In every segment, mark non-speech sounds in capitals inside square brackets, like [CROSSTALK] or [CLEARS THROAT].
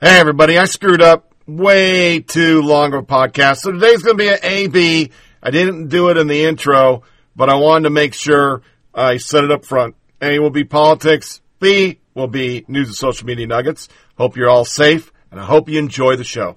Hey, everybody, I screwed up way too long of a podcast. So today's going to be an AB. I didn't do it in the intro, but I wanted to make sure I set it up front. A will be politics. B will be news and social media nuggets. Hope you're all safe, and I hope you enjoy the show.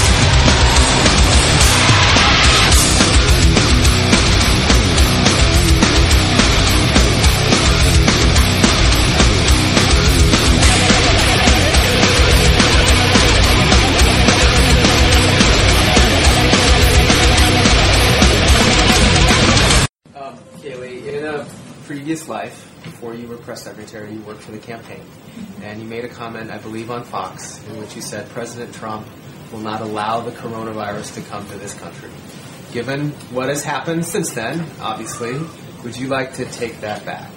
Previous life, before you were press secretary, you worked for the campaign, and you made a comment, I believe, on Fox, in which you said President Trump will not allow the coronavirus to come to this country. Given what has happened since then, obviously, would you like to take that back?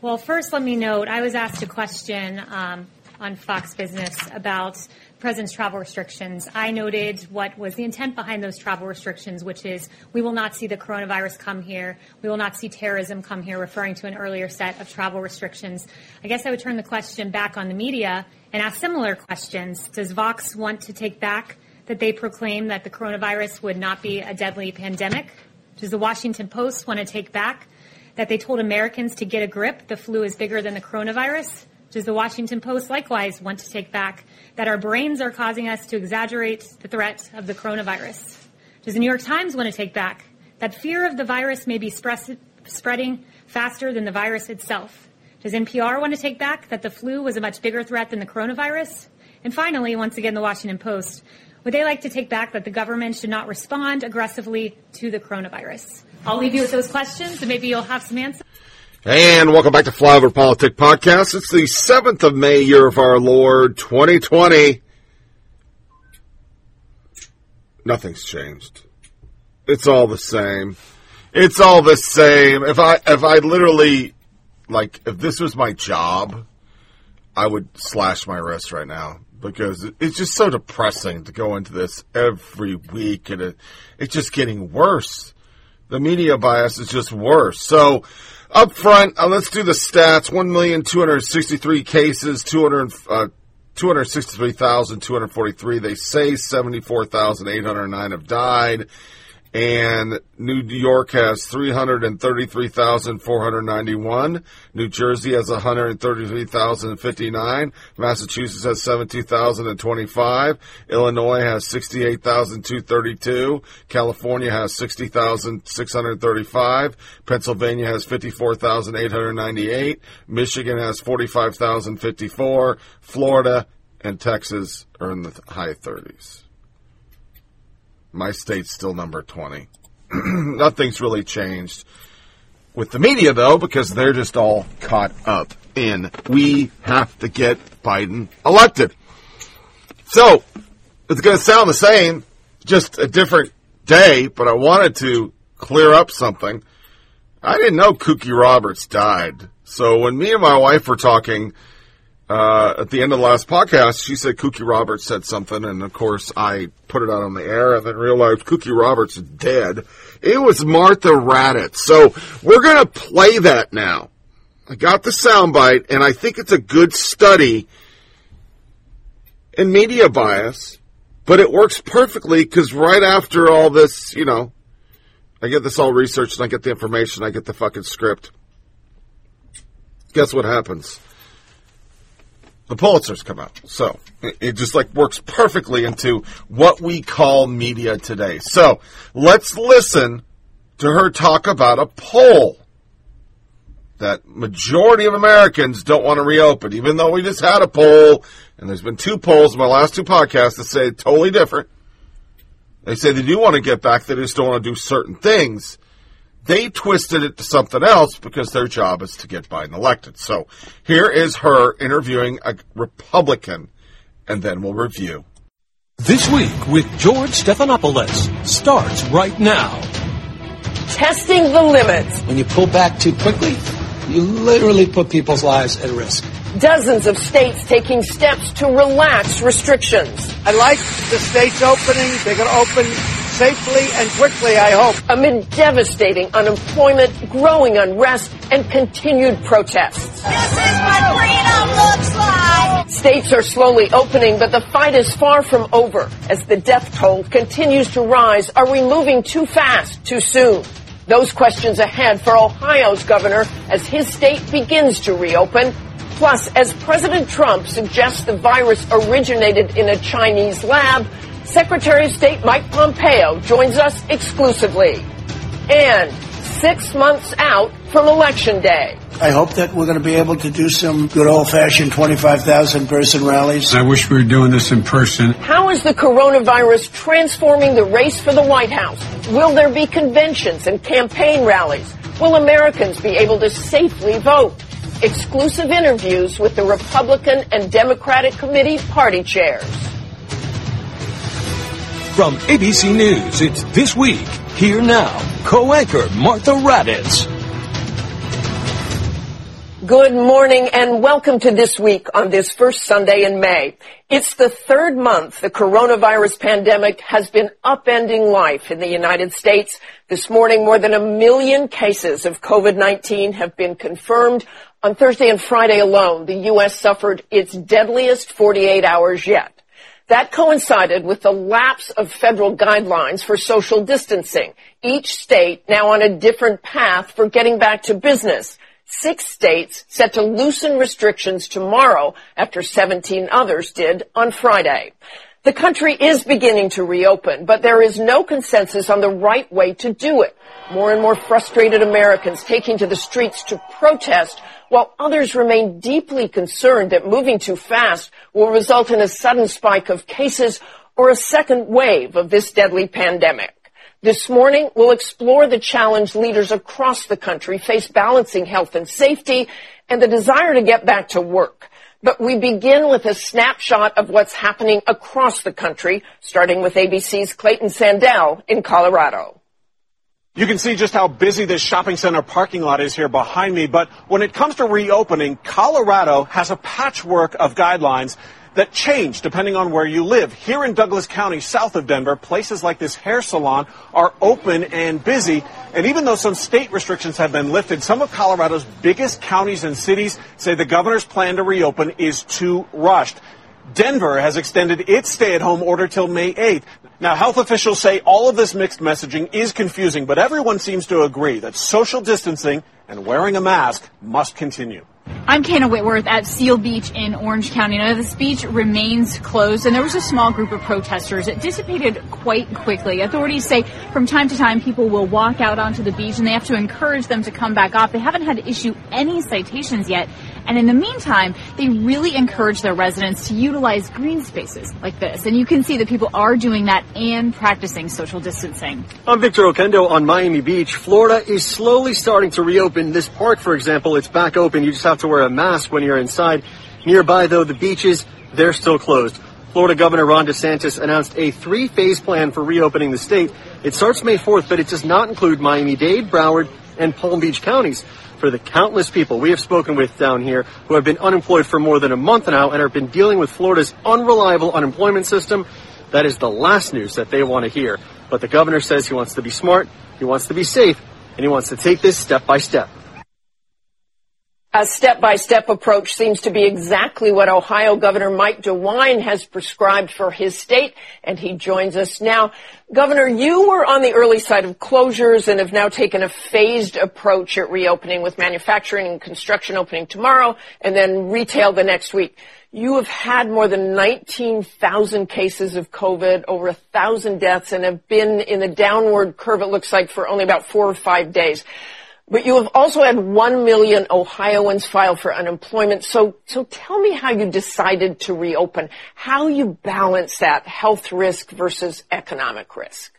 Well, first, let me note I was asked a question um, on Fox Business about President's travel restrictions. I noted what was the intent behind those travel restrictions, which is we will not see the coronavirus come here. We will not see terrorism come here, referring to an earlier set of travel restrictions. I guess I would turn the question back on the media and ask similar questions. Does Vox want to take back that they proclaim that the coronavirus would not be a deadly pandemic? Does the Washington Post want to take back that they told Americans to get a grip, the flu is bigger than the coronavirus? Does the Washington Post likewise want to take back that our brains are causing us to exaggerate the threat of the coronavirus? Does the New York Times want to take back that fear of the virus may be spread- spreading faster than the virus itself? Does NPR want to take back that the flu was a much bigger threat than the coronavirus? And finally, once again, the Washington Post, would they like to take back that the government should not respond aggressively to the coronavirus? I'll leave you with those questions and maybe you'll have some answers. And welcome back to Flyover Politic Podcast. It's the 7th of May, year of our Lord, 2020. Nothing's changed. It's all the same. It's all the same. If I, if I literally, like, if this was my job, I would slash my wrist right now because it's just so depressing to go into this every week and it, it's just getting worse. The media bias is just worse. So, up front, uh, let's do the stats. 1,263 cases, 200, uh, 263,243. They say 74,809 have died. And New York has 333,491. New Jersey has 133,059. Massachusetts has 17,025. Illinois has 68,232. California has 60,635. Pennsylvania has 54,898. Michigan has 45,054. Florida and Texas are in the high 30s. My state's still number 20. [CLEARS THROAT] Nothing's really changed with the media, though, because they're just all caught up in we have to get Biden elected. So, it's going to sound the same, just a different day, but I wanted to clear up something. I didn't know Cokie Roberts died. So when me and my wife were talking, uh, at the end of the last podcast, she said Cokie Roberts said something, and of course I put it out on the air and then realized Cokie Roberts is dead. It was Martha Raddatz. So we're gonna play that now. I got the soundbite, and I think it's a good study in media bias, but it works perfectly because right after all this, you know, I get this all researched and I get the information, I get the fucking script. Guess what happens? The Pulitzers come out. So it, just like works perfectly into what we call media today. So let's listen to her talk about a poll that majority of Americans don't want to reopen, even though we just had a poll, and there's been two polls in my last two podcasts that say totally different. They say they do want to get back, they just don't want to do certain things. They twisted it to something else because their job is to get Biden elected. So here is her interviewing a Republican, and then we'll review. This week with George Stephanopoulos starts right now. Testing the limits. When you pull back too quickly, you literally put people's lives at risk. Dozens of states taking steps to relax restrictions. I like the states opening. They're going to open safely and quickly, I hope. Amid devastating unemployment, growing unrest, and continued protests. This is what freedom looks like. States are slowly opening, but the fight is far from over. As the death toll continues to rise, are we moving too fast, too soon? Those questions ahead for Ohio's governor as his state begins to reopen. Plus, as President Trump suggests the virus originated in a Chinese lab, Secretary of State Mike Pompeo joins us exclusively. And six months out from Election Day. I hope that we're going to be able to do some good old fashioned 25,000 person rallies. I wish we were doing this in person. How is the coronavirus transforming the race for the White House? Will there be conventions and campaign rallies? Will Americans be able to safely vote? Exclusive interviews with the Republican and Democratic committee party chairs. From ABC News, it's This Week, Here Now, co-anchor Martha Raddatz. Good morning and welcome to This Week on this first Sunday in May. It's the third month the coronavirus pandemic has been upending life in the United States. This morning, more than a million cases of COVID-19 have been confirmed. On Thursday and Friday alone, the U.S. suffered its deadliest 48 hours yet. That coincided with the lapse of federal guidelines for social distancing. Each state now on a different path for getting back to business. Six states set to loosen restrictions tomorrow after 17 others did on Friday. The country is beginning to reopen, but there is no consensus on the right way to do it. More and more frustrated Americans taking to the streets to protest while others remain deeply concerned that moving too fast will result in a sudden spike of cases or a second wave of this deadly pandemic. This morning, we'll explore the challenge leaders across the country face balancing health and safety and the desire to get back to work. But we begin with a snapshot of what's happening across the country, starting with ABC's Clayton Sandell in Colorado. You can see just how busy this shopping center parking lot is here behind me, but when it comes to reopening, Colorado has a patchwork of guidelines that change depending on where you live. Here in Douglas County, south of Denver, places like this hair salon are open and busy. And even though some state restrictions have been lifted, some of Colorado's biggest counties and cities say the governor's plan to reopen is too rushed. Denver has extended its stay-at-home order till May 8th. Now, health officials say all of this mixed messaging is confusing, but everyone seems to agree that social distancing and wearing a mask must continue. I'm Kayna Whitworth at Seal Beach in Orange County. Now, this beach remains closed, and there was a small group of protesters. It dissipated quite quickly. Authorities say from time to time people will walk out onto the beach, and they have to encourage them to come back off. They haven't had to issue any citations yet. And in the meantime, they really encourage their residents to utilize green spaces like this. And you can see that people are doing that and practicing social distancing. I'm Victor Oquendo on Miami Beach. Florida is slowly starting to reopen. This park, for example, it's back open. You just have to wear a mask when you're inside. Nearby, though, the beaches, they're still closed. Florida Governor Ron DeSantis announced a three phase plan for reopening the state. It starts May 4th, but it does not include Miami Dade, Broward, and Palm Beach counties for the countless people we have spoken with down here who have been unemployed for more than a month now and have been dealing with Florida's unreliable unemployment system. That is the last news that they want to hear. But the governor says he wants to be smart, he wants to be safe, and he wants to take this step by step. A step-by-step approach seems to be exactly what Ohio Governor Mike DeWine has prescribed for his state, and he joins us now. Governor, you were on the early side of closures and have now taken a phased approach at reopening with manufacturing and construction opening tomorrow and then retail the next week. You have had more than 19,000 cases of COVID, over a thousand deaths, and have been in the downward curve, it looks like, for only about four or five days. But you have also had 1 million Ohioans file for unemployment. So, so tell me how you decided to reopen, how you balance that health risk versus economic risk.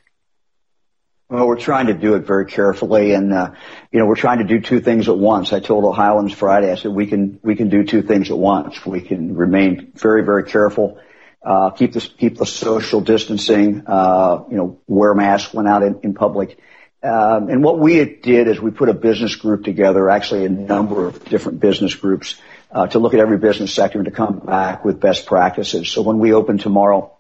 Well, we're trying to do it very carefully, and uh, you know we're trying to do two things at once. I told Ohioans Friday, I said we can we can do two things at once. We can remain very very careful uh, keep the keep the social distancing, uh, you know, wear masks when out in, in public. Um, and what we did is we put a business group together, actually a number of different business groups, uh, to look at every business sector and to come back with best practices. So when we open tomorrow,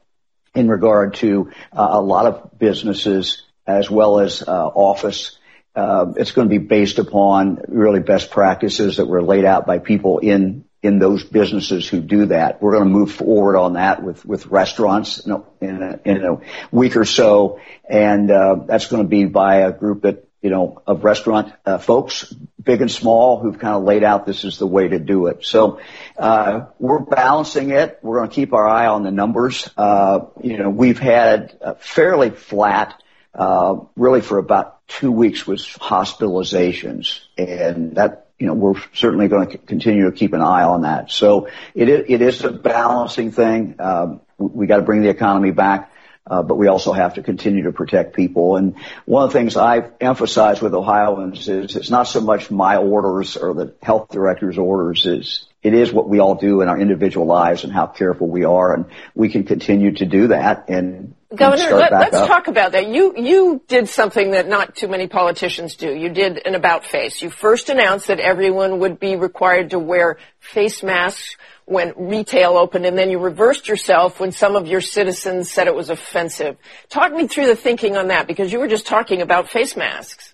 in regard to uh, a lot of businesses as well as uh, office, uh, it's going to be based upon really best practices that were laid out by people in in those businesses who do that. We're going to move forward on that with, with restaurants in a, in a, week or so. And, uh, that's going to be by a group that, you know, of restaurant uh, folks, big and small, who've kind of laid out this is the way to do it. So, uh, we're balancing it. We're going to keep our eye on the numbers. Uh, you know, we've had fairly flat, uh, really for about two weeks was hospitalizations and that you know, we're certainly going to continue to keep an eye on that. So it is, it is a balancing thing. Um, we got to bring the economy back. Uh, but we also have to continue to protect people. And one of the things I've emphasized with Ohioans is it's not so much my orders or the health director's orders is it is what we all do in our individual lives and how careful we are. And we can continue to do that and Governor, let, us talk about that. You you did something that not too many politicians do. You did an about face. You first announced that everyone would be required to wear face masks when retail opened, and then you reversed yourself when some of your citizens said it was offensive. Talk me through the thinking on that, because you were just talking about face masks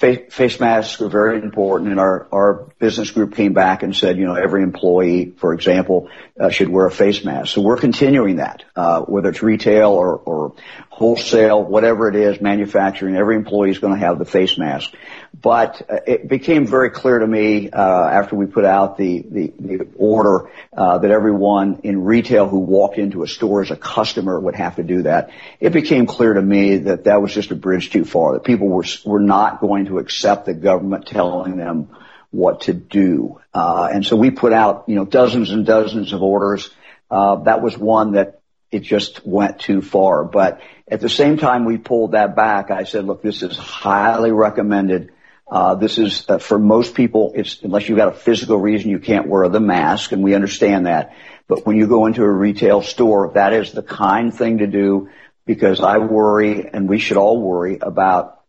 face masks are very important, and our, our business group came back and said, you know, every employee, for example, uh, should wear a face mask. So we're continuing that, uh, whether it's retail or, or wholesale, whatever it is, manufacturing, every employee is going to have the face mask. But uh, it became very clear to me uh, after we put out the the, the order uh, that everyone in retail who walked into a store as a customer would have to do that. It became clear to me that that was just a bridge too far. That people were were not going to accept the government telling them what to do. Uh, and so we put out you know dozens and dozens of orders. Uh, that was one that it just went too far. But at the same time we pulled that back, I said, look, this is highly recommended. Uh, this is uh, for most people. It's unless you've got a physical reason you can't wear the mask, and we understand that. But when you go into a retail store, that is the kind thing to do because I worry, and we should all worry about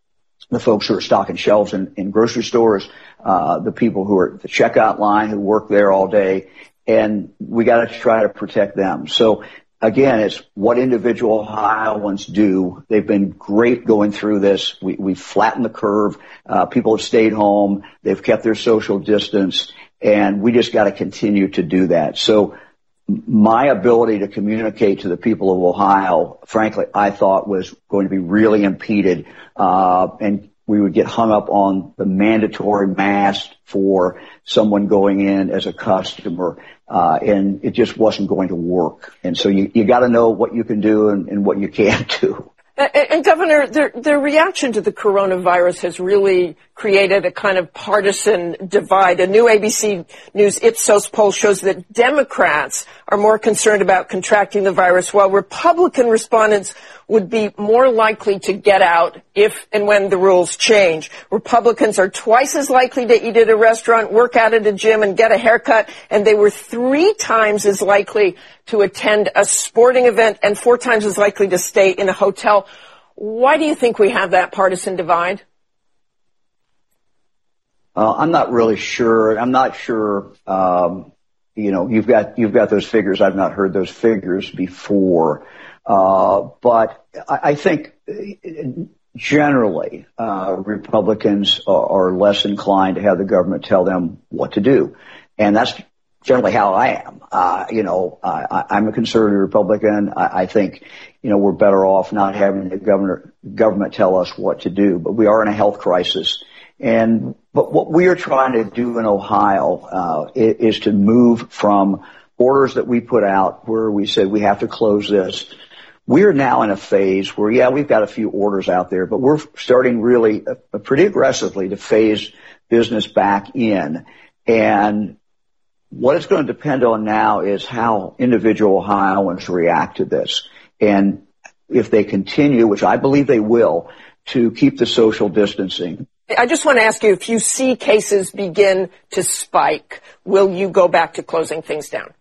the folks who are stocking shelves in, in grocery stores, uh, the people who are at the checkout line who work there all day, and we got to try to protect them. So again, it's what individual Ohioans do. They've been great going through this. We, we've flattened the curve. Uh, people have stayed home. They've kept their social distance and we just got to continue to do that. So my ability to communicate to the people of Ohio, frankly, I thought was going to be really impeded. Uh, and we would get hung up on the mandatory mask for someone going in as a customer, uh, and it just wasn't going to work. And so you, you got to know what you can do and, and what you can't do. And, Governor, their, their reaction to the coronavirus has really created a kind of partisan divide. A new ABC News Ipsos poll shows that Democrats are more concerned about contracting the virus, while Republican respondents would be more likely to get out if and when the rules change. Republicans are twice as likely to eat at a restaurant, work out at a gym, and get a haircut, and they were three times as likely to attend a sporting event and four times as likely to stay in a hotel. Why do you think we have that partisan divide? Uh, I'm not really sure. I'm not sure. Um, you know, you've got you've got those figures. I've not heard those figures before, uh, but I, think generally uh, Republicans are, are, less inclined to have the government tell them what to do, and that's generally how I am. Uh, you know, I, I'm a conservative Republican. I, I think you know we're better off not having the governor government tell us what to do. But we are in a health crisis and but what we are trying to do in Ohio uh, is to move from orders that we put out where we said we have to close this. We're now in a phase where, yeah, we've got a few orders out there, but we're starting really uh, pretty aggressively to phase business back in. And what it's going to depend on now is how individual Ohioans react to this. And if they continue, which I believe they will, to keep the social distancing, I just want to ask you, if you see cases begin to spike, will you go back to closing things down?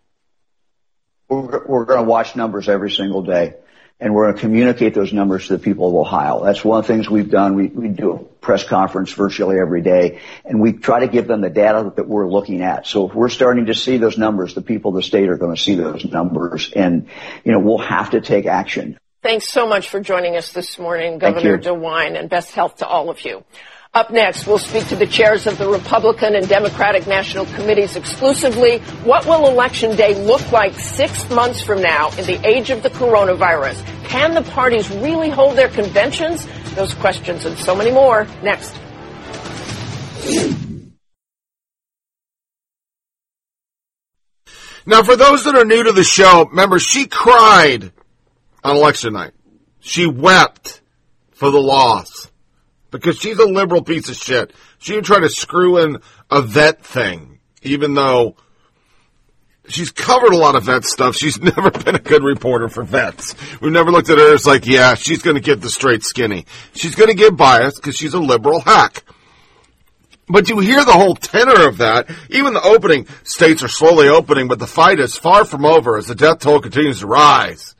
we're, we're going to watch numbers every single day and we're going to communicate those numbers to the people of Ohio. That's one of the things we've done. We, we do a press conference virtually every day, and we try to give them the data that we're looking at. So if we're starting to see those numbers, the people of the state are going to see those numbers, and you know we'll have to take action. Thanks so much for joining us this morning, Governor DeWine, and best health to all of you. Up next, we'll speak to the chairs of the Republican and Democratic National Committees exclusively. What will Election Day look like six months from now in the age of the coronavirus? Can the parties really hold their conventions? Those questions and so many more next. Now, for those that are new to the show, remember, she cried on election night. She wept for the loss because she's a liberal piece of shit. She even tried to screw in a vet thing, even though she's covered a lot of vet stuff. She's [LAUGHS] never been a good reporter for vets. We've never looked at her as like, yeah, she's going to get the straight skinny. She's going to get biased because she's a liberal hack. But you hear the whole tenor of that. Even the opening states are slowly opening, but the fight is far from over as the death toll continues to rise.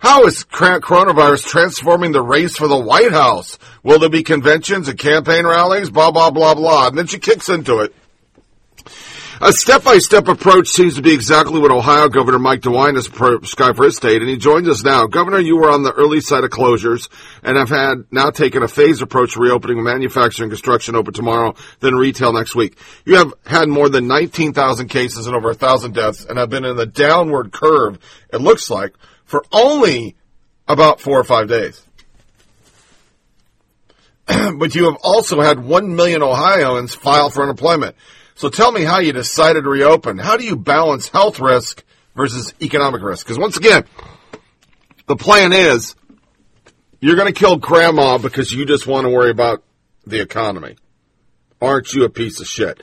How is coronavirus transforming the race for the White House? Will there be conventions and campaign rallies? Blah, blah, blah, blah. And then she kicks into it. A step-by-step approach seems to be exactly what Ohio Governor Mike DeWine has prescribed for his state, and he joins us now. Governor, you were on the early side of closures and have had now taken a phased approach to reopening manufacturing construction open tomorrow, then retail next week. You have had more than 19,000 cases and over 1,000 deaths and have been in the downward curve, it looks like, for only about four or five days. [CLEARS THROAT] but you have also had 1 million Ohioans file for unemployment. So tell me how you decided to reopen. How do you balance health risk versus economic risk? Because once again, the plan is you're going to kill grandma because you just want to worry about the economy. Aren't you a piece of shit?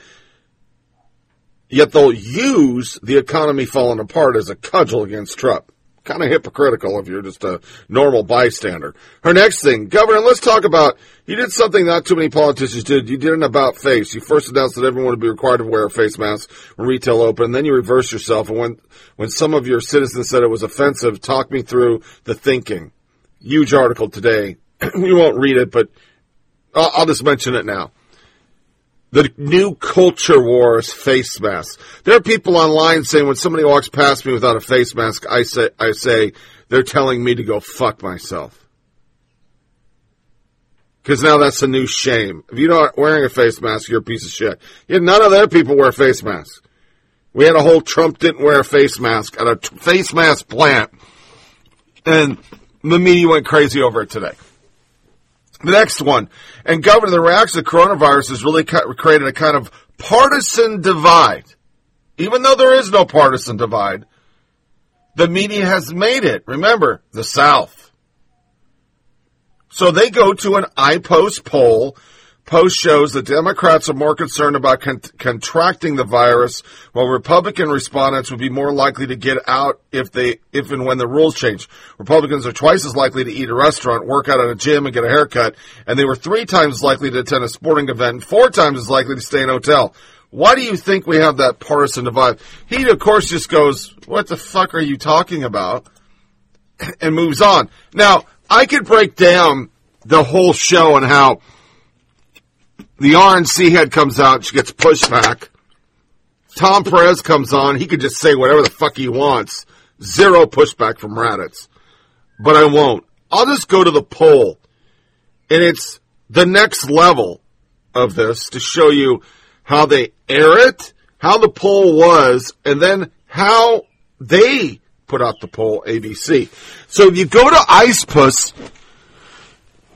Yet they'll use the economy falling apart as a cudgel against Trump kind of hypocritical if you're just a normal bystander. Her next thing, Governor, let's talk about, you did something not too many politicians did. You did an about face. You first announced that everyone would be required to wear a face mask when retail open. Then you reversed yourself. And when, when some of your citizens said it was offensive, talk me through the thinking. Huge article today. [CLEARS THROAT] we won't read it, but I'll, I'll just mention it now the new culture wars face masks. There are people online saying when somebody walks past me without a face mask, I say, I say, they're telling me to go fuck myself. Because now that's a new shame. If you're not wearing a face mask, you're a piece of shit. Yeah, none of their people wear face masks. We had a whole Trump didn't wear a face mask at a t- face mask plant. And the media went crazy over it today. The next one. And Governor, the reaction to coronavirus has really created a kind of partisan divide. Even though there is no partisan divide, the media has made it. Remember, the South. So they go to an Ipsos poll Post shows that Democrats are more concerned about con- contracting the virus, while Republican respondents would be more likely to get out if they, if and when the rules change. Republicans are twice as likely to eat a restaurant, work out at a gym, and get a haircut, and they were three times likely to attend a sporting event, and four times as likely to stay in a hotel. Why do you think we have that partisan divide? He, of course, just goes, "What the fuck are you talking about?" [CLEARS THROAT] and moves on. Now, I could break down the whole show and how the RNC head comes out, she gets pushed back. Tom Perez comes on, he could just say whatever the fuck he wants. Zero pushback from Raddatz. But I won't. I'll just go to the poll. And it's the next level of this to show you how they air it, how the poll was, and then how they put out the poll, ABC. So if you go to Ipsos,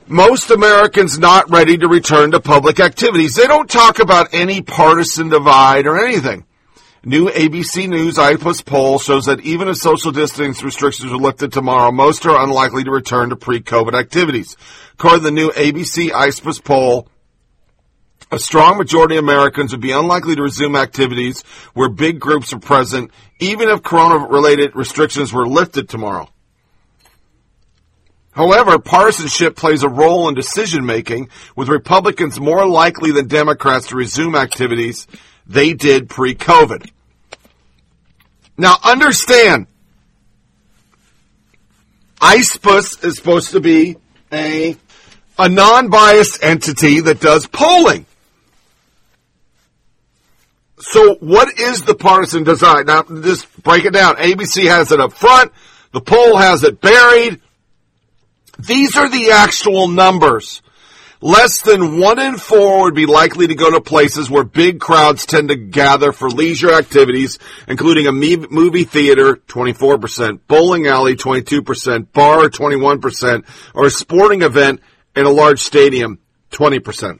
most Americans not ready to return to public activities. They don't talk about any partisan divide or anything. New ABC News Ipsos poll shows that even if social distancing restrictions are lifted tomorrow, most are unlikely to return to pre-COVID activities. According to the new ABC Ipsos poll, a strong majority of Americans would be unlikely to resume activities where big groups are present, even if corona-related restrictions were lifted tomorrow. However, partisanship plays a role in decision making, with Republicans more likely than Democrats to resume activities they did pre-COVID. Now understand, Ipsos is supposed to be a a non-biased entity that does polling. So what is the partisan design? Now just break it down. ABC has it up front. The poll has it buried. These are the actual numbers. Less than one in four would be likely to go to places where big crowds tend to gather for leisure activities, including a movie theater, 24%, bowling alley, 22%, bar, 21%, or a sporting event in a large stadium, 20%.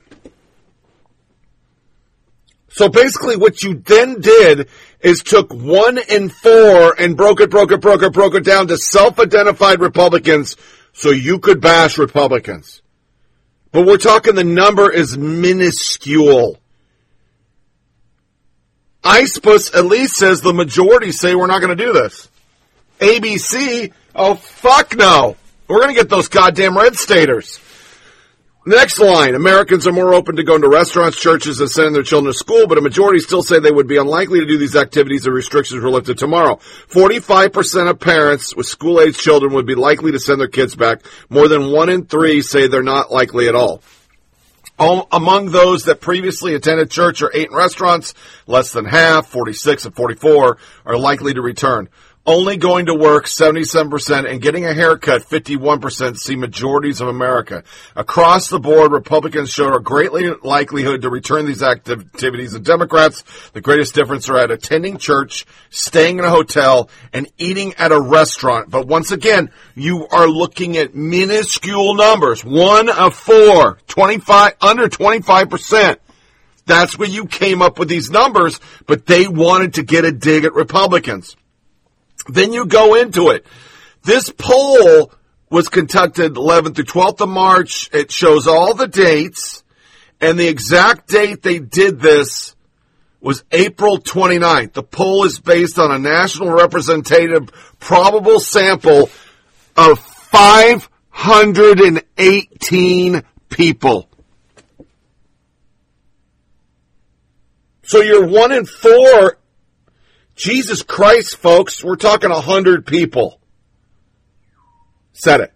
So basically what you then did is took one in four and broke it, broke it, broke it, broke it down to self-identified Republicans so you could bash Republicans. But we're talking the number is minuscule. Ipsos at least says the majority say we're not going to do this. ABC, oh fuck no. We're going to get those goddamn red staters. Next line. Americans are more open to going to restaurants, churches, and sending their children to school, but a majority still say they would be unlikely to do these activities if restrictions were lifted tomorrow. 45% of parents with school-age children would be likely to send their kids back. More than one in three say they're not likely at all. all among those that previously attended church or ate in restaurants, less than half, 46 and 44, are likely to return only going to work 77% and getting a haircut 51% see majorities of America. Across the board, Republicans showed a greatly likelihood to return these activities and Democrats, the greatest difference are at attending church, staying in a hotel, and eating at a restaurant. But once again, you are looking at minuscule numbers. One of four, 25, under 25%. That's where you came up with these numbers, but they wanted to get a dig at Republicans. Then you go into it. This poll was conducted 11th through 12th of March. It shows all the dates, and the exact date they did this was April 29th. The poll is based on a national representative probable sample of 518 people. So you're one in four Jesus Christ, folks, we're talking a hundred people. Said it.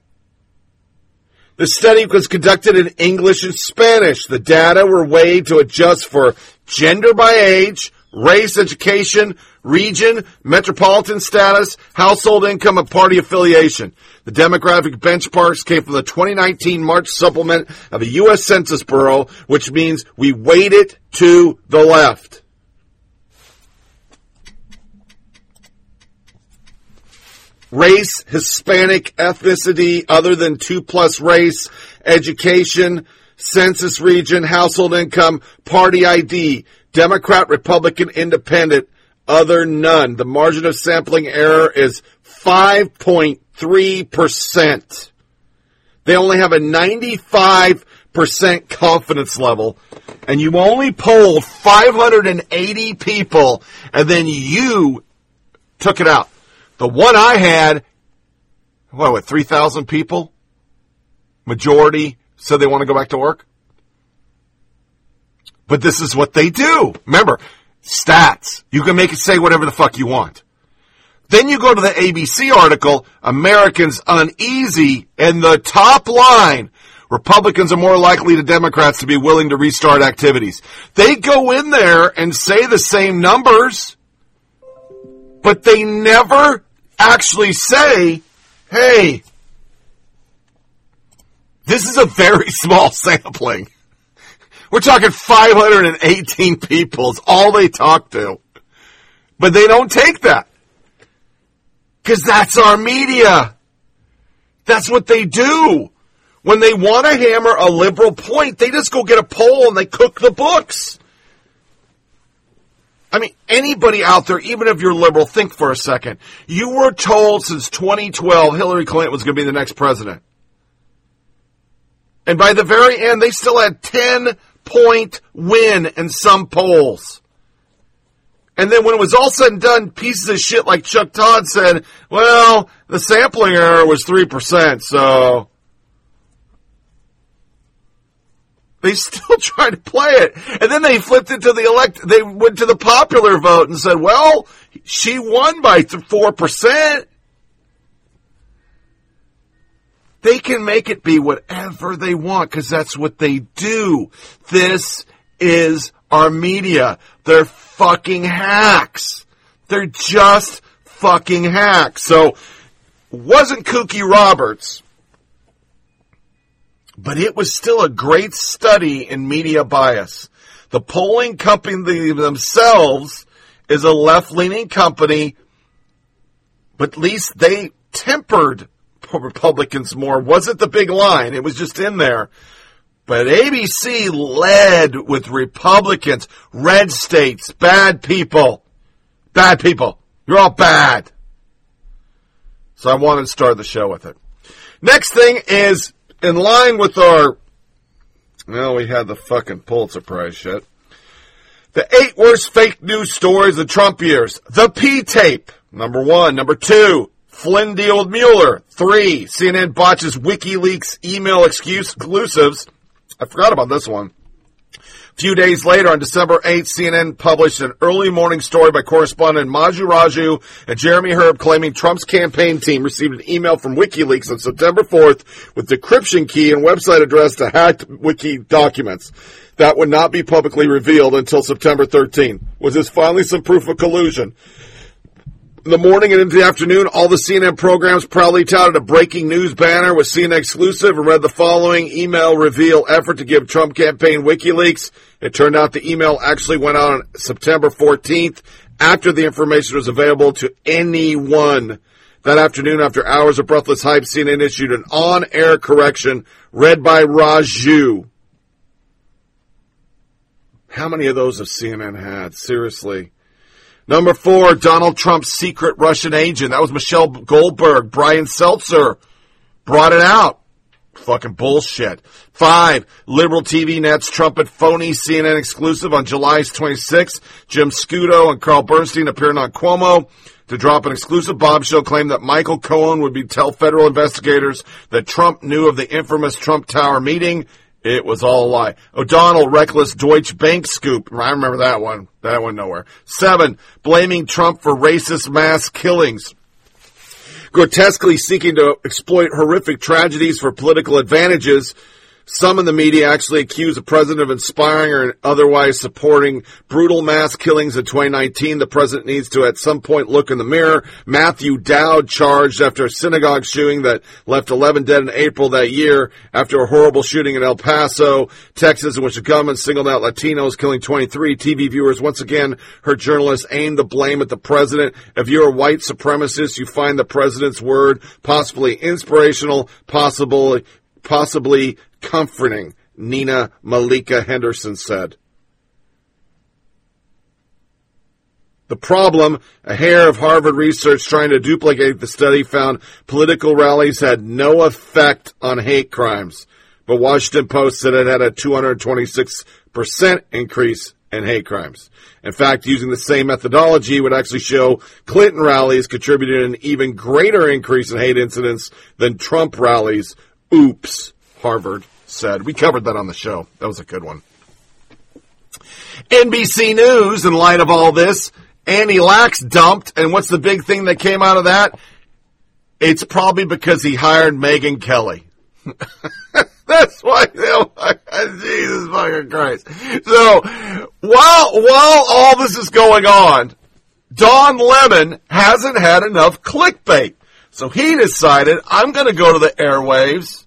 The study was conducted in English and Spanish. The data were weighed to adjust for gender by age, race, education, region, metropolitan status, household income, and party affiliation. The demographic benchmarks came from the 2019 March supplement of the U.S. Census Bureau, which means we weighted to the left. Race, Hispanic ethnicity other than two plus race, education, census region, household income, party ID, Democrat, Republican, Independent, other none. The margin of sampling error is 5.3%. They only have a 95% confidence level and you only polled 580 people and then you took it out. The one I had, what, what 3,000 people? Majority said they want to go back to work. But this is what they do. Remember, stats. You can make it say whatever the fuck you want. Then you go to the ABC article, Americans uneasy, and the top line, Republicans are more likely to Democrats to be willing to restart activities. They go in there and say the same numbers, but they never actually say, hey, this is a very [LAUGHS] small sampling. We're talking 518 people is all they talk to. But they don't take that. Because that's our media. That's what they do. When they want to hammer a liberal point, they just go get a poll and they cook the books. I mean, anybody out there, even if you're liberal, think for a second. You were told since 2012 Hillary Clinton was going to be the next president. And by the very end, they still had 10 point win in some polls. And then when it was all said and done, pieces of shit like Chuck Todd said, well, the sampling error was 3%, so They [LAUGHS] still try to play it. And then they flipped it to the elect, they went to the popular vote and said, well, she won by 4%. They can make it be whatever they want because that's what they do. This is our media. They're fucking hacks. They're just fucking hacks. So, wasn't Cokie Roberts, but it was still a great study in media bias. The polling company themselves is a left leaning company, but at least they tempered Republicans more. Wasn't the big line, it was just in there. But ABC led with Republicans, red states, bad people. Bad people. You're all bad. So I wanted to start the show with it. Next thing is in line with our, well, we had the fucking Pulitzer Prize shit. The eight worst fake news stories of Trump years. The P tape. Number one. Number two. Flynn deal with Mueller. Three. CNN botches WikiLeaks email excuse exclusives. I forgot about this one. Few days later, on December 8th, CNN published an early morning story by correspondent Manu Raju and Jeremy Herb claiming Trump's campaign team received an email from WikiLeaks on September 4th with decryption key and website address to hacked wiki documents that would not be publicly revealed until September 13th. Was this finally some proof of collusion? In the morning and into the afternoon, all the CNN programs proudly touted a breaking news banner with CNN exclusive and read the following email reveal effort to give Trump campaign WikiLeaks. It turned out the email actually went out on September 14th after the information was available to anyone. That afternoon, after hours of breathless hype, CNN issued an on-air correction read by Raju. How many of those have CNN had? Seriously. Number four, Donald Trump's secret Russian agent. That was Michelle Goldberg. Brian Stelter brought it out. Fucking bullshit. Five, liberal TV net's trumpet phony CNN exclusive on July 26th. Jim Sciutto and Carl Bernstein appearing on Cuomo to drop an exclusive bombshell claim that Michael Cohen would be tell federal investigators that Trump knew of the infamous Trump Tower meeting it was all a lie. O'Donnell, reckless Deutsche Bank scoop. I remember that one. That went nowhere. Seven, blaming Trump for racist mass killings. Grotesquely seeking to exploit horrific tragedies for political advantages. Some in the media actually accuse the president of inspiring or otherwise supporting brutal mass killings in 2019. The president needs to at some point look in the mirror. Matthew Dowd charged after a synagogue shooting that left 11 dead in April that year after a horrible shooting in El Paso, Texas, in which the government singled out Latinos, killing 23 TV viewers. Once again, her journalists aimed the blame at the president. If you're a white supremacist, you find the president's word possibly inspirational, possibly possibly comforting, Nina Malika Henderson said. The problem, a hair of Harvard research trying to duplicate the study found political rallies had no effect on hate crimes. But Washington Post said it had a 226% increase in hate crimes. In fact, using the same methodology would actually show Clinton rallies contributed an even greater increase in hate incidents than Trump rallies. Oops, Harvard said. We covered that on the show. That was a good one. NBC News, in light of all this, Andy Lack's dumped, and what's the big thing that came out of that? It's probably because he hired Megyn Kelly. [LAUGHS] That's why. Jesus fucking Christ. So while while all this is going on, Don Lemon hasn't had enough clickbait. So he decided I'm going to go to the airwaves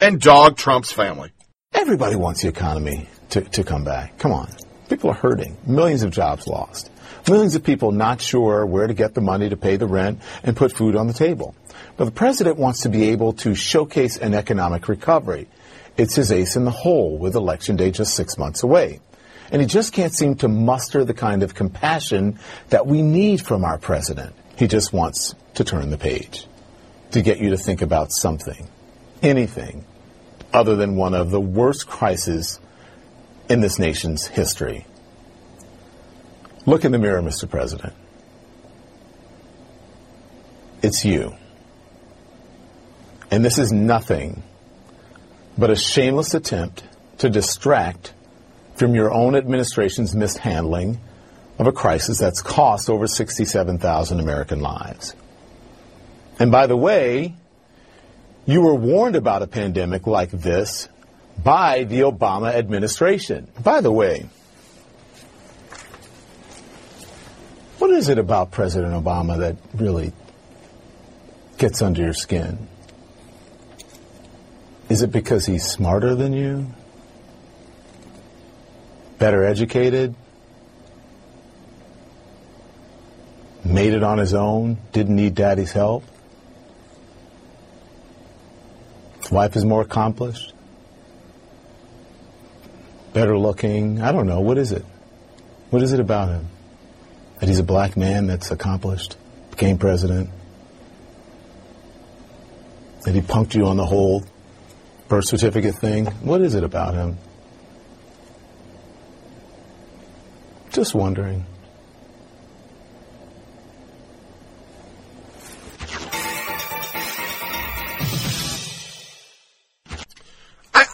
and dog Trump's family. Everybody wants the economy to, to come back. Come on. People are hurting. Millions of jobs lost. Millions of people not sure where to get the money to pay the rent and put food on the table. But the president wants to be able to showcase an economic recovery. It's his ace in the hole with election day just six months away. And he just can't seem to muster the kind of compassion that we need from our president. He just wants to turn the page, to get you to think about something, anything, other than one of the worst crises in this nation's history. Look in the mirror, Mr. President. It's you. And this is nothing but a shameless attempt to distract from your own administration's mishandling of a crisis that's cost over 67,000 American lives. And by the way, you were warned about a pandemic like this by the Obama administration. By the way, what is it about President Obama that really gets under your skin? Is it because he's smarter than you? Better educated? Made it on his own? Didn't need daddy's help? His wife is more accomplished? Better looking? I don't know. What is it? What is it about him? That he's a black man that's accomplished, became president? That he punked you on the whole birth certificate thing? What is it about him? Just wondering.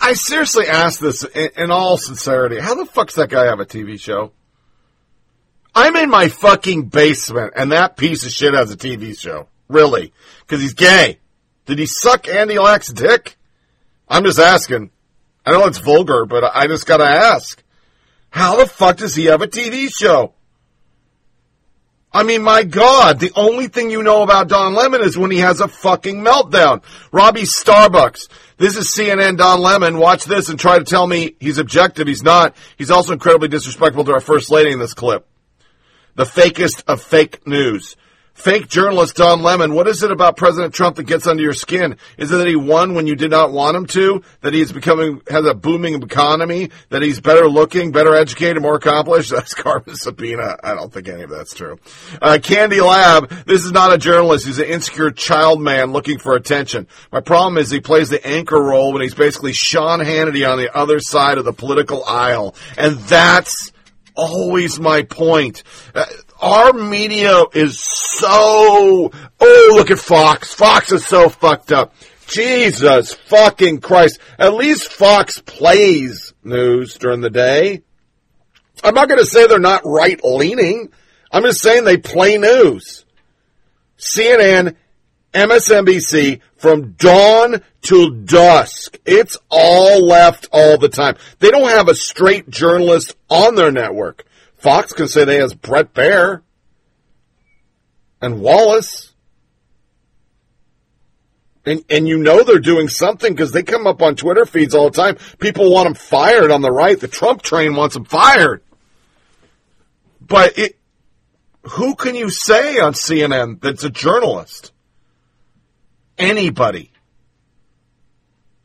I, seriously ask this in, in all sincerity. How the fuck's that guy have a TV show? I'm in my fucking basement, and that piece of shit has a TV show. Really? Because he's gay. Did he suck Andy Lack's dick? I'm just asking. I know it's vulgar, but I just gotta ask. How the fuck does he have a TV show? I mean, my God, the only thing you know about Don Lemon is when he has a fucking meltdown. Robbie Starbucks. This is CNN Don Lemon. Watch this and try to tell me he's objective. He's not. He's also incredibly disrespectful to our first lady in this clip. The fakest of fake news. Fake journalist Don Lemon, what is it about President Trump that gets under your skin? Is it that he won when you did not want him to? That he's becoming, has a booming economy? That he's better looking, better educated, more accomplished? [LAUGHS] That's Carmine Sabia. I don't think any of that's true. Uh, Candy Lab, this is not a journalist. He's an insecure child man looking for attention. My problem is he plays the anchor role when he's basically Sean Hannity on the other side of the political aisle. And that's always my point. Uh, our media is so, oh, look at Fox. Fox is so fucked up. Jesus fucking Christ. At least Fox plays news during the day. I'm not going to say they're not right leaning. I'm just saying they play news. CNN, MSNBC, from dawn till dusk. It's all left all the time. They don't have a straight journalist on their network. Fox can say they has Bret Baier and Wallace. And, and you know they're doing something because they come up on Twitter feeds all the time. People want them fired on the right. The Trump train wants them fired. But it, who can you say on CNN that's a journalist? Anybody.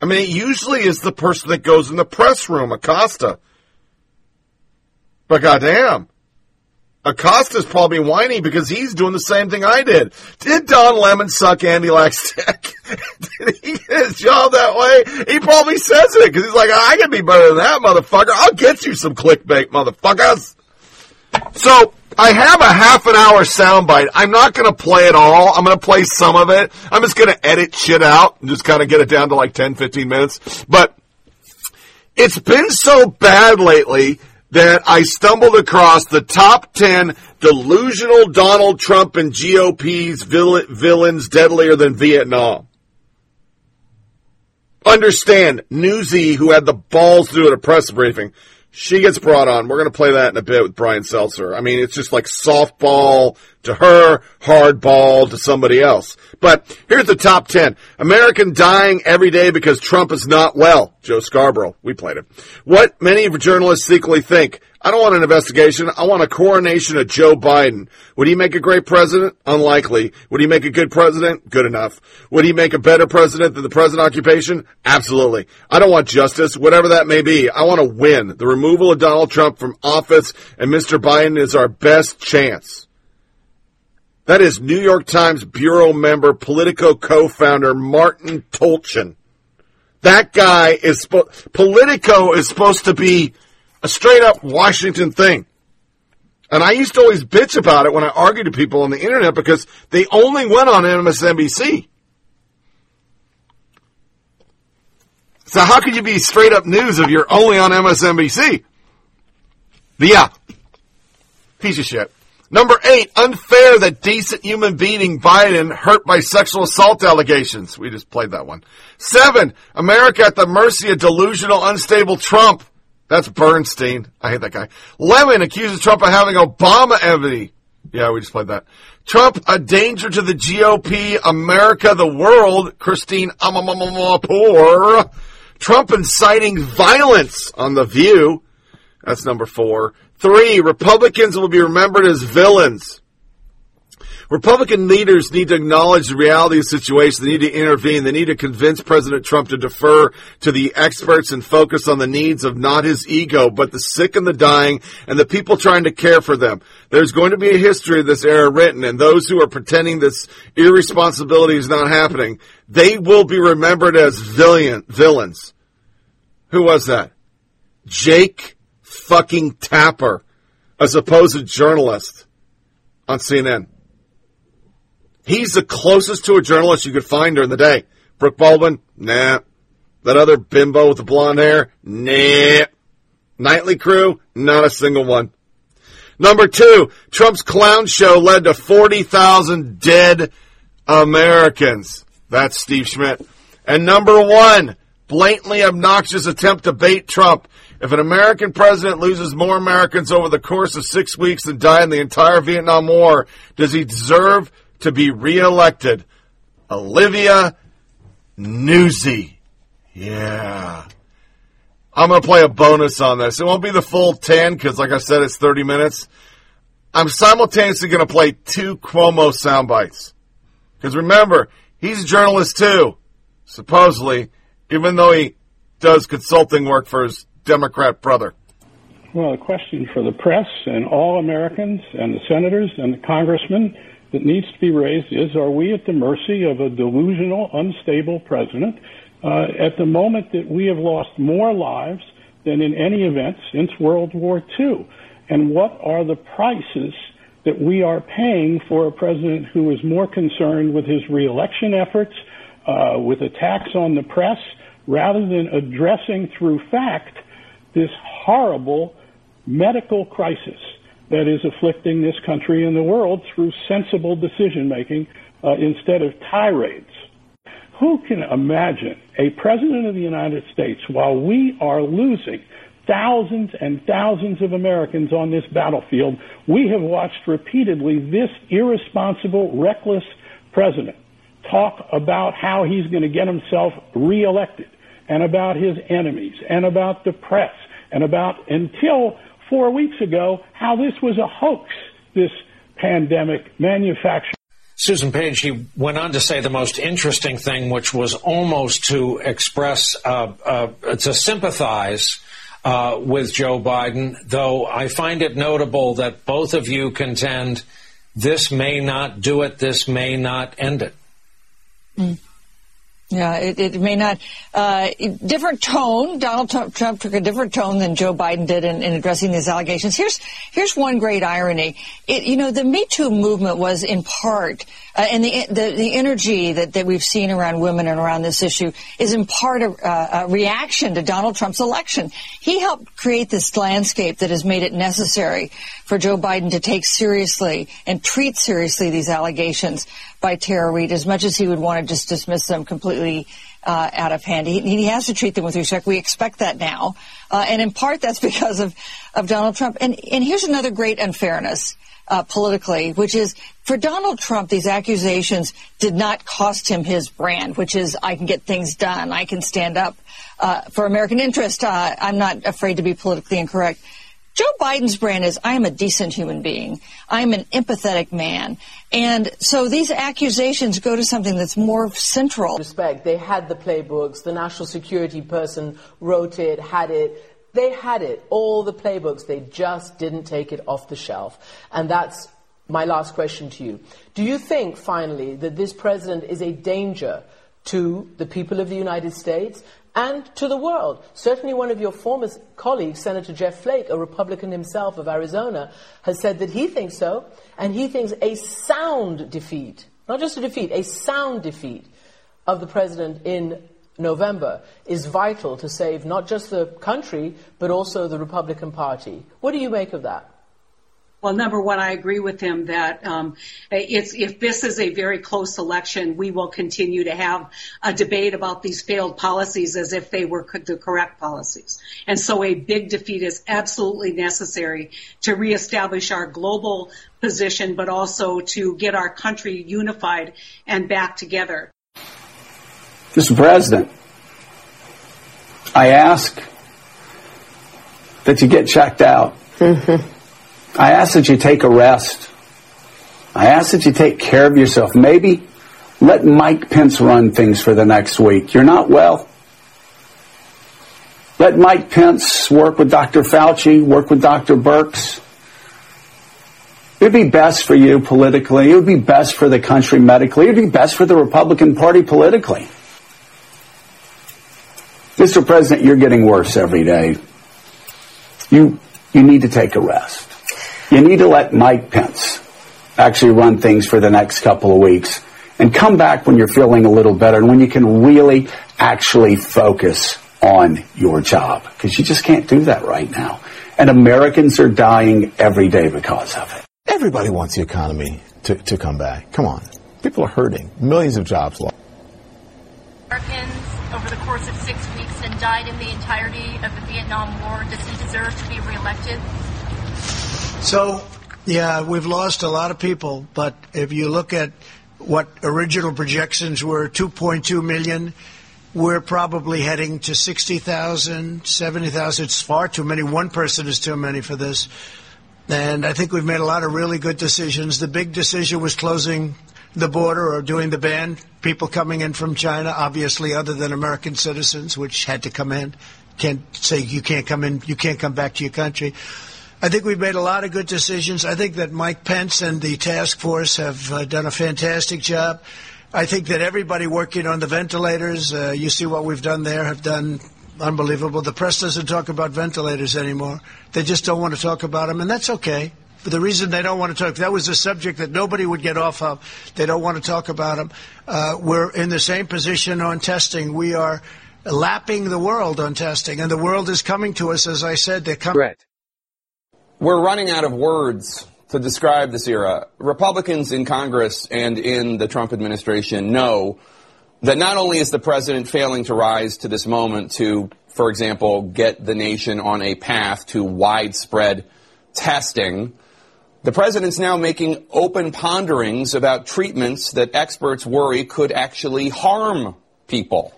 I mean, it usually is the person that goes in the press room, Acosta. But goddamn, Acosta's probably whining because he's doing the same thing I did. Did Don Lemon suck Andy Lack's dick? [LAUGHS] did he get his job that way? He probably says it because he's like, I can be better than that, motherfucker. I'll get you some clickbait, motherfuckers. So I have a half an hour soundbite. I'm not going to play it all. I'm going to play some of it. I'm just going to edit shit out and just kind of get it down to like 10, 15 minutes. But it's been so bad lately that I stumbled across the top 10 delusional Donald Trump and GOP's vill- villains deadlier than Vietnam. Understand, Nuzzi, who had the balls to do a press briefing, she gets brought on. We're going to play that in a bit with Brian Stelter. I mean, it's just like softball to her, hardball to somebody else. But here's the top 10. American dying every day because Trump is not well. Joe Scarborough. We played it. What many journalists secretly think. I don't want an investigation. I want a coronation of Joe Biden. Would he make a great president? Unlikely. Would he make a good president? Good enough. Would he make a better president than the present occupation? Absolutely. I don't want justice, whatever that may be. I want to win. The removal of Donald Trump from office and Mr. Biden is our best chance. That is New York Times Bureau member, Politico co-founder Martin Tolchin. That guy is, Politico is supposed to be a straight up Washington thing. And I used to always bitch about it when I argued to people on the internet because they only went on MSNBC. So how could you be straight up news if you're only on MSNBC? But yeah, piece of shit. Number eight, unfair that decent human being Biden hurt by sexual assault allegations. We just played that one. Seven, America at the mercy of delusional, unstable Trump. That's Bernstein. I hate that guy. Lemon accuses Trump of having Obama envy. Yeah, we just played that. Trump, a danger to the GOP, America, the world. Christiane Amanpour. Trump inciting violence on The View. That's number four. Three, Republicans will be remembered as villains. Republican leaders need to acknowledge the reality of the situation. They need to intervene. They need to convince President Trump to defer to the experts and focus on the needs of not his ego, but the sick and the dying and the people trying to care for them. There's going to be a history of this era written, and those who are pretending this irresponsibility is not happening, they will be remembered as villain, villains. Who was that? Jake fucking Tapper, a supposed journalist on CNN. He's the closest to a journalist you could find during the day. Brooke Baldwin, nah. That other bimbo with the blonde hair, nah. Nightly crew, not a single one. Number two, Trump's clown show led to 40,000 dead Americans. That's Steve Schmidt. And number one, blatantly obnoxious attempt to bait Trump. If an American president loses more Americans over the course of six weeks than died in the entire Vietnam War, does he deserve to be reelected. Olivia Nuzzi. Yeah. I'm going to play a bonus on this. It won't be the full 10 because, like I said, it's 30 minutes. I'm simultaneously going to play two Cuomo sound bites. Because remember, he's a journalist too, supposedly, even though he does consulting work for his Democrat brother. Well, a question for the press and all Americans and the senators and the congressmen that needs to be raised is are we at the mercy of a delusional, unstable president uh, at the moment that we have lost more lives than in any event since World War II? And what are the prices that we are paying for a president who is more concerned with his reelection efforts, uh, with attacks on the press, rather than addressing through fact this horrible medical crisis that is afflicting this country and the world through sensible decision making uh, instead of tirades. Who can imagine a president of the United States while we are losing thousands and thousands of Americans on this battlefield, we have watched repeatedly this irresponsible, reckless president talk about how he's going to get himself reelected and about his enemies and about the press and about until four weeks ago how this was a hoax, this pandemic manufactured. Susan Page, he went on to say the most interesting thing, which was almost to express, uh, uh, to sympathize uh, with Joe Biden, though I find it notable that both of you contend this may not do it, this may not end it. Mm. Yeah, it, it may not. Uh, different tone. Donald Trump took a different tone than Joe Biden did in, in addressing these allegations. Here's here's one great irony. It, you know, the Me Too movement was in part, uh, and the, the, the energy that that we've seen around women and around this issue is in part a, uh, a reaction to Donald Trump's election. He helped create this landscape that has made it necessary for Joe Biden to take seriously and treat seriously these allegations by Tara Reade as much as he would want to just dismiss them completely uh, out of hand. He, he, has to treat them with respect. We expect that now. Uh, and in part, that's [LAUGHS] because of, of Donald Trump. And, and here's another great unfairness. Uh, politically, which is for Donald Trump, these accusations did not cost him his brand, which is I can get things done, I can stand up uh, for American interest. Uh, I'm not afraid to be politically incorrect. Joe Biden's brand is I am a decent human being. I am an empathetic man. And so these accusations go to something that's more central. Respect. They had the playbooks. The national security person wrote it, had it. They had it, all the playbooks. They just didn't take it off the shelf. And that's my last question to you. Do you think, finally, that this president is a danger to the people of the United States and to the world. Certainly, one of your former colleagues, Senator Jeff Flake, a Republican himself of Arizona, has said that he thinks so, and he thinks a sound defeat, not just a defeat, a sound defeat of the president in November is vital to save not just the country, but also the Republican Party. What do you make of that? Well, number one, I agree with him that um, it's, if this is a very close election, we will continue to have a debate about these failed policies as if they were the correct policies. And so a big defeat is absolutely necessary to reestablish our global position, but also to get our country unified and back together. Mr. President, I ask that you get checked out. Mm-hmm. I ask that you take a rest. I ask that you take care of yourself. Maybe let Mike Pence run things for the next week. You're not well. Let Mike Pence work with Dr. Fauci, work with Dr. Birx. It would be best for you politically. It would be best for the country medically. It would be best for the Republican Party politically. Mr. President, you're getting worse every day. You, you need to take a rest. You need to let Mike Pence actually run things for the next couple of weeks and come back when you're feeling a little better and when you can really actually focus on your job because you just can't do that right now. And Americans are dying every day because of it. Everybody wants the economy to, to come back. Come on. People are hurting. Millions of jobs lost. Americans over the course of six weeks and died in the entirety of the Vietnam War. Does he deserve to be reelected? So, yeah, we've lost a lot of people, but if you look at what original projections were 2.2 million, we're probably heading to 60,000, 70,000. It's far too many. One person is too many for this. And I think we've made a lot of really good decisions. The big decision was closing the border or doing the ban. People coming in from China, obviously, other than American citizens, which had to come in. Can't say you can't come in, you can't come back to your country. I think we've made a lot of good decisions. I think that Mike Pence and the task force have uh, done a fantastic job. I think that everybody working on the ventilators, uh, you see what we've done there, have done unbelievable. The press doesn't talk about ventilators anymore. They just don't want to talk about them, and that's okay. For the reason they don't want to talk, that was a subject that nobody would get off of. They don't want to talk about them. Uh, we're in the same position on testing. We are lapping the world on testing, and the world is coming to us. As I said, they're coming. Right. We're running out of words to describe this era. Republicans in Congress and in the Trump administration know that not only is the president failing to rise to this moment to, for example, get the nation on a path to widespread testing, the president's now making open ponderings about treatments that experts worry could actually harm people.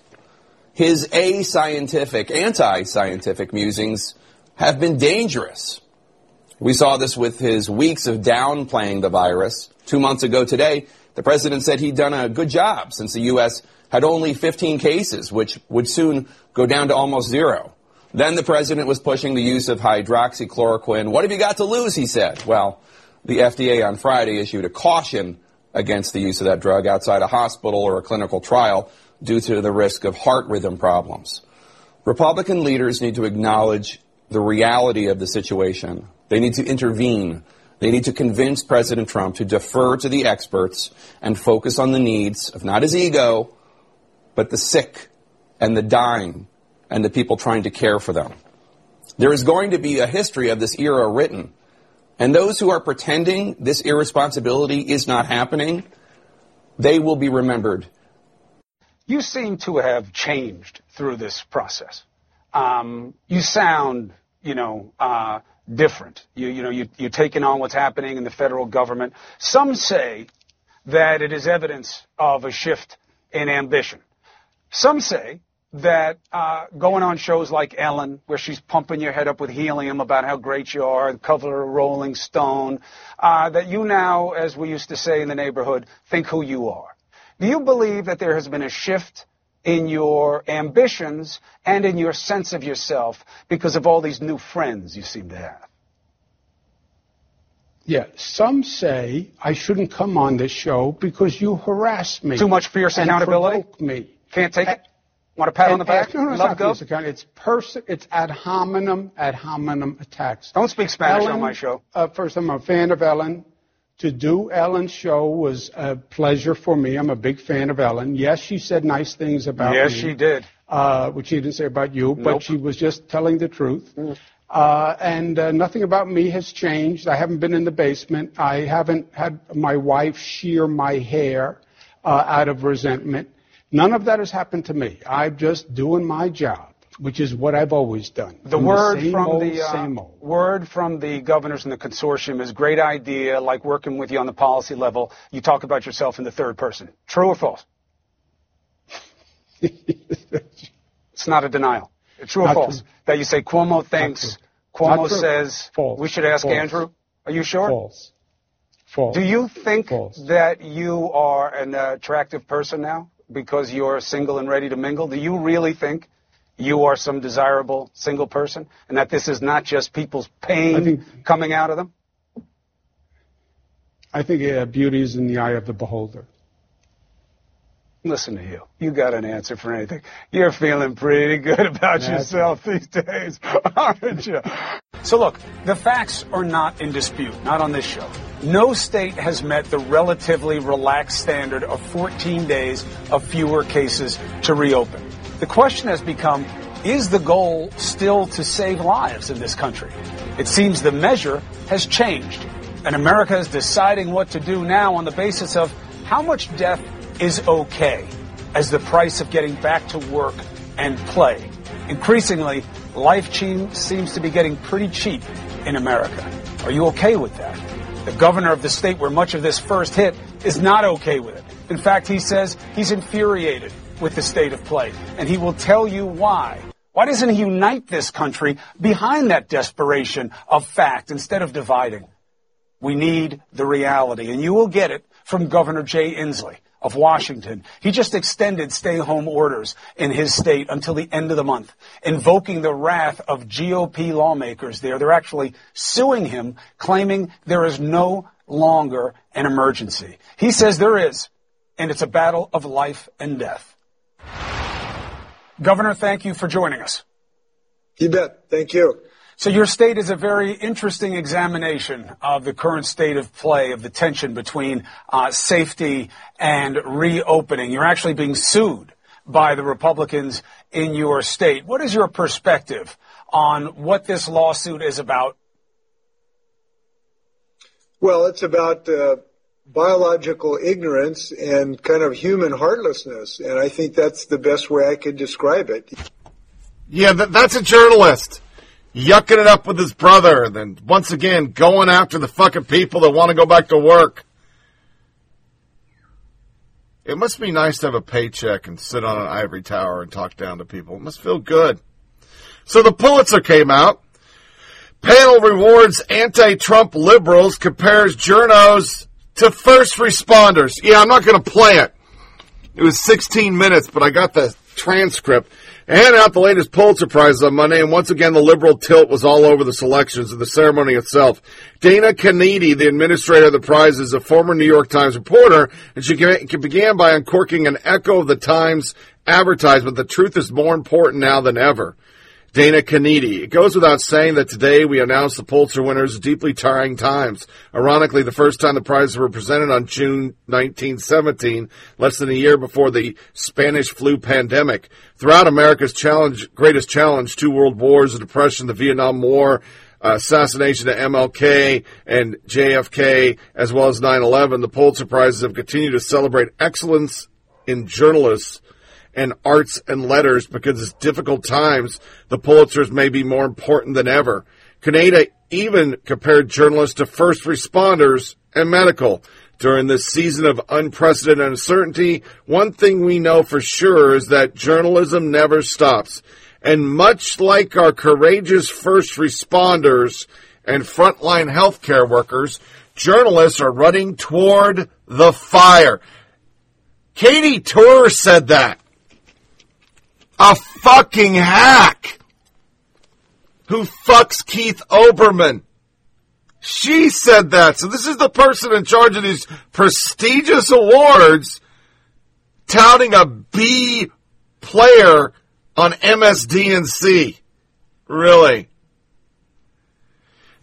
His ascientific, anti-scientific musings have been dangerous. We saw this with his weeks of downplaying the virus. Two months ago today, the president said he'd done a good job since the U.S. had only 15 cases, which would soon go down to almost zero. Then the president was pushing the use of hydroxychloroquine. What have you got to lose, he said. Well, the FDA on Friday issued a caution against the use of that drug outside a hospital or a clinical trial due to the risk of heart rhythm problems. Republican leaders need to acknowledge the reality of the situation. They need to intervene. They need to convince President Trump to defer to the experts and focus on the needs of not his ego, but the sick and the dying and the people trying to care for them. There is going to be a history of this era written. And those who are pretending this irresponsibility is not happening, they will be remembered. You seem to have changed through this process. Um, you sound, you know, uh, different. You, you know, you, you're taking on what's happening in the federal government. Some say that it is evidence of a shift in ambition. Some say that uh, going on shows like Ellen, where she's pumping your head up with helium about how great you are, and cover a Rolling Stone, uh, that you now, as we used to say in the neighborhood, think who you are. Do you believe that there has been a shift in your ambitions and in your sense of yourself because of all these new friends you seem to have. Yeah, some say I shouldn't come on this show because you harass me. Too much fierce accountability? me. Can't take it? Want a pat and, on the back? No, no, it's Love not account. It's person. It's ad hominem, ad hominem attacks. Don't speak Spanish Ellen, on my show. Uh, first, I'm a fan of Ellen. To do Ellen's show was a pleasure for me. I'm a big fan of Ellen. Yes, she said nice things about yes, me. Yes, she did. uh, which she didn't say about you, but she was just telling the truth. Uh, and uh, nothing about me has changed. I haven't been in the basement. I haven't had my wife shear my hair uh, out of resentment. None of that has happened to me. I'm just doing my job, which is what I've always done. The I'm word same from old, the uh, word from the governors and the consortium is great idea, like working with you on the policy level. You talk about yourself in the third person. True or false? [LAUGHS] it's not a denial. True or false? true. That you say Cuomo thinks, Cuomo says False. we should ask False. Andrew. Are you sure? False. False. Do you think that you are an attractive person now because you're single and ready to mingle? Do you really think you are some desirable single person and that this is not just people's pain coming out of them? I think uh, beauty is in the eye of the beholder. Listen to you. You got an answer for anything. You're feeling pretty good about That's yourself these days, [LAUGHS] aren't you? So look, the facts are not in dispute, not on this show. No state has met the relatively relaxed standard of 14 days of fewer cases to reopen. The question has become, is the goal still to save lives in this country? It seems the measure has changed, and America is deciding what to do now on the basis of how much death is okay as the price of getting back to work and play. Increasingly, life seems to be getting pretty cheap in America. Are you okay with that? The governor of the state where much of this first hit is not okay with it. In fact, he says he's infuriated with the state of play, and he will tell you why. Why doesn't he unite this country behind that desperation of fact instead of dividing? We need the reality, and you will get it from Governor Jay Inslee of Washington. He just extended stay home orders in his state until the end of the month, invoking the wrath of GOP lawmakers there. They're actually suing him, claiming there is no longer an emergency. He says there is, and it's a battle of life and death. Governor, thank you for joining us. You bet. Thank you. So your state is a very interesting examination of the current state of play of the tension between uh, safety and reopening. You're actually being sued by the Republicans in your state. What is your perspective on what this lawsuit is about? Well, it's about uh, biological ignorance and kind of human heartlessness, and I think that's the best way I could describe it. Yeah, that's a journalist yucking it up with his brother, and then once again going after the fucking people that want to go back to work. It must be nice to have a paycheck and sit on an ivory tower and talk down to people. It must feel good. So the Pulitzer came out. Panel rewards anti-Trump liberals, compares journos to first responders. Yeah, I'm not going to play it. It was 16 minutes, but I got the transcript. Handed out the latest Pulitzer Prizes on Monday, and once again, the liberal tilt was all over the selections of the ceremony itself. Dana Canedy, the administrator of the prize, is a former New York Times reporter, and she began by uncorking an echo of the Times advertisement. The truth is more important now than ever. Dana Canedy. It goes without saying that today we announce the Pulitzer winners deeply trying times. Ironically, the first time the prizes were presented on June 1917, less than a year before the Spanish flu pandemic. Throughout America's challenge, greatest challenge, two world wars, the depression, the Vietnam War, uh, assassination of MLK and JFK, as well as 9-11, the Pulitzer Prizes have continued to celebrate excellence in journalists and arts and letters because it's difficult times. The Pulitzers may be more important than ever. Canedy even compared journalists to first responders and medical. During this season of unprecedented uncertainty, one thing we know for sure is that journalism never stops. And much like our courageous first responders and frontline healthcare workers, journalists are running toward the fire. Katy Tur said that a fucking hack who fucks Keith Olbermann. She said that. So this is the person in charge of these prestigious awards touting a B player on MSDNC. Really?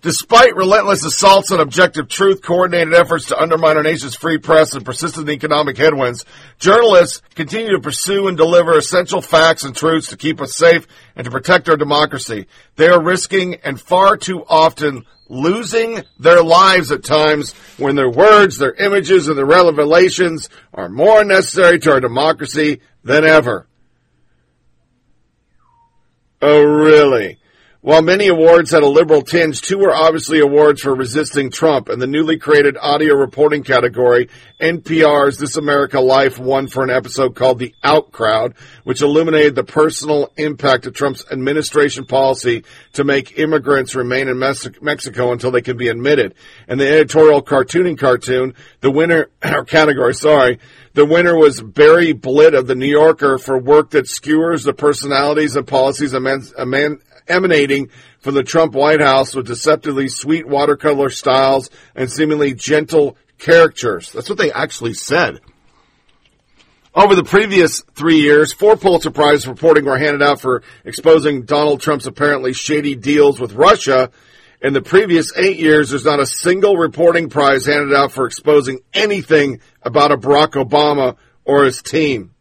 Despite relentless assaults on objective truth, coordinated efforts to undermine our nation's free press, and persistent economic headwinds, journalists continue to pursue and deliver essential facts and truths to keep us safe and to protect our democracy. They are risking and far too often losing their lives at times when their words, their images, and their revelations are more necessary to our democracy than ever. Oh, really? While many awards had a liberal tinge, two were obviously awards for resisting Trump. And the newly created audio reporting category, NPR's This American Life won for an episode called The Out Crowd, which illuminated the personal impact of Trump's administration policy to make immigrants remain in Mexico until they can be admitted. And the editorial cartooning cartoon, the winner, [CLEARS THROAT] or category, sorry, the winner was Barry Blitt of The New Yorker for work that skewers the personalities and policies of men, emanating from the Trump White House with deceptively sweet watercolor styles and seemingly gentle caricatures. That's what they actually said. Over the previous three years, four Pulitzer Prize reporting were handed out for exposing Donald Trump's apparently shady deals with Russia. In the previous eight years, there's not a single reporting prize handed out for exposing anything about a Barack Obama or his team.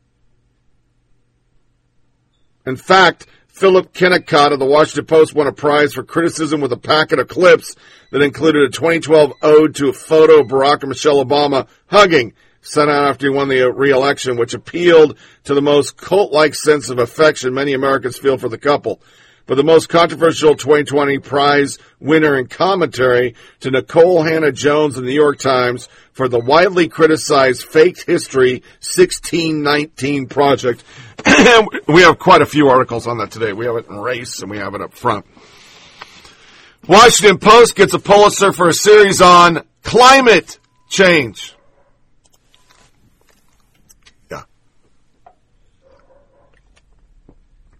In fact, Philip Kennicott of the Washington Post won a prize for criticism with a packet of clips that included a 2012 ode to a photo of Barack and Michelle Obama hugging, sent out after he won the uh, re-election, which appealed to the most cult-like sense of affection many Americans feel for the couple. But the most controversial 2020 prize winner in commentary to Nicole Hannah-Jones in the New York Times for the widely criticized Faked History 1619 project. [CLEARS THROAT] we have quite a few articles on that today. We have it in race and we have it up front. Washington Post gets a Pulitzer for a series on climate change. Yeah.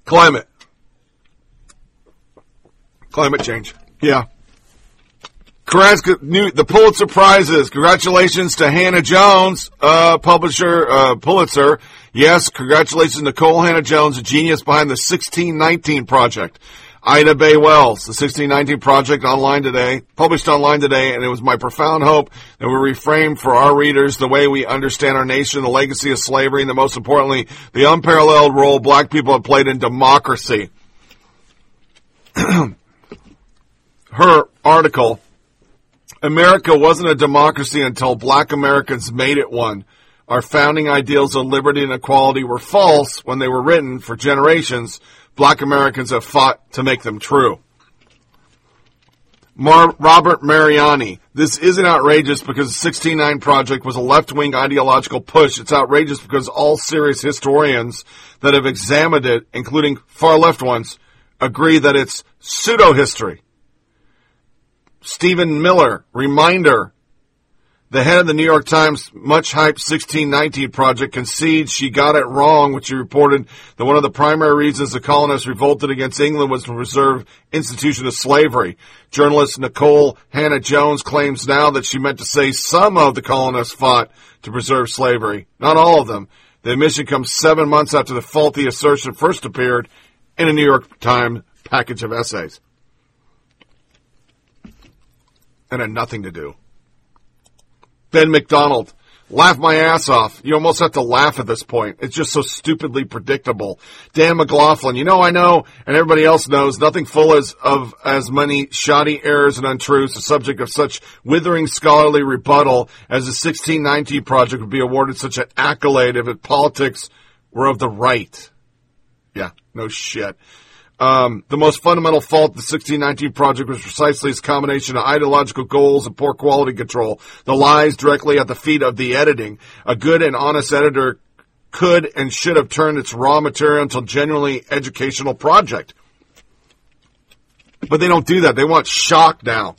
Climate. Climate change. Yeah. The Pulitzer Prizes. Congratulations to Hannah-Jones, uh, publisher, uh, Pulitzer. Yes, congratulations to Cole Hannah-Jones, a genius behind the 1619 project. Ida Bae Wells, the 1619 project online today, published online today, and it was my profound hope that we reframe for our readers the way we understand our nation, the legacy of slavery, and the most importantly, the unparalleled role black people have played in democracy. [CLEARS THROAT] Her article America wasn't a democracy until black Americans made it one. Our founding ideals of liberty and equality were false when they were written for generations. Black Americans have fought to make them true. Mar- Robert Mariani. This isn't outrageous because the 169 Project was a left-wing ideological push. It's outrageous because all serious historians that have examined it, including far-left ones, agree that it's pseudo-history. Stephen Miller, reminder. The head of the New York Times much hyped 1619 project concedes she got it wrong when she reported that one of the primary reasons the colonists revolted against England was to preserve institution of slavery. Journalist Nicole Hannah-Jones claims now that she meant to say some of the colonists fought to preserve slavery, not all of them. The admission comes seven months after the faulty assertion first appeared in a New York Times package of essays and had nothing to do. Ben McDonald, laugh my ass off. You almost have to laugh at this point. It's just so stupidly predictable. Dan McLaughlin, you know I know, and everybody else knows, nothing full as of as many shoddy errors and untruths, the subject of such withering scholarly rebuttal as the 1619 project would be awarded such an accolade if its politics were of the right. Yeah, no shit. Um, the most fundamental fault of the 1619 project was precisely its combination of ideological goals and poor quality control. The lies directly at the feet of the editing. A good and honest editor could and should have turned its raw material into a genuinely educational project. But they don't do that. They want shock now.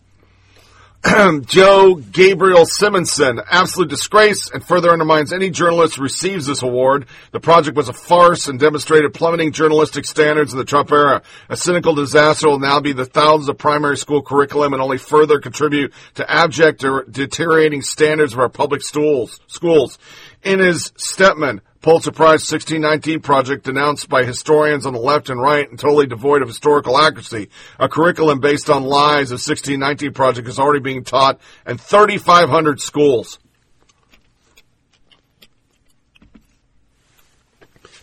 [CLEARS THROAT] Joe Gabriel Simonson, absolute disgrace and further undermines any journalist who receives this award. The project was a farce and demonstrated plummeting journalistic standards in the Trump era. A cynical disaster will now be the thousands of primary school curriculum and only further contribute to abject or deteriorating standards of our public schools. schools. Inez Stepman, Pulitzer Prize 1619 project denounced by historians on the left and right and totally devoid of historical accuracy. A curriculum based on lies of 1619 project is already being taught in 3,500 schools.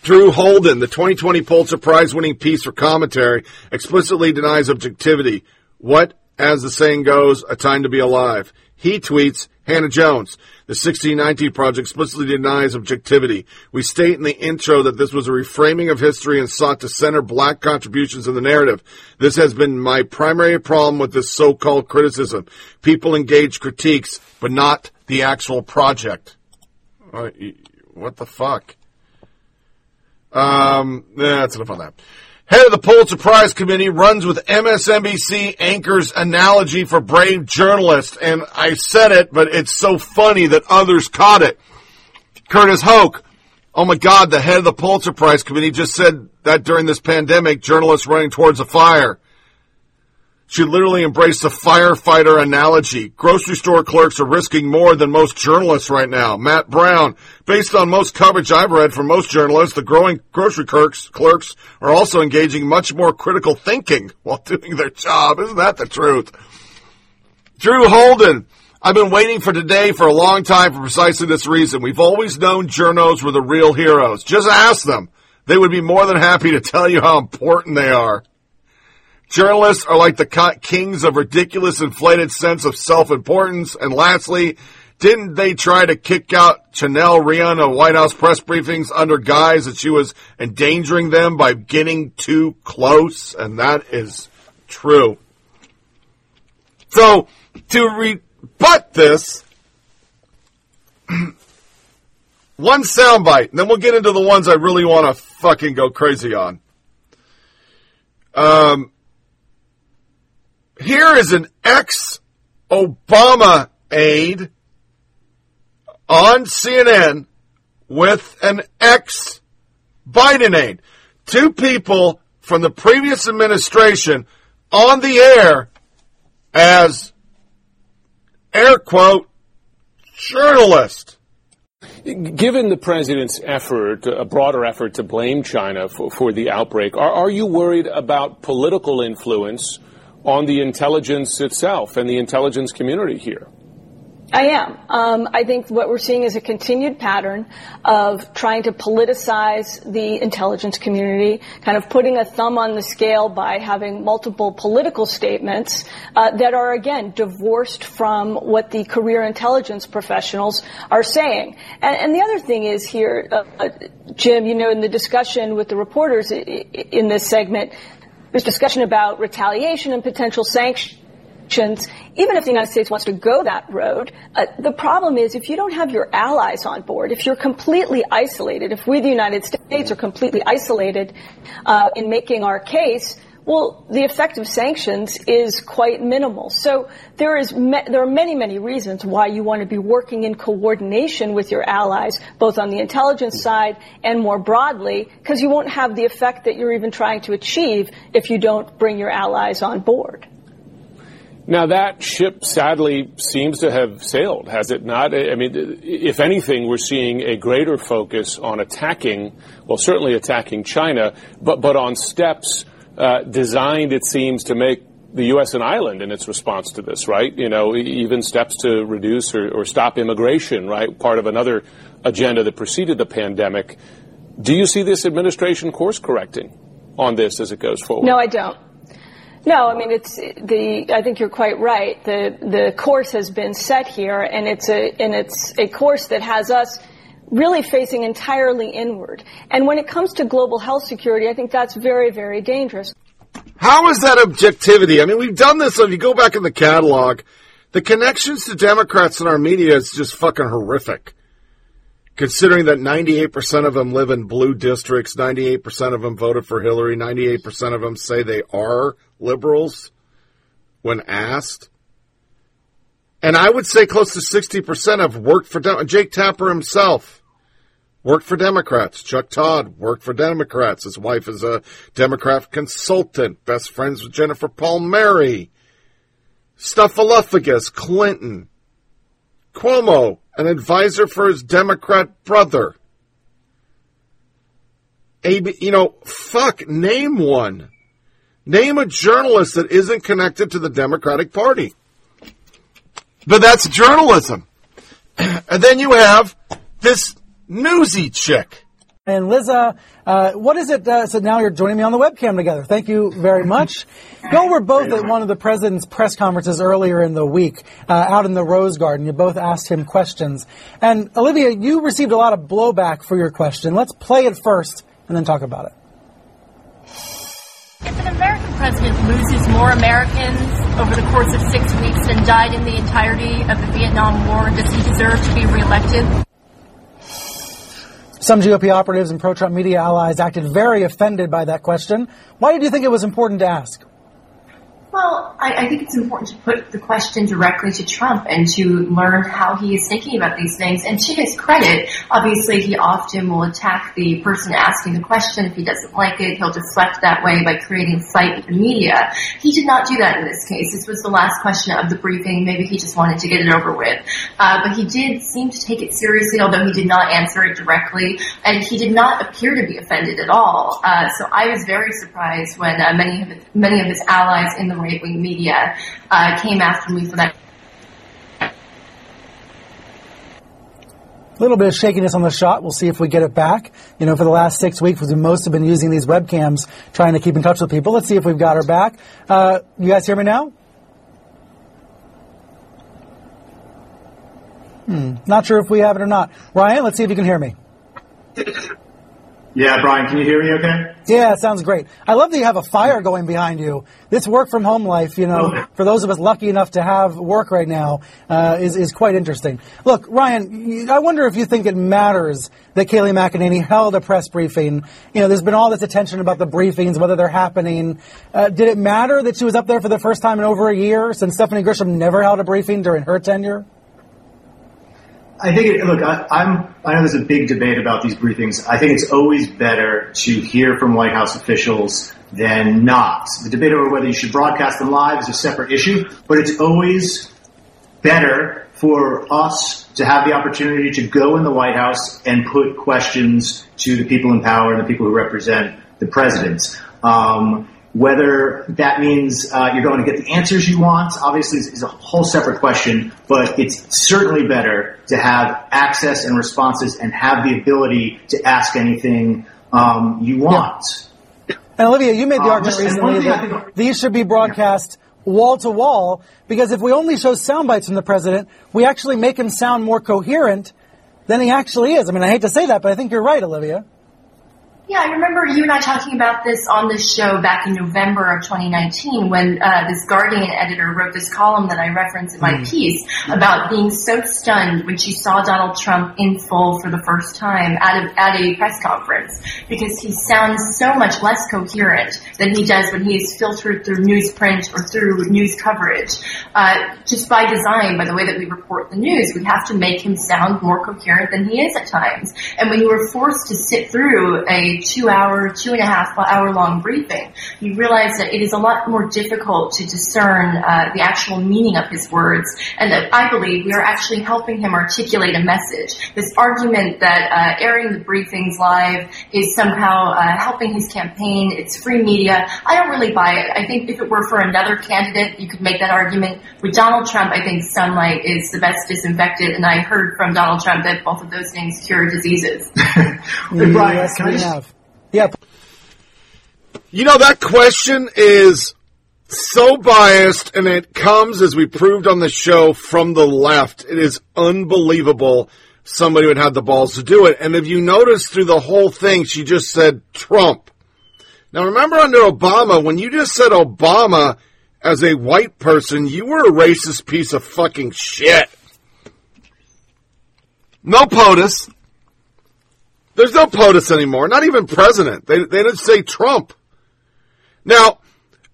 Drew Holden, the 2020 Pulitzer Prize winning piece for commentary, explicitly denies objectivity. What, as the saying goes, a time to be alive. He tweets, Hannah Jones, the 1619 Project explicitly denies objectivity. We state in the intro that this was a reframing of history and sought to center black contributions in the narrative. This has been my primary problem with this so-called criticism. People engage critiques, but not the actual project. What the fuck? Um, that's enough on that. Head of the Pulitzer Prize Committee runs with MSNBC anchor's analogy for brave journalists, and I said it, but it's so funny that others caught it. Curtis Houck, oh my God, the head of the Pulitzer Prize Committee just said that during this pandemic, journalists running towards a fire. She literally embraced the firefighter analogy. Grocery store clerks are risking more than most journalists right now. Matt Brown, based on most coverage I've read from most journalists, the growing grocery clerks, clerks are also engaging much more critical thinking [LAUGHS] while doing their job. Isn't that the truth? Drew Holden, I've been waiting for today for a long time for precisely this reason. We've always known journos were the real heroes. Just ask them. They would be more than happy to tell you how important they are. Journalists are like the kings of ridiculous inflated sense of self-importance. And lastly, didn't they try to kick out Chanel Rion of White House press briefings under guise that she was endangering them by getting too close? And that is true. So, to rebut this, [CLEARS THROAT] one soundbite, and then we'll get into the ones I really want to fucking go crazy on. Um, here is an ex Obama aide on CNN with an ex Biden aide. Two people from the previous administration on the air as air quote journalist. Given the president's effort, a broader effort to blame China for, for the outbreak, are, are you worried about political influence on the intelligence itself and the intelligence community here? I am. Um, I think what we're seeing is a continued pattern of trying to politicize the intelligence community, kind of putting a thumb on the scale by having multiple political statements uh, that are, again, divorced from what the career intelligence professionals are saying. And, and the other thing is here, uh, uh Jim, you know, in the discussion with the reporters in this segment, there's discussion about retaliation and potential sanctions. Even if the United States wants to go that road, uh, the problem is if you don't have your allies on board, if you're completely isolated, if we, the United States, are completely isolated uh, in making our case, well, the effect of sanctions is quite minimal. So there is me- there are many many reasons why you want to be working in coordination with your allies, both on the intelligence side and more broadly, because you won't have the effect that you're even trying to achieve if you don't bring your allies on board. Now that ship sadly seems to have sailed, has it not? I mean, if anything, we're seeing a greater focus on attacking, well, certainly attacking China, but, but on steps uh, designed, it seems, to make the U.S. an island in its response to this, right? You know, even steps to reduce or, or stop immigration, right? Part of another agenda that preceded the pandemic. Do you see this administration course correcting on this as it goes forward? No, I don't. No, I mean it's the. I think you're quite right. The the course has been set here, and it's a and it's a course that has us really facing entirely inward. And when it comes to global health security, I think that's very very dangerous. How is that objectivity? I mean, we've done this. If you go back in the catalog, the connections to Democrats in our media is just fucking horrific considering that 98% of them live in blue districts, 98% of them voted for Hillary, 98% of them say they are liberals when asked. And I would say close to 60% have worked for Jake Tapper himself worked for Democrats. Chuck Todd worked for Democrats. His wife is a Democrat consultant, best friends with Jennifer Palmieri. Snuffleupagus, Clinton, Cuomo, an advisor for his Democrat brother. AB, you know, fuck, name one. Name a journalist that isn't connected to the Democratic Party. But that's journalism. [CLEARS THROAT] And then you have this Nuzzi chick. And Liza, uh, what is it? Uh, so now you're joining me on the webcam together. Thank you very much. [LAUGHS] Y'all were both at one of the president's press conferences earlier in the week, uh, out in the Rose Garden. You both asked him questions. And Olivia, you received a lot of blowback for your question. Let's play it first and then talk about it. If an American president loses more Americans over the course of six weeks than died in the entirety of the Vietnam War, does he deserve to be reelected? Some GOP operatives and pro-Trump media allies acted very offended by that question. Why did you think it was important to ask? Well, I, I, think it's important to put the question directly to Trump and to learn how he is thinking about these things. And to his credit, obviously he often will attack the person asking the question. If he doesn't like it, he'll deflect that way by creating fight with the media. He did not do that in this case. This was the last question of the briefing. Maybe he just wanted to get it over with. Uh, but he did seem to take it seriously, although he did not answer it directly. And he did not appear to be offended at all. Uh, so I was very surprised when uh, many of many of his allies in the right wing media uh, came after me for that. A little bit of shakiness on the shot. We'll see if we get it back. You know, for the last six weeks, we most have been using these webcams trying to keep in touch with people. Let's see if we've got her back. Uh, you guys hear me now? Hmm. Not sure if we have it or not. Ryan, let's see if you can hear me. [LAUGHS] Yeah, Brian, can you hear me okay? Yeah, it sounds great. I love that you have a fire going behind you. This work from home life, you know, for those of us lucky enough to have work right now, uh, is, is quite interesting. Look, Ryan, I wonder if you think it matters that Kayleigh McEnany held a press briefing. You know, there's been all this attention about the briefings, whether they're happening. Uh, did it matter that she was up there for the first time in over a year since Stephanie Grisham never held a briefing during her tenure? I think, it, look, I, I'm, I know there's a big debate about these briefings. I think it's always better to hear from White House officials than not. The debate over whether you should broadcast them live is a separate issue, but it's always better for us to have the opportunity to go in the White House and put questions to the people in power and the people who represent the presidents. Um, whether that means uh, you're going to get the answers you want, obviously, is, is, a whole separate question. But it's certainly better to have access and responses and have the ability to ask anything um, you want. Yeah. And Olivia, you made the um, argument recently that these should be broadcast wall to wall because if we only show sound bites from the president, we actually make him sound more coherent than he actually is. I mean, I hate to say that, but I think you're right, Olivia. Yeah, I remember you and I talking about this on this show back in November of 2019 when uh, this Guardian editor wrote this column that I referenced in my mm. piece about being so stunned when she saw Donald Trump in full for the first time at a, at a press conference because he sounds so much less coherent than he does when he is filtered through newsprint or through news coverage. Uh, just by design, by the way that we report the news, we have to make him sound more coherent than he is at times. And when you are forced to sit through a two hour, two and a half hour long briefing, you realize that it is a lot more difficult to discern uh, the actual meaning of his words, and that I believe we are actually helping him articulate a message. This argument that uh, airing the briefings live is somehow uh, helping his campaign, it's free media, I don't really buy it. I think if it were for another candidate, you could make that argument. With Donald Trump, I think sunlight is the best disinfectant, and I heard from Donald Trump that both of those things cure diseases. [LAUGHS] Brian, yes, can I just, have. Yeah. You know, that question is so biased, and it comes, as we proved on the show, from the left. It is unbelievable somebody would have the balls to do it. And if you notice through the whole thing, she just said Trump. Now remember under Obama, when you just said Obama as a white person, you were a racist piece of fucking shit. No POTUS. There's no POTUS anymore, not even president. They, they didn't say Trump. Now,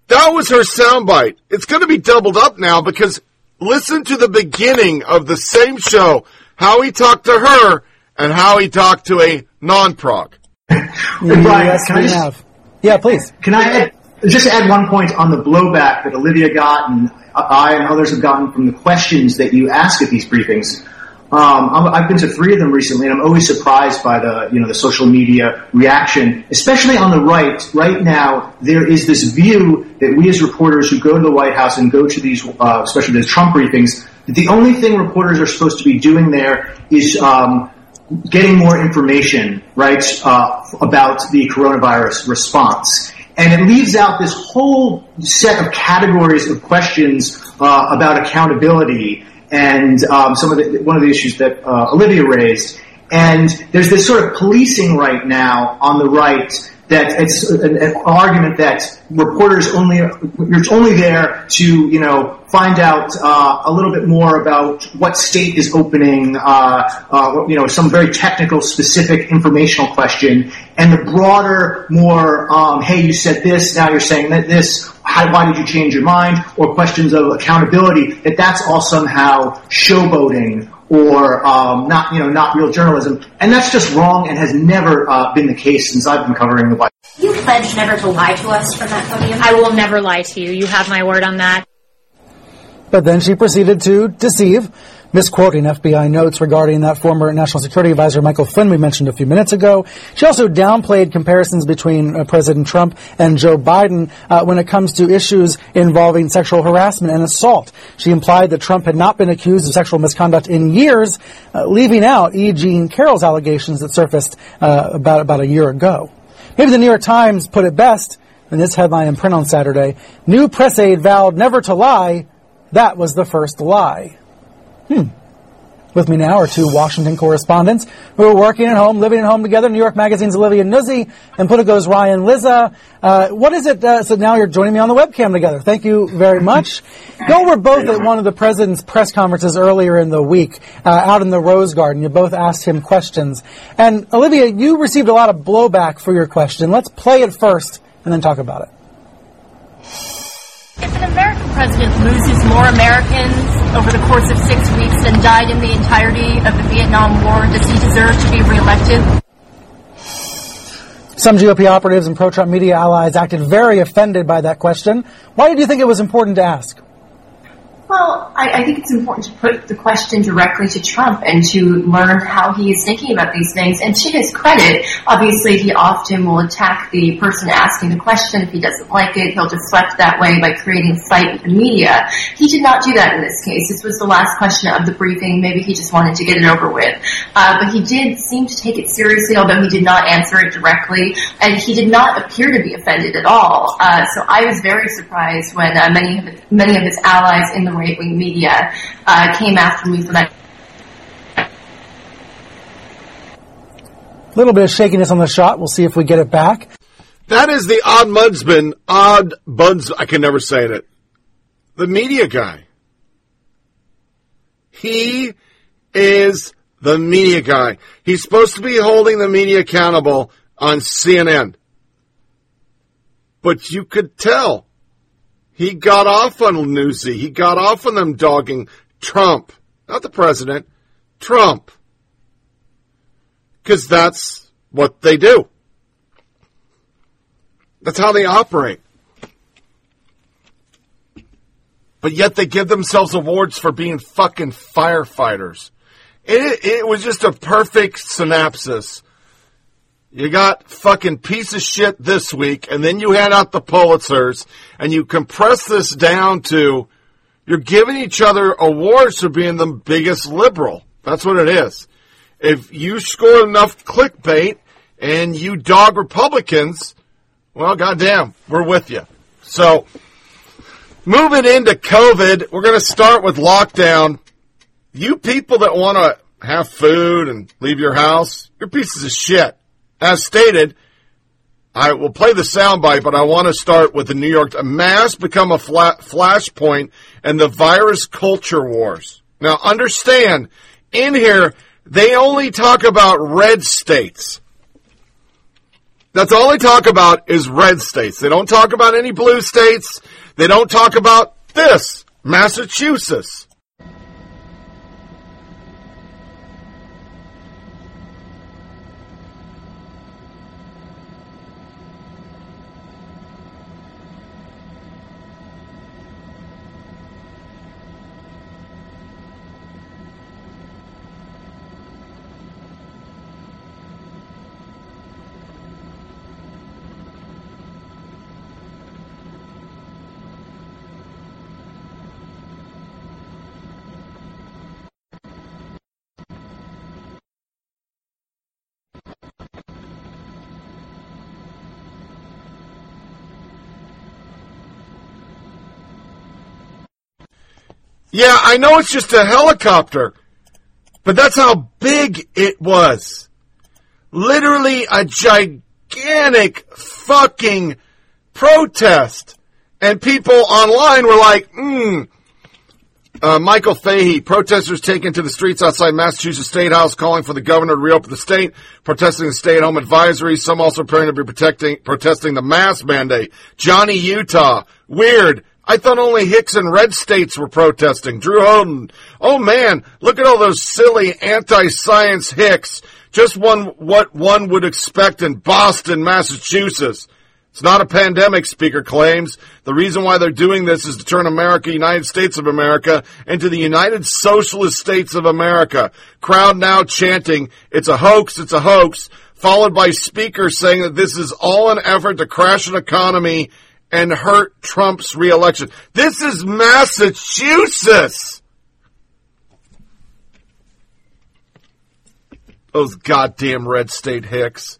that was her soundbite. It's going to be doubled up now because listen to the beginning of the same show, how he talked to her and how he talked to a non-prog. [LAUGHS] Brian, yes, can I just, have. Yeah, please. Can I add, just add one point on the blowback that Olivia got and I and others have gotten from the questions that you ask at these briefings? Um, i have been to three of them recently, and I'm always surprised by the you know the social media reaction, especially on the right. Right now, there is this view that we as reporters who go to the White House and go to these, uh, especially the Trump briefings, that the only thing reporters are supposed to be doing there is um, getting more information, right, uh, about the coronavirus response. And it leaves out this whole set of categories of questions uh, about accountability and um, some of the, one of the issues that uh, Olivia raised. And there's this sort of policing right now on the right that it's an, an argument that reporters only you're only there to you know find out uh, a little bit more about what state is opening, uh, uh, you know, some very technical, specific, informational question, and the broader, more, um, hey, you said this, now you're saying that this. How, why did you change your mind? Or questions of accountability. That that's all somehow showboating or um, not, you know, not real journalism, and that's just wrong and has never uh, been the case since I've been covering the White. You pledged never to lie to us from that podium. I will never lie to you. You have my word on that. But then she proceeded to deceive, misquoting FBI notes regarding that former National Security Advisor Michael Flynn we mentioned a few minutes ago. She also downplayed comparisons between uh, President Trump and Joe Biden uh, when it comes to issues involving sexual harassment and assault. She implied that Trump had not been accused of sexual misconduct in years, uh, leaving out E. Jean Carroll's allegations that surfaced uh, about about a year ago. Maybe the New York Times put it best in this headline in print on Saturday. New press aide vowed never to lie that was the first lie. Hmm. With me now are two Washington correspondents who are working at home, living at home together. New York Magazine's Olivia Nuzzi and Politico's Ryan Lizza. Uh, what is it? Uh, so now you're joining me on the webcam together. Thank you very much. [LAUGHS] you were both at one of the president's press conferences earlier in the week, uh, out in the Rose Garden. You both asked him questions. And Olivia, you received a lot of blowback for your question. Let's play it first and then talk about it. If an American president loses more Americans over the course of six weeks than died in the entirety of the Vietnam War, does he deserve to be reelected? Some GOP operatives and pro-Trump media allies acted very offended by that question. Why did you think it was important to ask? Well, I, I, think it's important to put the question directly to Trump and to learn how he is thinking about these things. And to his credit, obviously he often will attack the person asking the question. If he doesn't like it, he'll deflect that way by creating fight with the media. He did not do that in this case. This was the last question of the briefing. Maybe he just wanted to get it over with. Uh, but he did seem to take it seriously, although he did not answer it directly. And he did not appear to be offended at all. Uh, so I was very surprised when uh, many, of many of his allies in the right wing media uh, came after me for that. A little bit of shakiness on the shot. We'll see if we get it back. That is the odd mudsman, odd buds. I can never say it. The media guy. He is the media guy. He's supposed to be holding the media accountable on CNN. But you could tell he got off on Nuzzi. He got off on them dogging Trump, not the president, Trump. Because that's what they do. That's how they operate. But yet they give themselves awards for being fucking firefighters. It, it was just a perfect synopsis you got fucking piece of shit this week, and then you hand out the Pulitzers, and you compress this down to you're giving each other awards for being the biggest liberal. That's what it is. If you score enough clickbait and you dog Republicans, well, goddamn, we're with you. So, moving into COVID, we're going to start with lockdown. You people that want to have food and leave your house, you're pieces of shit as stated, I will play the soundbite, but I want to start with the New York mass become a flat flashpoint and the virus culture wars. Now understand, in here, they only talk about red states. That's all they talk about is red states. They don't talk about any blue states. They don't talk about this, Massachusetts. Yeah, I know it's just a helicopter, but that's how big it was. Literally a gigantic fucking protest. And people online were like, hmm. Uh, Michael Fahey, protesters taken to the streets outside Massachusetts State House calling for the governor to reopen the state, protesting the stay-at-home advisory. Some also appearing to be protecting, protesting the mask mandate. Johnny Utah, weird. I thought only Hicks and red states were protesting. Drew Holden, oh man, look at all those silly anti-science Hicks. Just one, what one would expect in Boston, Massachusetts. It's not a pandemic, Speaker claims. The reason why they're doing this is to turn America, United States of America, into the United Socialist States of America. Crowd now chanting, it's a hoax, it's a hoax, followed by Speaker saying that this is all an effort to crash an economy and hurt Trump's reelection. This is Massachusetts! Those goddamn red state hicks.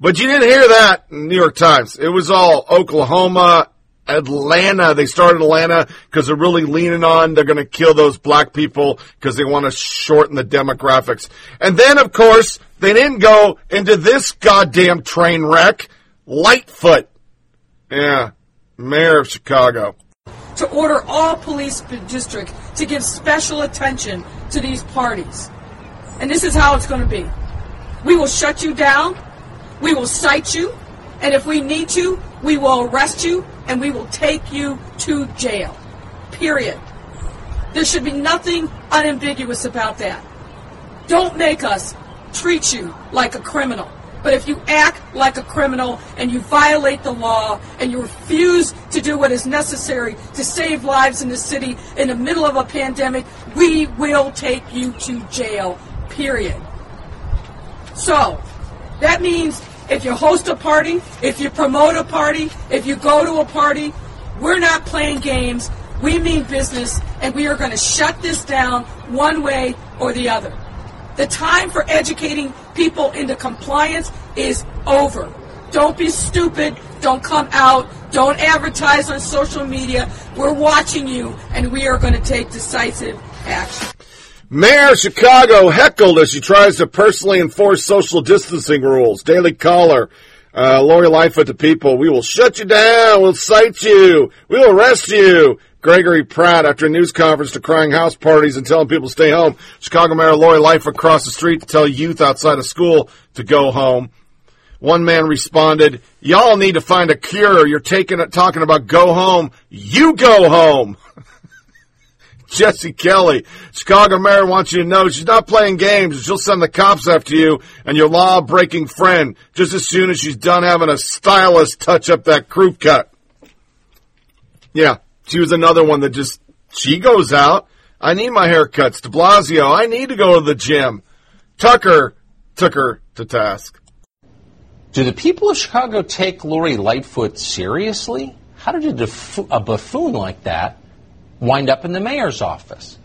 But you didn't hear that in New York Times. It was all Oklahoma, Atlanta. They started Atlanta because they're really leaning on they're going to kill those black people because they want to shorten the demographics. And then, of course, they didn't go into this goddamn train wreck, Lightfoot. Yeah, mayor of Chicago. To order all police districts to give special attention to these parties. And this is how it's going to be. We will shut you down. We will cite you. And if we need to, we will arrest you and we will take you to jail. Period. There should be nothing unambiguous about that. Don't make us treat you like a criminal. But if you act like a criminal and you violate the law and you refuse to do what is necessary to save lives in the city in the middle of a pandemic, we will take you to jail. Period. So, that means if you host a party, if you promote a party, if you go to a party, we're not playing games. We mean business, and we are going to shut this down one way or the other. The time for educating people into compliance is over. Don't be stupid. Don't come out. Don't advertise on social media. We're watching you, and we are going to take decisive action. Mayor of Chicago heckled as she tries to personally enforce social distancing rules. Daily Caller. Uh, Lori Lightfoot to people. We will shut you down. We'll cite you. We will arrest you. Gregory Pratt after a news conference decrying house parties and telling people to stay home. Chicago Mayor Lori Lightfoot crossed the street to tell youth outside of school to go home. One man responded, y'all need to find a cure. You're taking talking about go home. You go home. [LAUGHS] Jesse Kelly, Chicago mayor wants you to know she's not playing games. She'll send the cops after you and your law breaking friend just as soon as she's done having a stylist touch up that crew cut. Yeah, she was another one that just, she goes out. I need my haircuts. De Blasio, I need to go to the gym. Tucker took her to task. Do the people of Chicago take Lori Lightfoot seriously? How did a, a buffoon like that wind up in the mayor's office?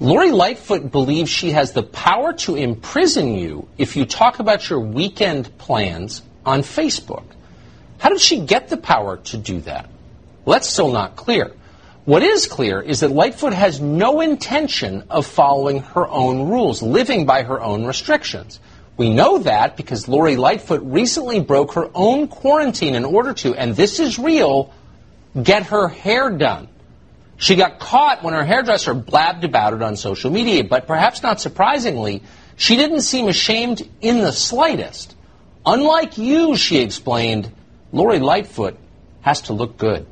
Lori Lightfoot believes she has the power to imprison you if you talk about your weekend plans on Facebook. How did she get the power to do that? Well, that's still not clear. What is clear is that Lightfoot has no intention of following her own rules, living by her own restrictions. We know that because Lori Lightfoot recently broke her own quarantine in order to, and this is real, get her hair done. She got caught when her hairdresser blabbed about it on social media, but perhaps not surprisingly, she didn't seem ashamed in the slightest. Unlike you, she explained, Lori Lightfoot has to look good.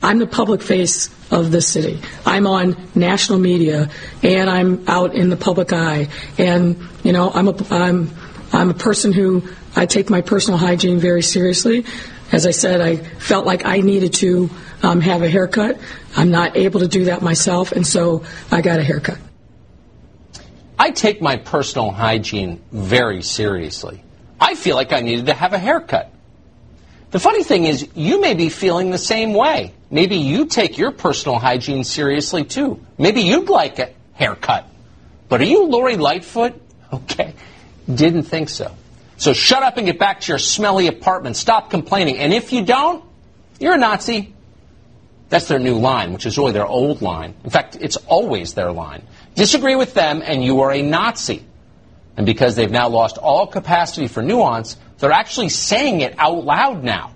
I'm the public face of the city. I'm on national media and I'm out in the public eye. And, you know, I'm a, I'm, I'm a person who I take my personal hygiene very seriously. As I said, I felt like I needed to um, have a haircut. I'm not able to do that myself, and so I got a haircut. I take my personal hygiene very seriously. I feel like I needed to have a haircut. The funny thing is, you may be feeling the same way. Maybe you take your personal hygiene seriously too. Maybe you'd like a haircut. But are you Lori Lightfoot? [LAUGHS] Okay. Didn't think so. So shut up and get back to your smelly apartment. Stop complaining. And if you don't, you're a Nazi. That's their new line, which is really their old line. In fact, it's always their line. Disagree with them, and you are a Nazi. And because they've now lost all capacity for nuance, they're actually saying it out loud now.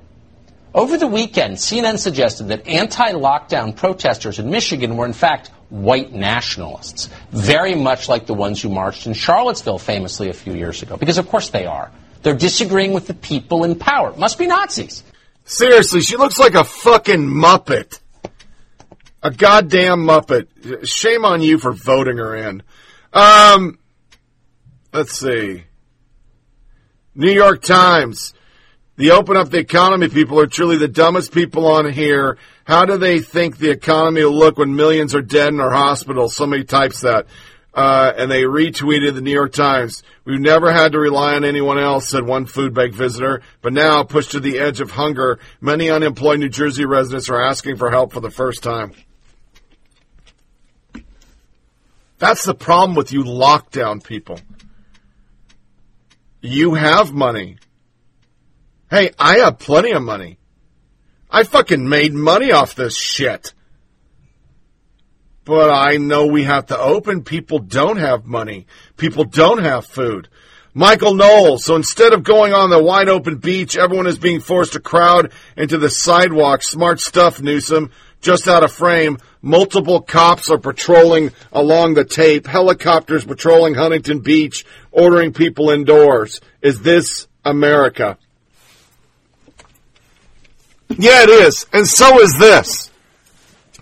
Over the weekend, CNN suggested that anti lockdown protesters in Michigan were, in fact, white nationalists, very much like the ones who marched in Charlottesville famously a few years ago, because of course they are. They're disagreeing with the people in power. It must be Nazis. Seriously, she looks like a fucking Muppet. A goddamn Muppet. Shame on you for voting her in. Um, let's see. New York Times. The open up the economy people are truly the dumbest people on here. How do they think the economy will look when millions are dead in our hospitals? Somebody types that. Uh, and they retweeted the New York Times. We've never had to rely on anyone else, said one food bank visitor. But now, pushed to the edge of hunger, many unemployed New Jersey residents are asking for help for the first time. That's the problem with you lockdown people. You have money. Hey, I have plenty of money. I fucking made money off this shit. But I know we have to open. People don't have money. People don't have food. Michael Knowles. So instead of going on the wide open beach, everyone is being forced to crowd into the sidewalk. Smart stuff, Newsom. Just out of frame. Multiple cops are patrolling along the tape. Helicopters patrolling Huntington Beach, ordering people indoors. Is this America? Yeah, it is. And so is this.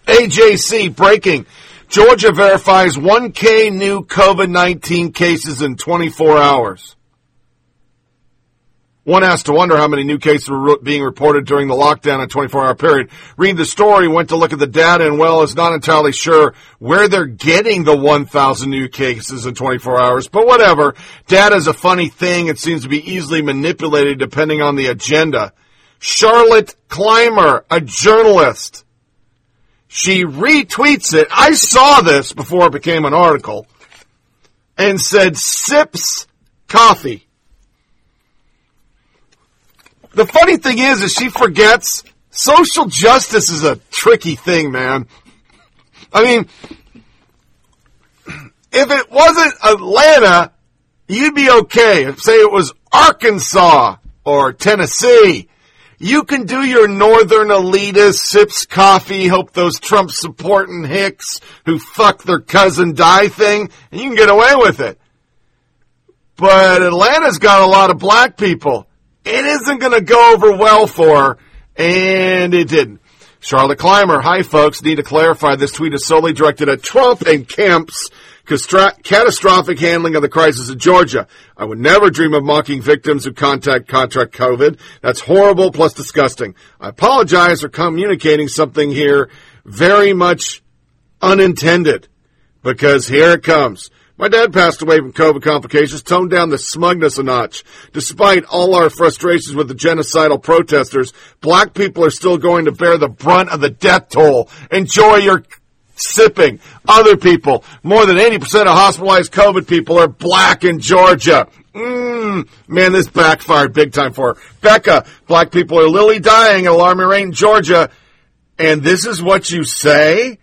AJC breaking. Georgia verifies 1K new COVID 19 cases in 24 hours. One has to wonder how many new cases were being reported during the lockdown and 24 hour period. Read the story, went to look at the data, and well, is not entirely sure where they're getting the 1,000 new cases in 24 hours, but whatever. Data is a funny thing. It seems to be easily manipulated depending on the agenda. Charlotte Clymer, a journalist, she retweets it. I saw this before it became an article and said, sips coffee. The funny thing is, is she forgets social justice is a tricky thing, man. I mean, if it wasn't Atlanta, you'd be okay. If, say it was Arkansas or Tennessee, you can do your northern elitist sips coffee, hope those Trump supporting hicks who fuck their cousin die thing, and you can get away with it. But Atlanta's got a lot of black people it isn't going to go over well for her, and it didn't. Charlotte Clymer, hi folks, need to clarify this tweet is solely directed at Trump and Kemp's catastrophic handling of the crisis in Georgia. I would never dream of mocking victims who contact contract COVID. That's horrible plus disgusting. I apologize for communicating something here very much unintended because here it comes. My dad passed away from COVID complications, toned down the smugness a notch. Despite all our frustrations with the genocidal protesters, black people are still going to bear the brunt of the death toll. Enjoy your sipping. Other people, more than 80% of hospitalized COVID people are black in Georgia. Mmm, man, this backfired big time for her. Becca, black people are literally dying at alarming rate in Georgia. And this is what you say?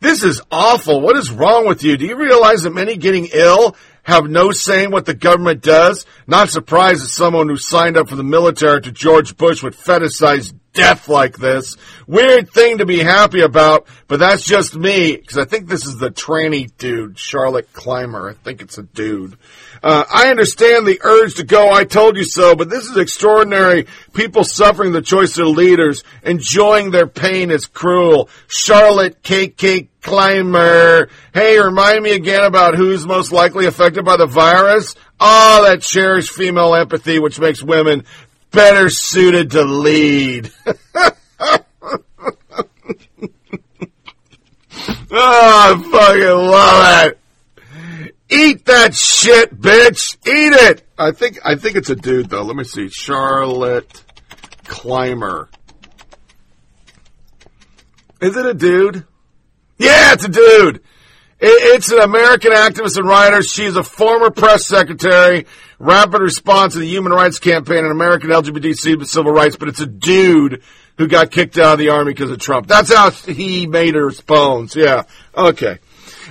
This is awful. What is wrong with you? Do you realize that many getting ill have no say in what the government does? Not surprised that someone who signed up for the military to George Bush would fetishize death like this. Weird thing to be happy about, but that's just me, because I think this is the tranny dude, Charlotte Clymer. I think it's a dude. Uh, I understand the urge to go, I told you so, but this is extraordinary. People suffering the choice of leaders, enjoying their pain is cruel. Charlotte KK Clymer. Hey, remind me again about who's most likely affected by the virus. Oh, that cherished female empathy, which makes women better suited to lead. oh, [LAUGHS] I fucking love it. Eat that shit, bitch. Eat it. I think I think it's a dude though. Let me see. Charlotte Clymer. Is it a dude? Yeah, it's a dude. It's an American activist and writer. She's a former press secretary, rapid response to the Human Rights Campaign and American LGBT civil rights, but it's a dude who got kicked out of the army because of Trump. That's how he made her bones. Yeah. Okay.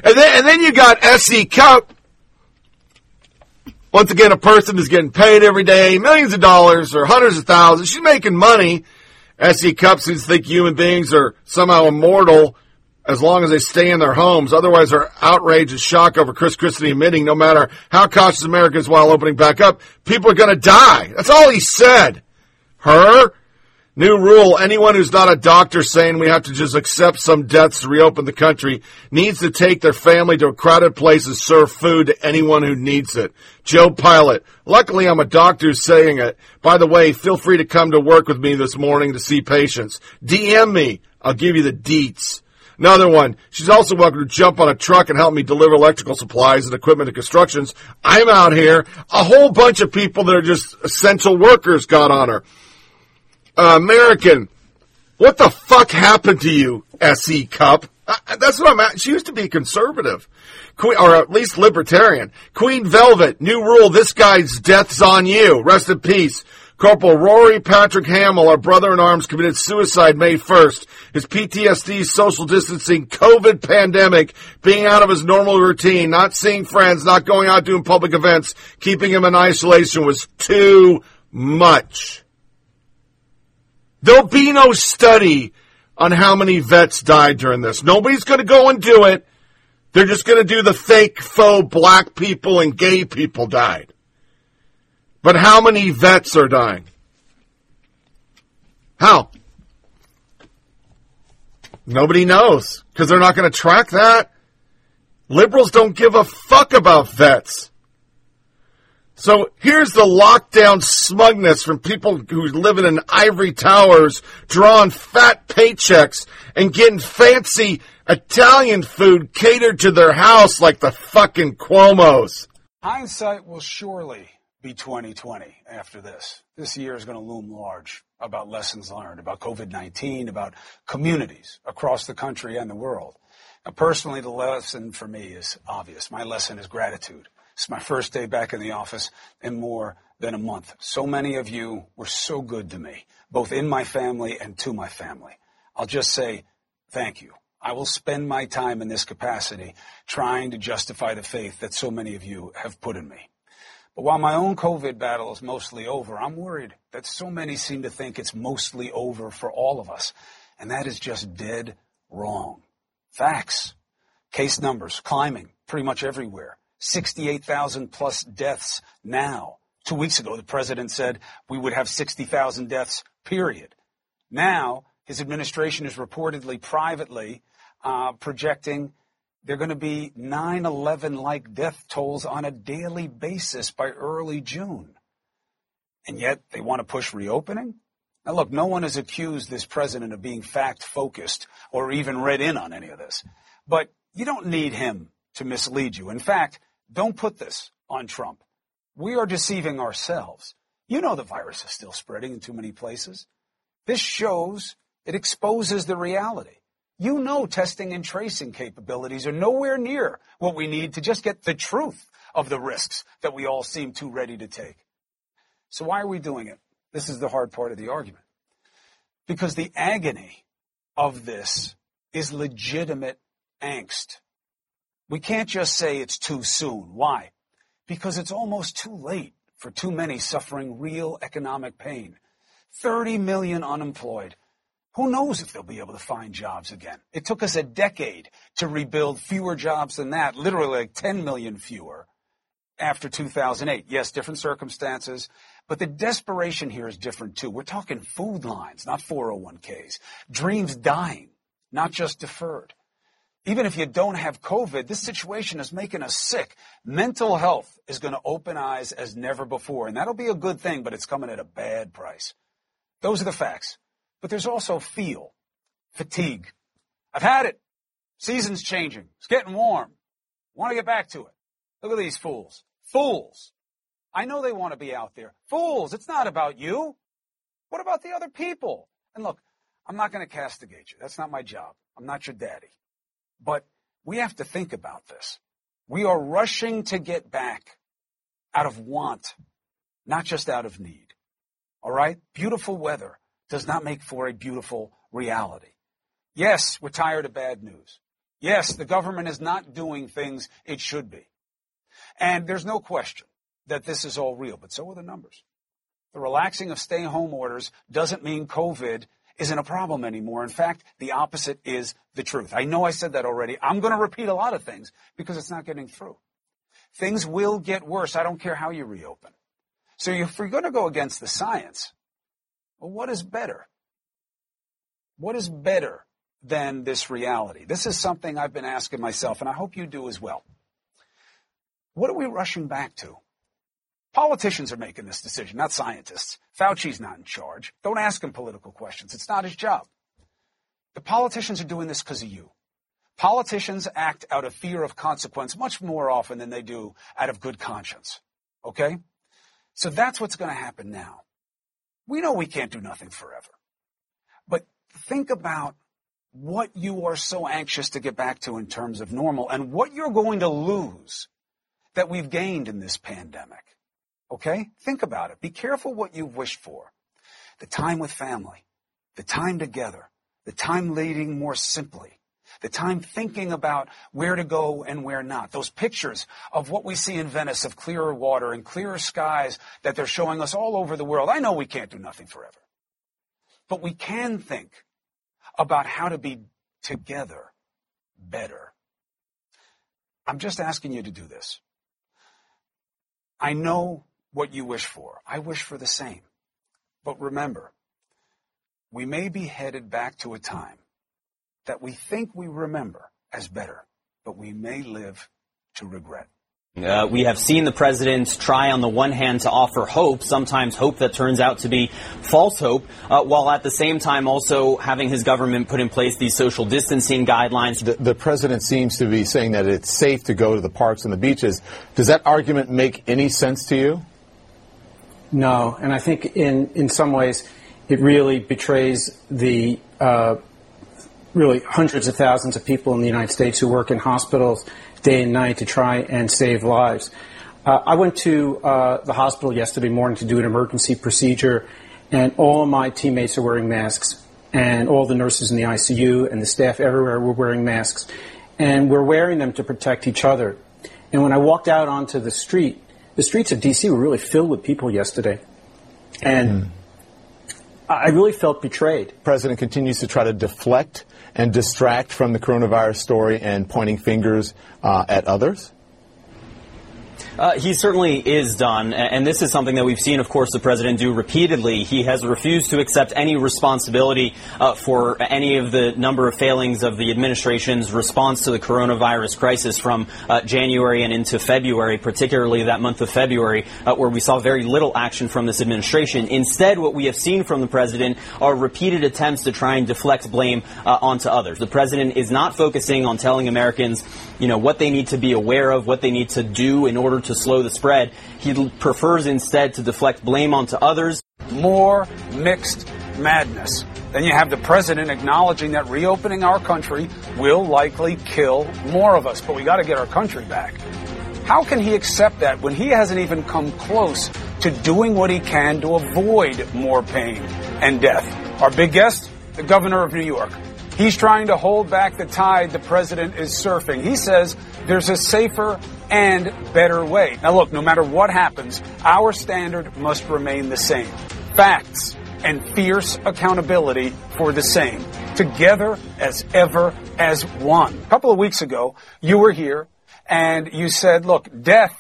And then, and then you got S.E. Cupp. Once again, a person is getting paid every day, millions of dollars or hundreds of thousands. She's making money. S.E. Cupp seems to think human beings are somehow immortal as long as they stay in their homes. Otherwise, their outrage and shock over Chris Christie admitting no matter how cautious Americans while opening back up, people are going to die. That's all he said. Her? New rule, anyone who's not a doctor saying we have to just accept some deaths to reopen the country needs to take their family to a crowded place and serve food to anyone who needs it. Joe Pilot. Luckily I'm a doctor saying it. By the way, feel free to come to work with me this morning to see patients. DM me. I'll give you the deets. Another one. She's also welcome to jump on a truck and help me deliver electrical supplies and equipment to constructions. I'm out here. A whole bunch of people that are just essential workers got on her. Uh, American, what the fuck happened to you, S.E. Cupp? Uh, that's what I'm at. She used to be conservative. Queen, or at least libertarian. Queen Velvet, new rule, this guy's death's on you. Rest in peace. Corporal Rory Patrick Hamill, our brother in arms, committed suicide May 1st. His PTSD, social distancing, COVID pandemic, being out of his normal routine, not seeing friends, not going out doing public events, keeping him in isolation was too much. There'll be no study on how many vets died during this. Nobody's going to go and do it. They're just going to do the fake faux black people and gay people died. But how many vets are dying? How? Nobody knows because they're not going to track that. Liberals don't give a fuck about vets. So here's the lockdown smugness from people who live in ivory towers, drawing fat paychecks and getting fancy Italian food catered to their house like the fucking Cuomo's. Hindsight will surely be 2020 after this. This year is going to loom large about lessons learned, about COVID-19, about communities across the country and the world. Now, personally, the lesson for me is obvious. My lesson is gratitude. It's my first day back in the office in more than a month. So many of you were so good to me, both in my family and to my family. I'll just say thank you. I will spend my time in this capacity trying to justify the faith that so many of you have put in me. But while my own COVID battle is mostly over, I'm worried that so many seem to think it's mostly over for all of us. And that is just dead wrong. Facts. Case numbers climbing pretty much everywhere. 68,000 plus deaths now. Two weeks ago, the president said we would have 60,000 deaths, period. Now, his administration is reportedly privately uh, projecting they're going to be 9-11 like death tolls on a daily basis by early June. And yet they want to push reopening? Now look, no one has accused this president of being fact focused or even read in on any of this. But you don't need him to mislead you. In fact, don't put this on Trump. We are deceiving ourselves. You know the virus is still spreading in too many places. This shows, it exposes the reality. You know testing and tracing capabilities are nowhere near what we need to just get the truth of the risks that we all seem too ready to take. So why are we doing it? This is the hard part of the argument. Because the agony of this is legitimate angst. We can't just say it's too soon. Why? Because it's almost too late for too many suffering real economic pain. 30 million unemployed. Who knows if they'll be able to find jobs again? It took us a decade to rebuild fewer jobs than that, literally like 10 million fewer after 2008. Yes, different circumstances, but the desperation here is different too. We're talking food lines, not 401ks. Dreams dying, not just deferred even if you don't have COVID, this situation is making us sick. Mental health is going to open eyes as never before, and that'll be a good thing, but it's coming at a bad price. Those are the facts. But there's also feel, fatigue. I've had it. Season's changing. It's getting warm. Want to get back to it. Look at these fools. Fools. I know they want to be out there. Fools. It's not about you. What about the other people? And look, I'm not going to castigate you. That's not my job. I'm not your daddy. But we have to think about this. We are rushing to get back out of want, not just out of need. All right? Beautiful weather. Does not make for a beautiful reality. Yes, we're tired of bad news. Yes, the government is not doing things it should be. And there's no question that this is all real, but so are the numbers. The relaxing of stay home orders doesn't mean COVID isn't a problem anymore. In fact, the opposite is the truth. I know I said that already. I'm going to repeat a lot of things because it's not getting through. Things will get worse. I don't care how you reopen. So if you're going to go against the science, well, what is better? What is better than this reality? This is something I've been asking myself, and I hope you do as well. What are we rushing back to? Politicians are making this decision, not scientists. Fauci's not in charge. Don't ask him political questions. It's not his job. The politicians are doing this because of you. Politicians act out of fear of consequence much more often than they do out of good conscience. Okay? So that's what's going to happen now. We know we can't do nothing forever. But think about what you are so anxious to get back to in terms of normal and what you're going to lose that we've gained in this pandemic. Okay? Think about it. Be careful what you wish for. The time with family, the time together, the time leading more simply, the time thinking about where to go and where not. Those pictures of what we see in Venice of clearer water and clearer skies that they're showing us all over the world. I know we can't do nothing forever, but we can think about how to be together better. I'm just asking you to do this. I know what you wish for. I wish for the same. But remember, we may be headed back to a time that we think we remember as better, but we may live to regret. Uh, we have seen the president try on the one hand to offer hope, sometimes hope that turns out to be false hope, uh, while at the same time also having his government put in place these social distancing guidelines. The, the president seems to be saying that it's safe to go to the parks and the beaches. Does that argument make any sense to you? No, and I think in, in some ways it really betrays the uh, really hundreds of thousands of people in the United States who work in hospitals day and night to try and save lives. Uh, I went to uh, the hospital yesterday morning to do an emergency procedure, and all of my teammates are wearing masks, and all the nurses in the ICU and the staff everywhere were wearing masks, and we're wearing them to protect each other. And when I walked out onto the street, the streets of D.C. were really filled with people yesterday, and. Mm. I really felt betrayed. The president continues to try to deflect and distract from the coronavirus story and pointing fingers uh, at others? Uh, he certainly is done, and this is something that we've seen, of course, the president do repeatedly. He has refused to accept any responsibility uh, for any of the number of failings of the administration's response to the coronavirus crisis from uh, January and into February, particularly that month of February, uh, where we saw very little action from this administration. Instead, what we have seen from the president are repeated attempts to try and deflect blame uh, onto others. The president is not focusing on telling Americans, you know, what they need to be aware of, what they need to do in order to slow the spread. He prefers instead to deflect blame onto others. More mixed madness. Then you have the president acknowledging that reopening our country will likely kill more of us, but we got to get our country back. How can he accept that when he hasn't even come close to doing what he can to avoid more pain and death? Our big guest, the governor of New York. He's trying to hold back the tide the president is surfing. He says there's a safer and better way. Now look, no matter what happens, our standard must remain the same. Facts and fierce accountability for the same. Together as ever as one. A couple of weeks ago, you were here and you said, look, death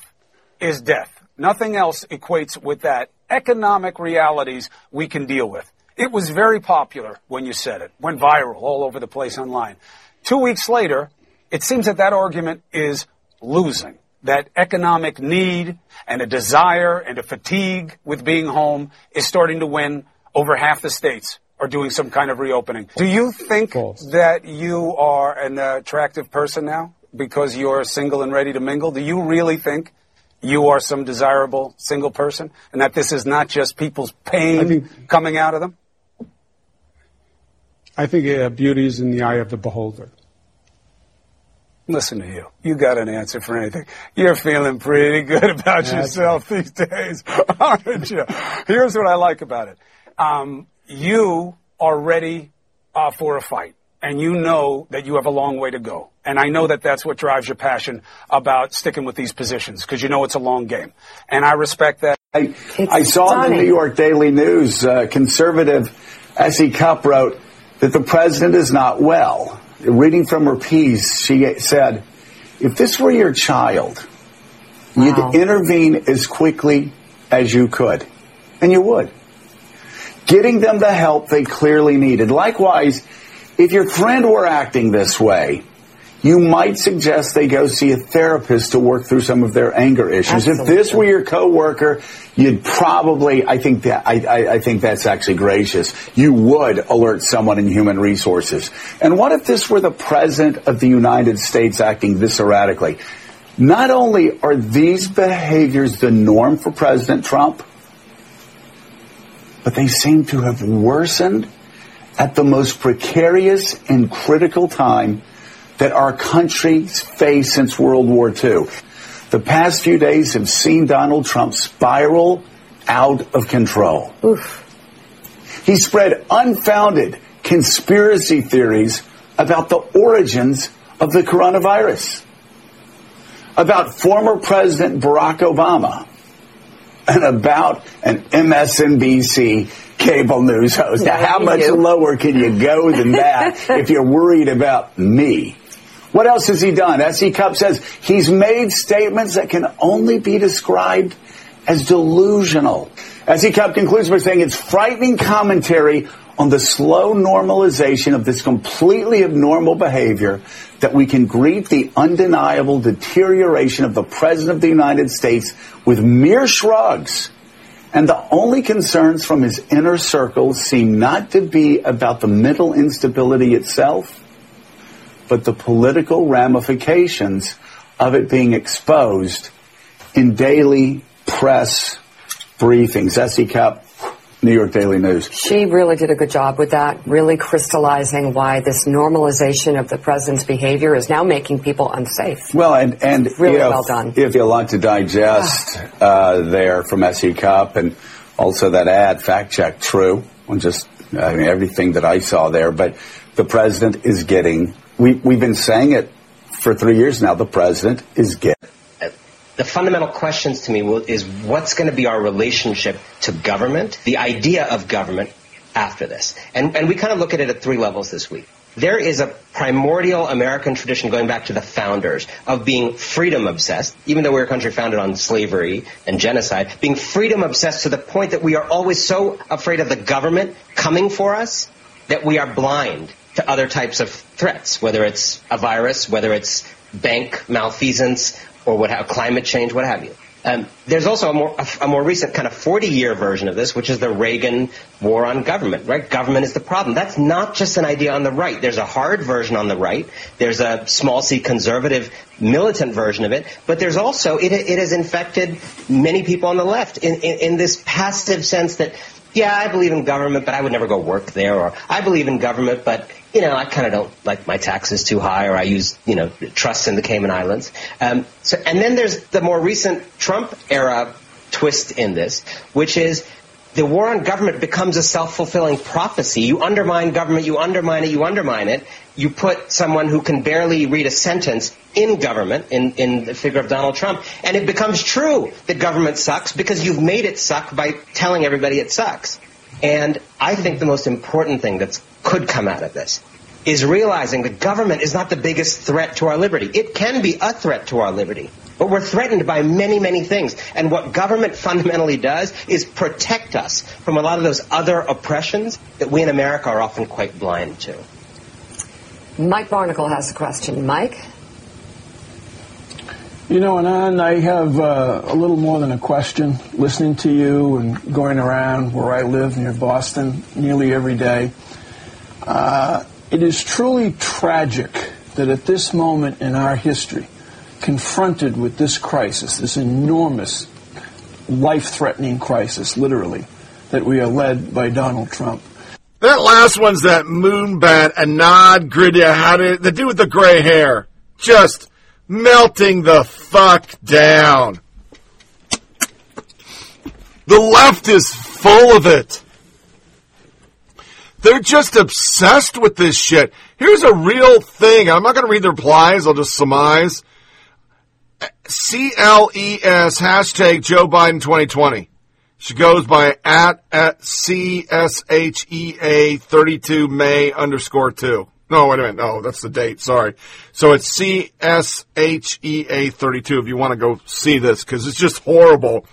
is death. Nothing else equates with that. Economic realities we can deal with. It was very popular when you said it. Went viral all over the place online. Two weeks later, it seems that that argument is losing. That economic need and a desire and a fatigue with being home is starting to win over half the states are doing some kind of reopening. Do you think False. that you are an attractive person now because you're single and ready to mingle? Do you really think you are some desirable single person and that this is not just people's pain think, coming out of them? I think uh, beauty is in the eye of the beholder. Listen to you. You got an answer for anything. You're feeling pretty good about That's yourself right. these days, [LAUGHS] aren't you? Here's what I like about it. Um, you are ready uh, for a fight, and you know that you have a long way to go. And I know that that's what drives your passion about sticking with these positions because you know it's a long game. And I respect that. I, I saw in the New York Daily News, uh, conservative S.E. Cupp wrote that the president is not well. Reading from her piece, she said, if this were your child, you'd intervene as quickly as you could. And you would. Getting them the help they clearly needed. Likewise, if your friend were acting this way, you might suggest they go see a therapist to work through some of their anger issues. If this were your coworker, you'd probably, I think that, I, I, I think that's actually gracious. You would alert someone in human resources. And what if this were the president of the United States acting this erratically? Not only are these behaviors the norm for President Trump, but they seem to have worsened at the most precarious and critical time that our country's faced since World War II. The past few days have seen Donald Trump spiral out of control. He spread unfounded conspiracy theories about the origins of the coronavirus, about former President Barack Obama, and about an MSNBC cable news host. Now, how much lower can you go than that [LAUGHS] if you're worried about me? What else has he done? S.E. Cupp says he's made statements that can only be described as delusional. S.E. Cupp concludes by saying it's frightening commentary on the slow normalization of this completely abnormal behavior that we can greet the undeniable deterioration of the President of the United States with mere shrugs. And the only concerns from his inner circle seem not to be about the mental instability itself, but the political ramifications of it being exposed in daily press briefings. S.E. Cupp, New York Daily News. She really did a good job with that, really crystallizing why this normalization of the president's behavior is now making people unsafe. Well, and, and Really if, well done. If you a lot to digest uh, there from S.E. Cupp and also that ad, fact check, true, on just I mean, everything that I saw there. But the president is getting, we, we've been saying it for three years now, the president is getting. the fundamental questions to me will, is what's going to be our relationship to government, the idea of government after this. And, and we kind of look at it at three levels this week. There is a primordial American tradition going back to the founders of being freedom obsessed, even though we're a country founded on slavery and genocide, being freedom obsessed to the point that we are always so afraid of the government coming for us that we are blind to other types of threats, whether it's a virus, whether it's bank malfeasance, or what have, climate change, what have you. Um, there's also a more, a, more recent kind of 40-year version of this, which is the Reagan war on government, right? Government is the problem. That's not just an idea on the right. There's a hard version on the right. There's a small c conservative militant version of it. But there's also, it, it has infected many people on the left in, in, in this passive sense that, yeah, I believe in government, but I would never go work there, or I believe in government, but you know, I kind of don't like my taxes too high, or I use, you know, trusts in the Cayman Islands. Um, so, and then there's the more recent Trump era twist in this, which is the war on government becomes a self-fulfilling prophecy. You undermine government, you undermine it, you undermine it. You put someone who can barely read a sentence in government, in, in the figure of Donald Trump, and it becomes true that government sucks because you've made it suck by telling everybody it sucks. And I think the most important thing that could come out of this is realizing that government is not the biggest threat to our liberty. It can be a threat to our liberty, but we're threatened by many, many things. And what government fundamentally does is protect us from a lot of those other oppressions that we in America are often quite blind to. Mike Barnicle has a question. Mike? You know, Anand, I have uh, a little more than a question. Listening to you and going around where I live near Boston nearly every day, uh, it is truly tragic that at this moment in our history, confronted with this crisis, this enormous, life-threatening crisis, literally, that we are led by Donald Trump. That last one's that moonbat, Anad Gridya, how did the dude with the gray hair, just melting the fuck down. The left is full of it. They're just obsessed with this shit. Here's a real thing. I'm not going to read the replies. I'll just surmise. CLES hashtag Joe Biden 2020. She goes by at, at CSHEA 32 May underscore 2. No, wait a minute. No, that's the date. Sorry. So it's CSHEA 32 if you want to go see this because it's just horrible.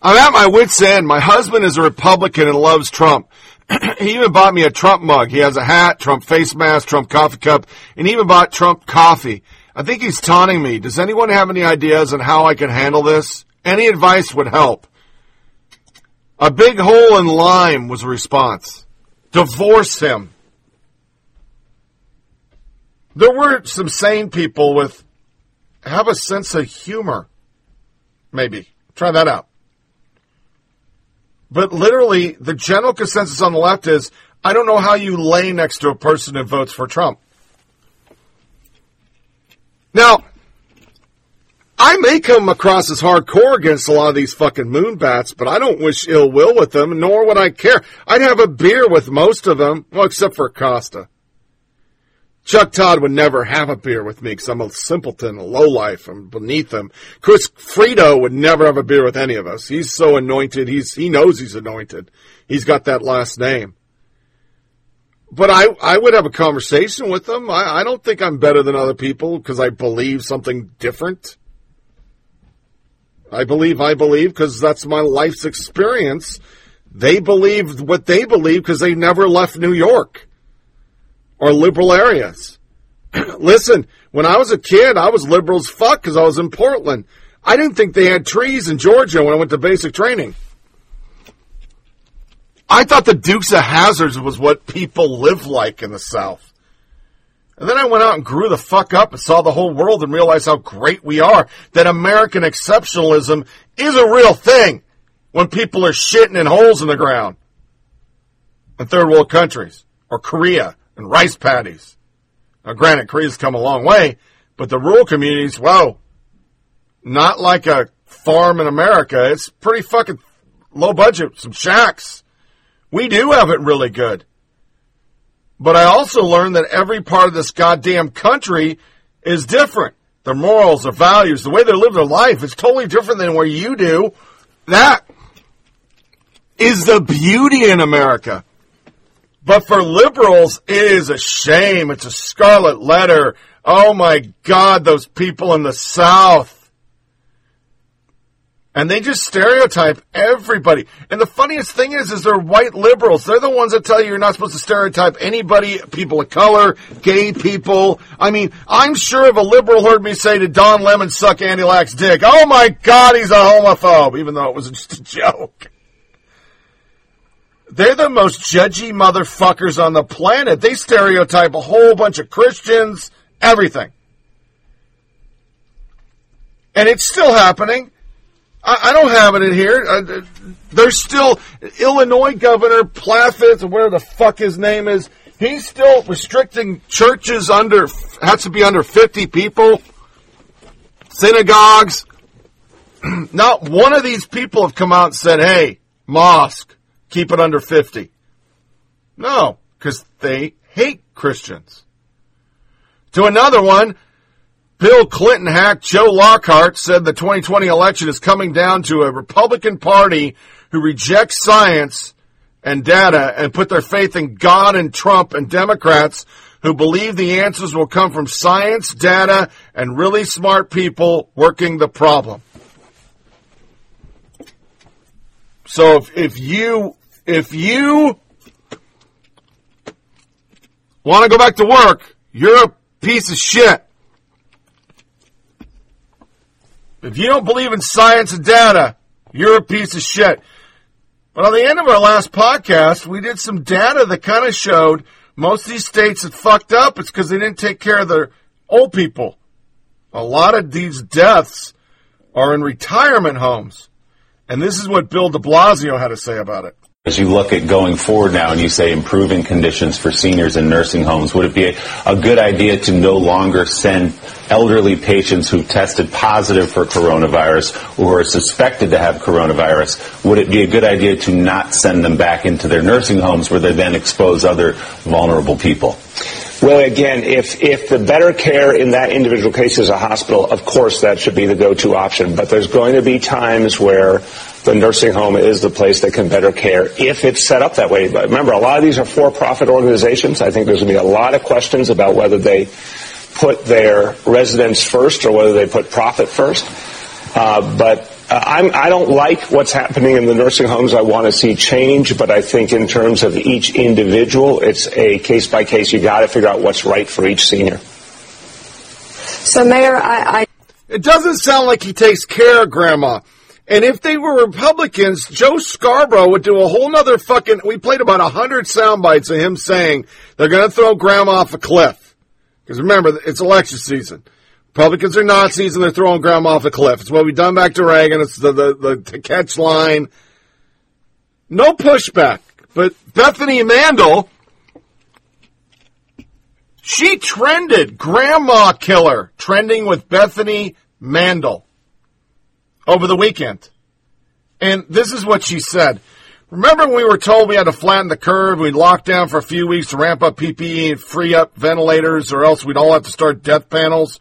I'm at my wit's end. My husband is a Republican and loves Trump. [CLEARS THROAT] he even bought me a Trump mug. He has a hat, Trump face mask, Trump coffee cup, and even bought Trump coffee. I think he's taunting me. Does anyone have any ideas on how I can handle this? Any advice would help. A big hole in lime was a response. Divorce him. There were some sane people with have a sense of humor. Maybe. Try that out. But literally, the general consensus on the left is I don't know how you lay next to a person who votes for Trump. Now, I may come across as hardcore against a lot of these fucking moonbats, but I don't wish ill will with them, nor would I care. I'd have a beer with most of them, well, except for Costa. Chuck Todd would never have a beer with me because I'm a simpleton, a lowlife. I'm beneath him. Chris Fredo would never have a beer with any of us. He's so anointed. He's he knows he's anointed. He's got that last name. But I I would have a conversation with them. I, I don't think I'm better than other people because I believe something different. I believe I believe because that's my life's experience. They believe what they believe because they never left New York or liberal areas. [CLEARS THROAT] Listen, when I was a kid, I was liberal as fuck because I was in Portland. I didn't think they had trees in Georgia when I went to basic training. I thought the Dukes of Hazards was what people live like in the South. And then I went out and grew the fuck up and saw the whole world and realized how great we are. That American exceptionalism is a real thing when people are shitting in holes in the ground in third world countries or Korea and rice paddies. Now, granted, Korea's come a long way, but the rural communities, whoa, not like a farm in America. It's pretty fucking low budget, some shacks. We do have it really good. But I also learned that every part of this goddamn country is different. Their morals, their values, the way they live their life is totally different than where you do. That is the beauty in America. But for liberals, it is a shame. It's a scarlet letter. Oh my God, those people in the South. And they just stereotype everybody. And the funniest thing is, is they're white liberals. They're the ones that tell you you're not supposed to stereotype anybody, people of color, gay people. I mean, I'm sure if a liberal heard me say to Don Lemon suck Andy Lack's dick, oh my God, he's a homophobe, even though it was [LAUGHS] just a joke. They're the most judgy motherfuckers on the planet. They stereotype a whole bunch of Christians, everything. And it's still happening. I, I don't have it in here. Uh, there's still Illinois Governor Plathis, or whatever the fuck his name is. He's still restricting churches under has to be under 50 people. Synagogues. [CLEARS THROAT] Not one of these people have come out and said, "Hey, mosque, keep it under 50." No, because they hate Christians. To another one, Bill Clinton hack Joe Lockhart said the 2020 election is coming down to a Republican Party who rejects science and data and put their faith in God and Trump and Democrats who believe the answers will come from science, data, and really smart people working the problem. So if, if you, if you want to go back to work, you're a piece of shit. If you don't believe in science and data, you're a piece of shit. But on the end of our last podcast, we did some data that kind of showed most of these states that fucked up, it's because they didn't take care of their old people. A lot of these deaths are in retirement homes. And this is what Bill de Blasio had to say about it. As you look at going forward now and you say improving conditions for seniors in nursing homes, would it be a, a good idea to no longer send elderly patients who've tested positive for coronavirus or are suspected to have coronavirus? Would it be a good idea to not send them back into their nursing homes where they then expose other vulnerable people? Well, again, if, if the better care in that individual case is a hospital, of course that should be the go-to option. But there's going to be times where the nursing home is the place that can better care if it's set up that way. But remember, a lot of these are for-profit organizations. I think there's going to be a lot of questions about whether they put their residents first or whether they put profit first. Uh, but uh, I'm, I don't like what's happening in the nursing homes. I want to see change, but I think in terms of each individual, it's a case by case. You got to figure out what's right for each senior. So, Mayor, I, I It doesn't sound like he takes care of Grandma. And if they were Republicans, Joe Scarborough would do a whole nother fucking. We played about a hundred sound bites of him saying they're going to throw Grandma off a cliff. Because remember, it's election season. Republicans are Nazis and they're throwing grandma off a cliff. It's what we've done back to Reagan. It's the, the, the to catch line. No pushback. But Bethany Mandel, she trended grandma killer, trending with Bethany Mandel over the weekend. And this is what she said. Remember when we were told we had to flatten the curve, we'd lock down for a few weeks to ramp up PPE and free up ventilators, or else we'd all have to start death panels?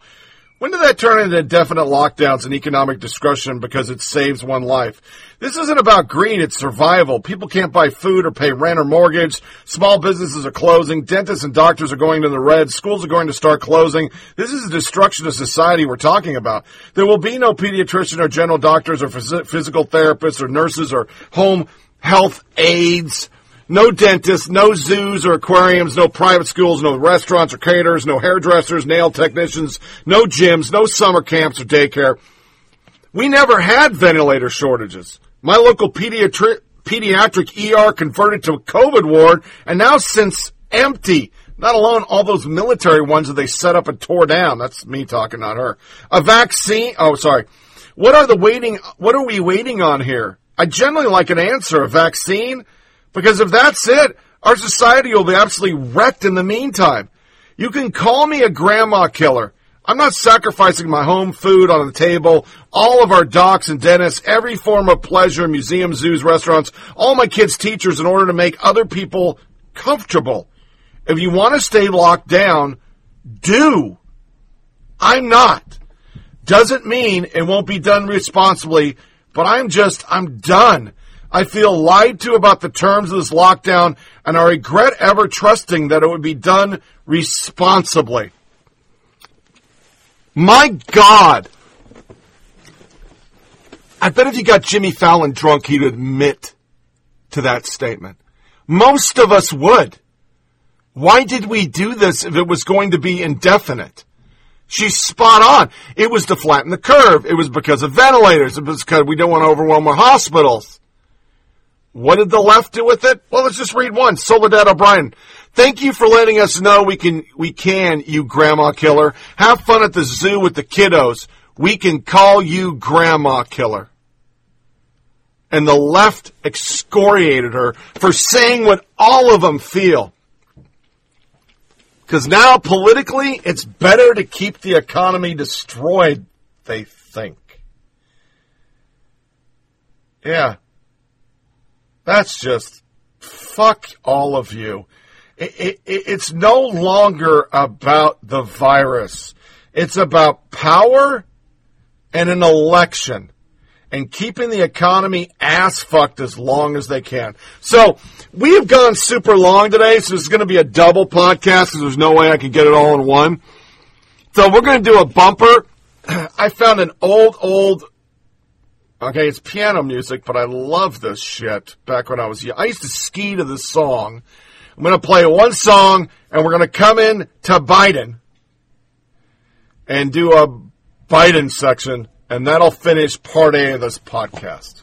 When did that turn into definite lockdowns and economic discretion because it saves one life? This isn't about greed, it's survival. People can't buy food or pay rent or mortgage. Small businesses are closing. Dentists and doctors are going to the red. Schools are going to start closing. This is a destruction of society we're talking about. There will be no pediatrician or general doctors or phys- physical therapists or nurses or home health aides. No dentists, no zoos or aquariums, no private schools, no restaurants or caterers, no hairdressers, nail technicians, no gyms, no summer camps or daycare. We never had ventilator shortages. My local pediatri- pediatric ER converted to a COVID ward and now since empty. Not alone all those military ones that they set up and tore down. That's me talking, not her. A vaccine. Oh, sorry. What are the waiting? What are we waiting on here? I generally like an answer. A vaccine. Because if that's it, our society will be absolutely wrecked in the meantime. You can call me a grandma killer. I'm not sacrificing my home food on the table, all of our docs and dentists, every form of pleasure, museums, zoos, restaurants, all my kids' teachers in order to make other people comfortable. If you want to stay locked down, do. I'm not. Doesn't mean it won't be done responsibly, but I'm just, I'm done. I feel lied to about the terms of this lockdown, and I regret ever trusting that it would be done responsibly. My God. I bet if you got Jimmy Fallon drunk, he'd admit to that statement. Most of us would. Why did we do this if it was going to be indefinite? She's spot on. It was to flatten the curve. It was because of ventilators. It was because we don't want to overwhelm our hospitals. What did the left do with it? Well, let's just read one. Soledad O'Brien. Thank you for letting us know we can, we can, you grandma killer. Have fun at the zoo with the kiddos. We can call you grandma killer. And the left excoriated her for saying what all of them feel. Because now politically, it's better to keep the economy destroyed, they think. Yeah. That's just fuck all of you. It, it, it's no longer about the virus. It's about power and an election and keeping the economy ass fucked as long as they can. So we have gone super long today, so this is going to be a double podcast because there's no way I can get it all in one. So we're going to do a bumper. [CLEARS THROAT] I found an old, old Okay, it's piano music, but I love this shit back when I was young. I used to ski to this song. I'm going to play one song, and we're going to come in to Biden and do a Biden section, and that'll finish part A of this podcast.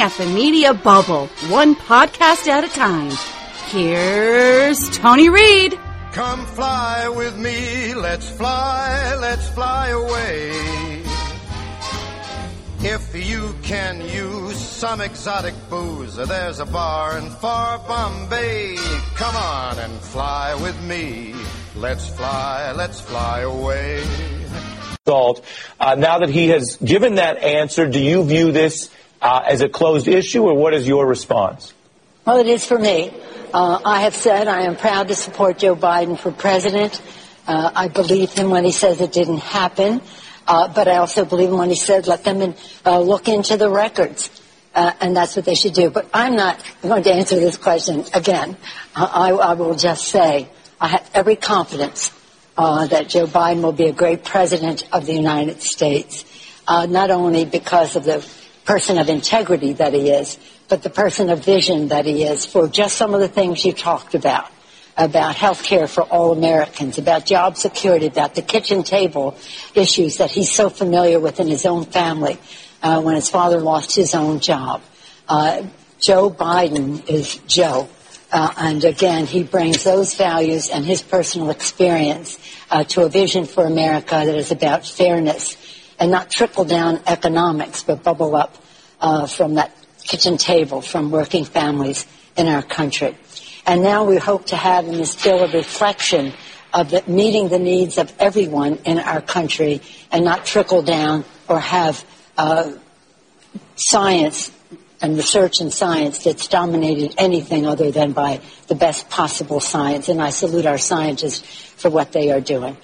Poking at the media bubble, one podcast at a time. Here's Tony Reed. Come fly with me, let's fly, let's fly away. If you can use some exotic booze, there's a bar in far Bombay. Come on and fly with me. Let's fly, let's fly away. Salt. Uh, now that he has given that answer, do you view this uh, as a closed issue, or what is your response? Well, it is for me. Uh, I have said I am proud to support Joe Biden for president. Uh, I believe him when he says it didn't happen, uh, but I also believe him when he said let them in, uh, look into the records. Uh, and that's what they should do. But I'm not going to answer this question again. I, I will just say I have every confidence uh, that Joe Biden will be a great president of the United States, uh, not only because of the person of integrity that he is, but the person of vision that he is for just some of the things you talked about, about health care for all Americans, about job security, about the kitchen table issues that he's so familiar with in his own family uh, when his father lost his own job. Uh, Joe Biden is Joe. Uh, and again, he brings those values and his personal experience uh, to a vision for America that is about fairness and not trickle down economics, but bubble up uh, from that kitchen table from working families in our country. And now we hope to have in this bill a reflection of the, meeting the needs of everyone in our country and not trickle down or have uh, science and research in science that's dominated anything other than by the best possible science. And I salute our scientists for what they are doing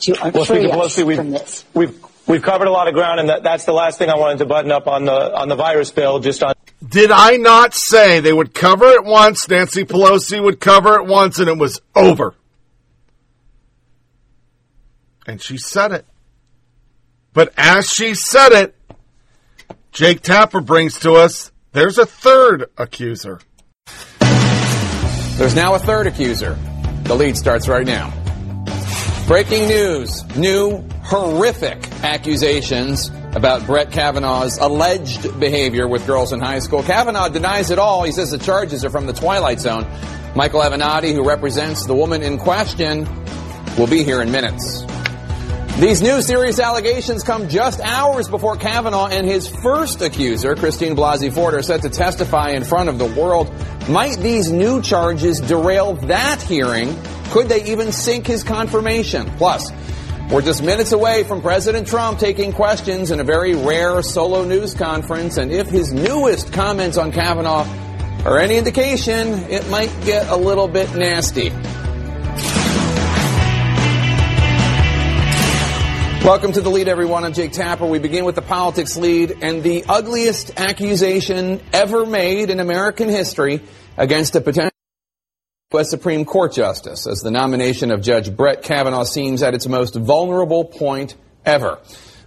to well, free us we've, from this. We've, we've covered a lot of ground, and that, that's the last thing I wanted to button up on the on the virus bill. Just on Did I not say they would cover it once, Nancy Pelosi would cover it once, and it was over? And she said it. But as she said it, Jake Tapper brings to us there's a third accuser. There's now a third accuser. The lead starts right now. Breaking news. New horrific accusations about Brett Kavanaugh's alleged behavior with girls in high school. Kavanaugh denies it all. He says the charges are from the Twilight Zone. Michael Avenatti, who represents the woman in question, will be here in minutes. These new serious allegations come just hours before Kavanaugh and his first accuser, Christine Blasey Ford, are set to testify in front of the world. Might these new charges derail that hearing? Could they even sink his confirmation? Plus, we're just minutes away from President Trump taking questions in a very rare solo news conference, and if his newest comments on Kavanaugh are any indication, it might get a little bit nasty. Welcome to the lead, everyone. I'm Jake Tapper. We begin with the politics lead and the ugliest accusation ever made in American history against a potential U.S. Supreme Court justice, as the nomination of Judge Brett Kavanaugh seems at its most vulnerable point ever.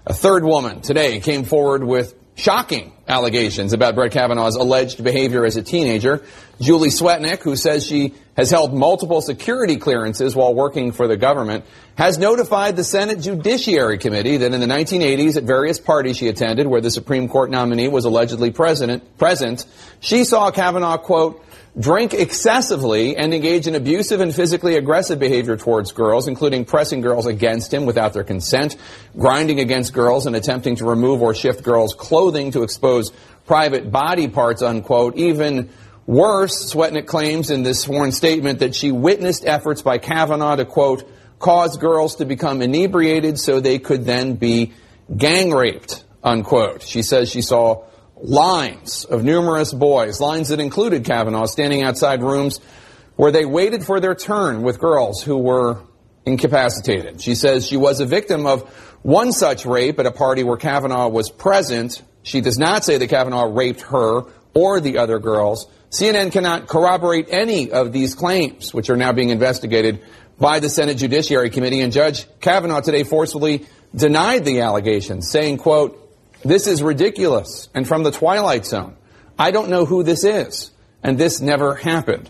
A third woman today came forward with shocking allegations about Brett Kavanaugh's alleged behavior as a teenager. Julie Swetnick, who says she has held multiple security clearances while working for the government, has notified the Senate Judiciary Committee that in the 1980s at various parties she attended where the Supreme Court nominee was allegedly present, present she saw Kavanaugh, quote, drink excessively and engage in abusive and physically aggressive behavior towards girls, including pressing girls against him without their consent, grinding against girls and attempting to remove or shift girls' clothing to expose private body parts, unquote. Even worse, Swetnick claims in this sworn statement that she witnessed efforts by Kavanaugh to, quote, cause girls to become inebriated so they could then be gang raped, unquote. She says she saw lines of numerous boys, lines that included Kavanaugh, standing outside rooms where they waited for their turn with girls who were incapacitated. She says she was a victim of one such rape at a party where Kavanaugh was present. She does not say that Kavanaugh raped her or the other girls. CNN cannot corroborate any of these claims, which are now being investigated by the Senate Judiciary Committee. And Judge Kavanaugh today forcefully denied the allegations, saying, quote, this is ridiculous and from the Twilight Zone. I don't know who this is, and this never happened.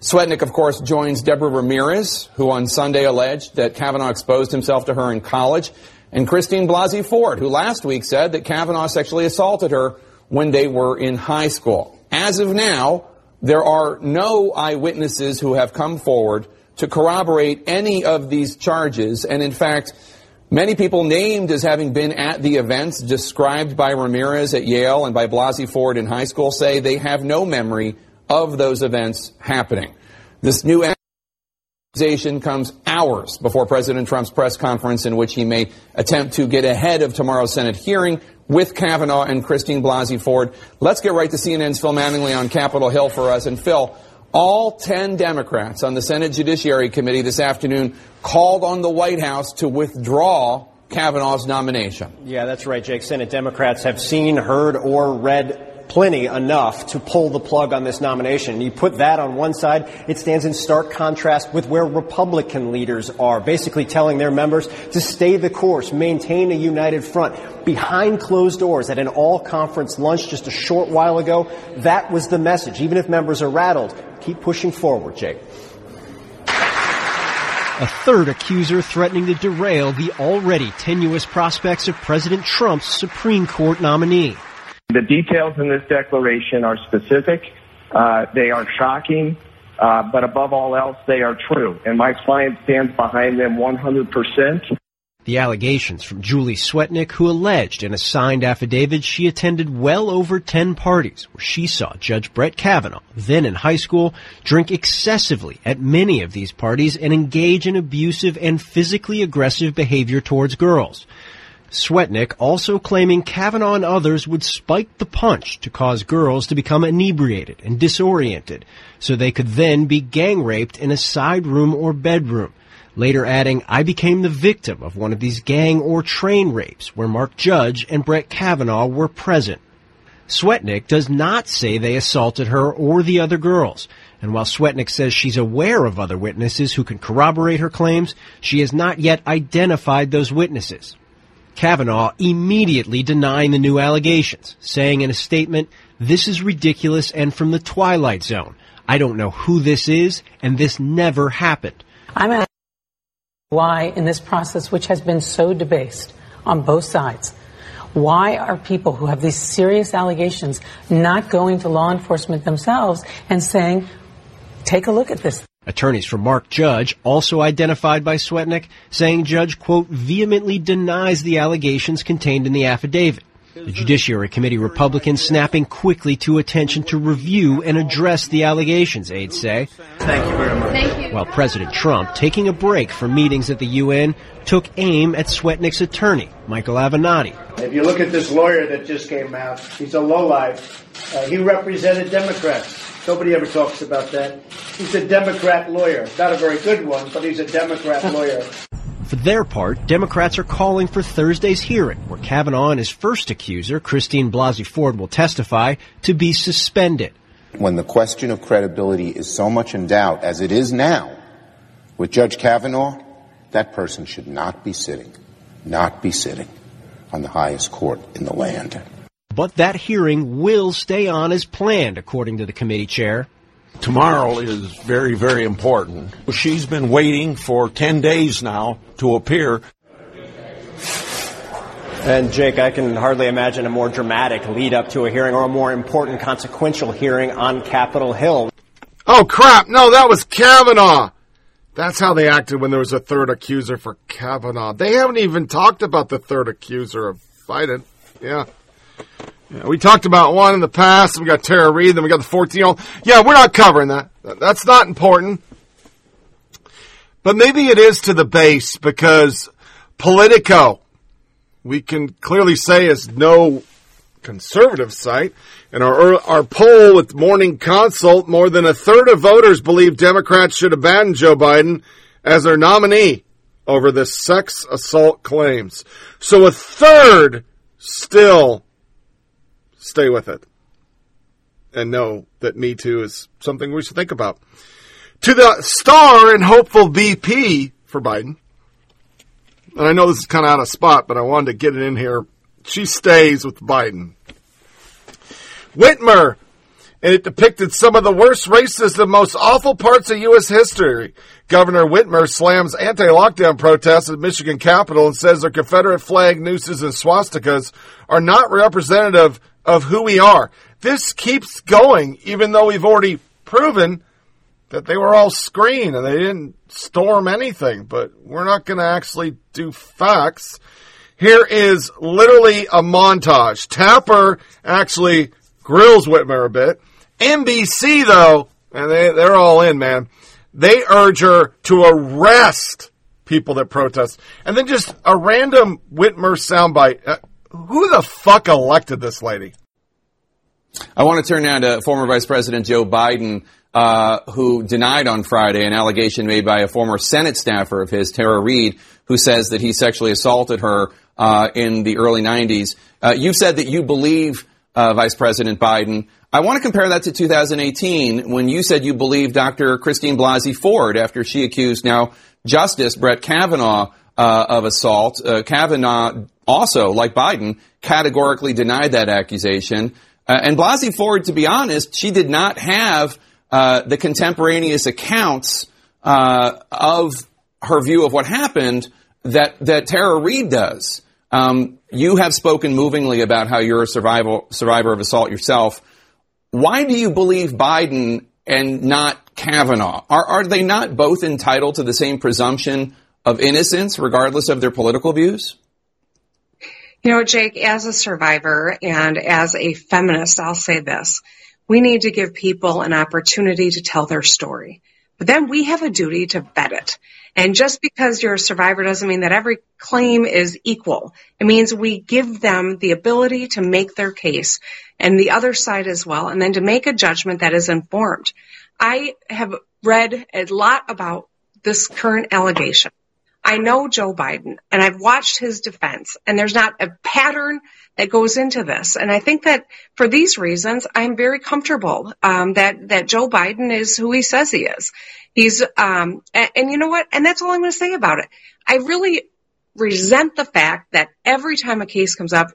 Swetnick, of course, joins Deborah Ramirez, who on Sunday alleged that Kavanaugh exposed himself to her in college, and Christine Blasey Ford, who last week said that Kavanaugh sexually assaulted her when they were in high school. As of now, there are no eyewitnesses who have come forward to corroborate any of these charges, and in fact, Many people named as having been at the events described by Ramirez at Yale and by Blasey Ford in high school say they have no memory of those events happening. This new accusation comes hours before President Trump's press conference in which he may attempt to get ahead of tomorrow's Senate hearing with Kavanaugh and Christine Blasey Ford. Let's get right to CNN's Phil Mattingly on Capitol Hill for us. And Phil, all 10 Democrats on the Senate Judiciary Committee this afternoon called on the White House to withdraw Kavanaugh's nomination. Yeah, that's right, Jake. Senate Democrats have seen, heard, or read plenty enough to pull the plug on this nomination. You put that on one side, it stands in stark contrast with where Republican leaders are, basically telling their members to stay the course, maintain a united front. Behind closed doors at an all conference lunch just a short while ago, that was the message. Even if members are rattled, keep pushing forward, Jake. A third accuser threatening to derail the already tenuous prospects of President Trump's Supreme Court nominee. The details in this declaration are specific. Uh, they are shocking. Uh, but above all else, they are true. And my client stands behind them 100%. The allegations from Julie Swetnick, who alleged in a signed affidavit she attended well over 10 parties where she saw Judge Brett Kavanaugh, then in high school, drink excessively at many of these parties and engage in abusive and physically aggressive behavior towards girls. Swetnick also claiming Kavanaugh and others would spike the punch to cause girls to become inebriated and disoriented so they could then be gang raped in a side room or bedroom. Later adding, I became the victim of one of these gang or train rapes where Mark Judge and Brett Kavanaugh were present. Swetnick does not say they assaulted her or the other girls. And while Swetnick says she's aware of other witnesses who can corroborate her claims, she has not yet identified those witnesses. Kavanaugh immediately denying the new allegations, saying in a statement, this is ridiculous and from the Twilight Zone. I don't know who this is, and this never happened. I'm asking why, in this process, which has been so debased on both sides, why are people who have these serious allegations not going to law enforcement themselves and saying, take a look at this? Attorneys for Mark Judge, also identified by Swetnick, saying Judge, quote, vehemently denies the allegations contained in the affidavit. The Judiciary Committee Republicans snapping quickly to attention to review and address the allegations, aides say. Thank you very much. Thank you. While President Trump, taking a break from meetings at the UN, took aim at Swetnick's attorney, Michael Avenatti. If you look at this lawyer that just came out, he's a lowlife. Uh, he represented Democrats. Nobody ever talks about that. He's a Democrat lawyer. Not a very good one, but he's a Democrat [LAUGHS] lawyer. For their part, Democrats are calling for Thursday's hearing, where Kavanaugh and his first accuser, Christine Blasey Ford, will testify, to be suspended. When the question of credibility is so much in doubt as it is now with Judge Kavanaugh, that person should not be sitting, not be sitting on the highest court in the land. But that hearing will stay on as planned, according to the committee chair. Tomorrow is very, very important. She's been waiting for 10 days now to appear. And Jake, I can hardly imagine a more dramatic lead up to a hearing or a more important consequential hearing on Capitol Hill. Oh crap! No, that was Kavanaugh. That's how they acted when there was a third accuser for Kavanaugh. They haven't even talked about the third accuser of Biden. Yeah. Yeah. We talked about one in the past. We got Tara Reade, then we got the 14 year old. Yeah, we're not covering that. That's not important. But maybe it is to the base because Politico, we can clearly say is no conservative site. And our, our poll at Morning Consult, more than a third of voters believe Democrats should abandon Joe Biden as their nominee over the sex assault claims. So a third still stay with it and know that Me Too is something we should think about. To the star and hopeful VP for Biden, and I know this is kind of out of spot, but I wanted to get it in here. She stays with Biden. Whitmer, and it depicted some of the worst racist and most awful parts of U.S. history. Governor Whitmer slams anti-lockdown protests at Michigan Capitol and says their Confederate flag, nooses, and swastikas are not representative of who we are. This keeps going, even though we've already proven that they were all screened and they didn't storm anything, but we're not going to actually do facts. Here is literally a montage. Tapper actually grills Whitmer a bit. NBC, though, and they, they're all in, man, they urge her to arrest people that protest. And then just a random Whitmer soundbite. Uh, Who the fuck elected this lady? I want to turn now to former Vice President Joe Biden, uh, who denied on Friday an allegation made by a former Senate staffer of his, Tara Reade, who says that he sexually assaulted her uh, in the early 90s. Uh, you said that you believe uh, Vice President Biden. I want to compare that to 2018 when you said you believed Dr. Christine Blasey Ford after she accused now Justice Brett Kavanaugh uh, of assault. Uh, Kavanaugh also, like Biden, categorically denied that accusation. Uh, and Blasey Ford, to be honest, she did not have uh, the contemporaneous accounts uh, of her view of what happened that that Tara Reade does. Um, you have spoken movingly about how you're a survival, survivor of assault yourself. Why do you believe Biden and not Kavanaugh? Are, are they not both entitled to the same presumption of innocence, regardless of their political views? You know, Jake, as a survivor and as a feminist, I'll say this. We need to give people an opportunity to tell their story. But then we have a duty to vet it. And just because you're a survivor doesn't mean that every claim is equal. It means we give them the ability to make their case and the other side as well, and then to make a judgment that is informed. I have read a lot about this current allegation. I know Joe Biden and I've watched his defense and there's not a pattern that goes into this. And I think that for these reasons, I'm very comfortable um, that that Joe Biden is who he says he is. He's um, and, and you know what? And that's all I'm going to say about it. I really resent the fact that every time a case comes up,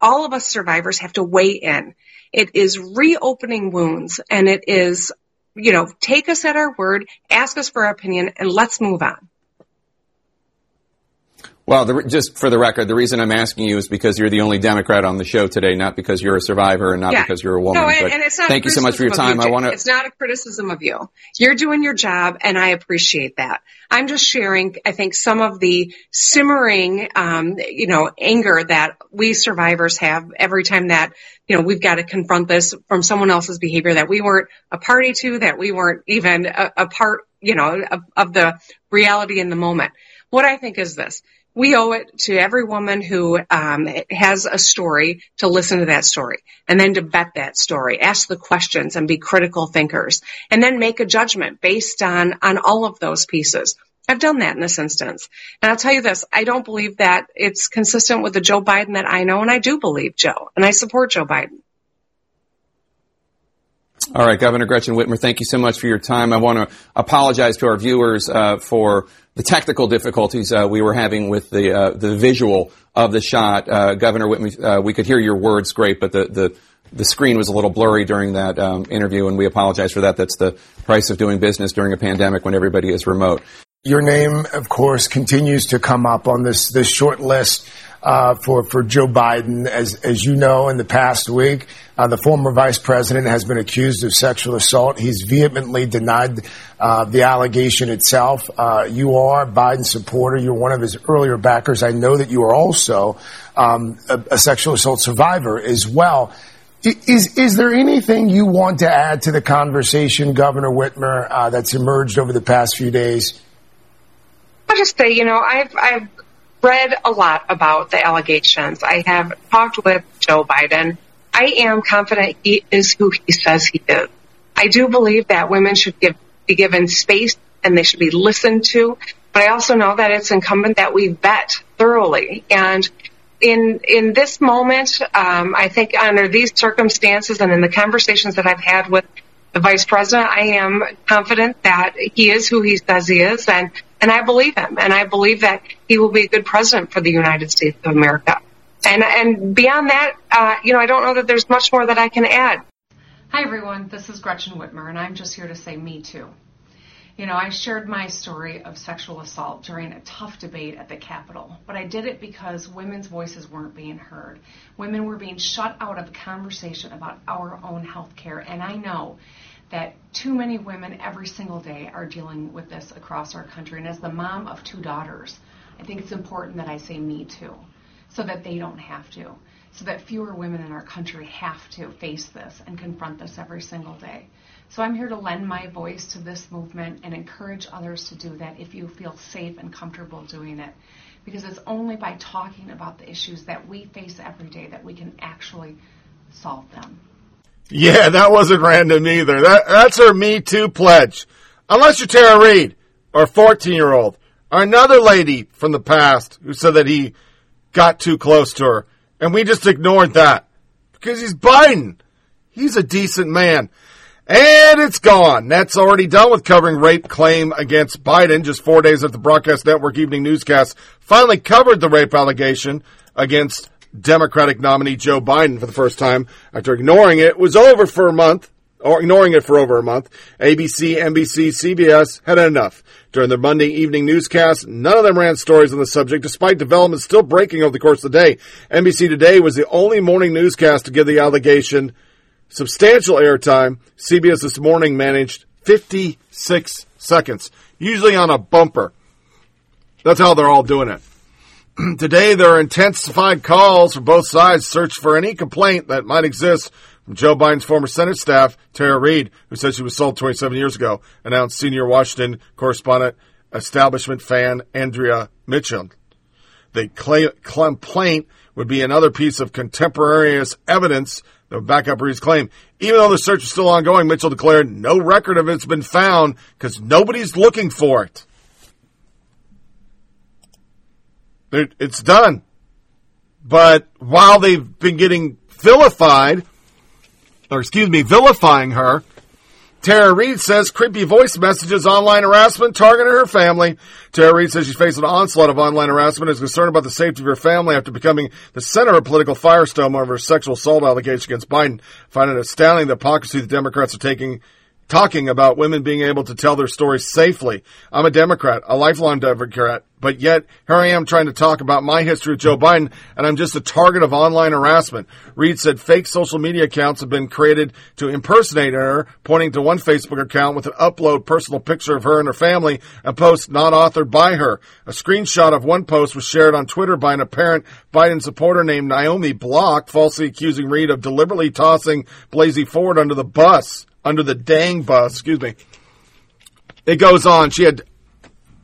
all of us survivors have to weigh in. It is reopening wounds and it is, you know, take us at our word, ask us for our opinion, and let's move on. Well, the, just for the record, the reason I'm asking you is because you're the only Democrat on the show today, not because you're a survivor and not Yeah. because you're a woman. No, and, and it's not. thank you so much for your time. of I want to. It's not a criticism of you. You're doing your job, and I appreciate that. I'm just sharing. I think some of the simmering, um, you know, anger that we survivors have every time that you know we've got to confront this from someone else's behavior that we weren't a party to, that we weren't even a, a part, you know, of, of the reality in the moment. What I think is this. We owe it to every woman who um, has a story to listen to that story and then to bet that story, ask the questions and be critical thinkers and then make a judgment based on, on all of those pieces. I've done that in this instance. And I'll tell you this, I don't believe that it's consistent with the Joe Biden that I know and I do believe Joe and I support Joe Biden. All right, Governor Gretchen Whitmer, thank you so much for your time. I want to apologize to our viewers uh, for the technical difficulties uh, we were having with the uh, the visual of the shot. Uh, Governor Whitmer, uh, we could hear your words great, but the, the the screen was a little blurry during that um, interview, and we apologize for that. That's the price of doing business during a pandemic when everybody is remote. Your name, of course, continues to come up on this this short list uh, for for Joe Biden. As as you know, in the past week, uh, the former vice president has been accused of sexual assault. He's vehemently denied uh, the allegation itself. Uh, you are a Biden supporter. You're one of his earlier backers. I know that you are also um, a, a sexual assault survivor as well. Is is there anything you want to add to the conversation, Governor Whitmer, uh, that's emerged over the past few days? I'll just say, you know, I've, I've read a lot about the allegations. I have talked with Joe Biden. I am confident he is who he says he is. I do believe that women should give, be given space and they should be listened to. But I also know that it's incumbent that we vet thoroughly. And in in this moment, um, I think under these circumstances and in the conversations that I've had with the vice president, I am confident that he is who he says he is, and and I believe him, and I believe that he will be a good president for the United States of America. And and beyond that, uh, you know, I don't know that there's much more that I can add. Hi, everyone. This is Gretchen Whitmer, and I'm just here to say me too. You know, I shared my story of sexual assault during a tough debate at the Capitol, but I did it because women's voices weren't being heard. Women were being shut out of conversation about our own health care, and I know that too many women every single day are dealing with this across our country. And as the mom of two daughters, I think it's important that I say me too, so that they don't have to, so that fewer women in our country have to face this and confront this every single day. So I'm here to lend my voice to this movement and encourage others to do that if you feel safe and comfortable doing it. Because it's only by talking about the issues that we face every day that we can actually solve them. Yeah, that wasn't random either. That, that's her Me Too pledge. Unless you're Tara Reade or 14 year old or another lady from the past who said that he got too close to her. And we just ignored that because he's Biden. He's a decent man. And it's gone. That's already done with covering rape claim against Biden. Just four days after the Broadcast Network evening newscast finally covered the rape allegation against Democratic nominee Joe Biden for the first time after ignoring it. was over for a month, or ignoring it for over a month. ABC, NBC, CBS had enough. During their Monday evening newscast, none of them ran stories on the subject, despite developments still breaking over the course of the day. NBC Today was the only morning newscast to give the allegation substantial airtime. CBS this morning managed 56 seconds, usually on a bumper. That's how they're all doing it. [CLEARS THROAT] Today, there are intensified calls from both sides search for any complaint that might exist from Joe Biden's former Senate staff, Tara Reade, who said she was sold 27 years ago, announced senior Washington correspondent, establishment fan Andrea Mitchell. The complaint would be another piece of contemporaneous evidence that would back up Reade's claim. Even though the search is still ongoing, Mitchell declared no record of it's been found because nobody's looking for it. It's done. But while they've been getting vilified, or excuse me, vilifying her, Tara Reade says creepy voice messages, online harassment targeted her family. Tara Reade says she's faced an onslaught of online harassment and is concerned about the safety of her family after becoming the center of political firestorm over sexual assault allegation against Biden. Finding it astounding the hypocrisy the Democrats are taking talking about women being able to tell their stories safely. I'm a Democrat, a lifelong Democrat, but yet here I am trying to talk about my history with Joe Biden, and I'm just a target of online harassment. Reade said fake social media accounts have been created to impersonate her, pointing to one Facebook account with an upload personal picture of her and her family, a post not authored by her. A screenshot of one post was shared on Twitter by an apparent Biden supporter named Naomi Block, falsely accusing Reade of deliberately tossing Blasey Ford under the bus under the dang bus, excuse me. It goes on. She had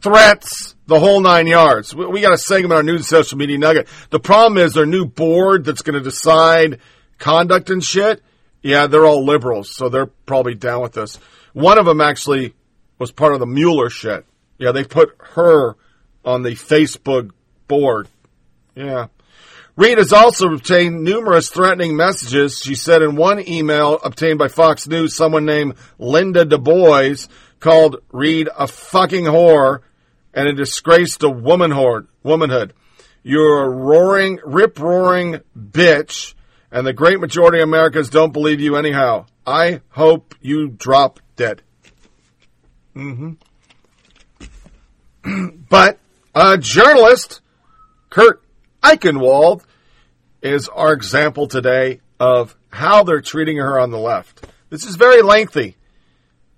threats, the whole nine yards. We, we got a segment on our new social media nugget. The problem is their new board that's going to decide conduct and shit. Yeah, they're all liberals, so they're probably down with this. One of them actually was part of the Mueller shit. Yeah, they put her on the Facebook board. Yeah. Reade has also obtained numerous threatening messages. She said in one email obtained by Fox News, someone named Linda Du Bois called Reade a fucking whore and a disgrace to womanhood. Womanhood. You're a roaring, rip roaring bitch, and the great majority of Americans don't believe you anyhow. I hope you drop dead. Mm-hmm. [CLEARS THROAT] but a journalist, Kurt Eichenwald is our example today of how they're treating her on the left. This is very lengthy.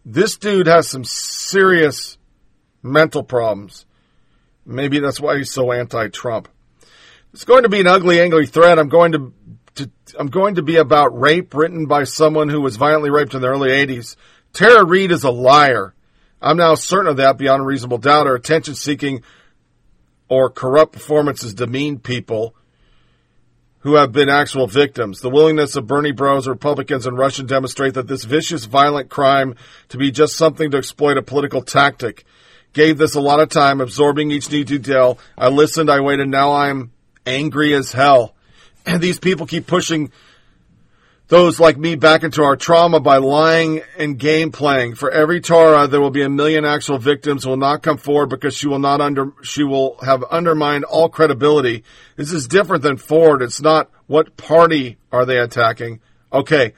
This dude has some serious mental problems. Maybe that's why he's so anti-Trump. It's going to be an ugly, angry thread. I'm going to, to I'm going to be about rape written by someone who was violently raped in the early 80s. Tara Reade is a liar. I'm now certain of that beyond a reasonable doubt. Her attention seeking or corrupt performances demean people who have been actual victims. The willingness of Bernie bros, Republicans, and Russian demonstrate that this vicious, violent crime to be just something to exploit a political tactic. Gave this a lot of time, absorbing each new detail. I listened, I waited, now I'm angry as hell. And [CLEARS THROAT] these people keep pushing those like me back into our trauma by lying and game playing. For every Tara, there will be a million actual victims who will not come forward because she will not under, she will have undermined all credibility. This is different than Ford. It's not what party are they attacking. Okay.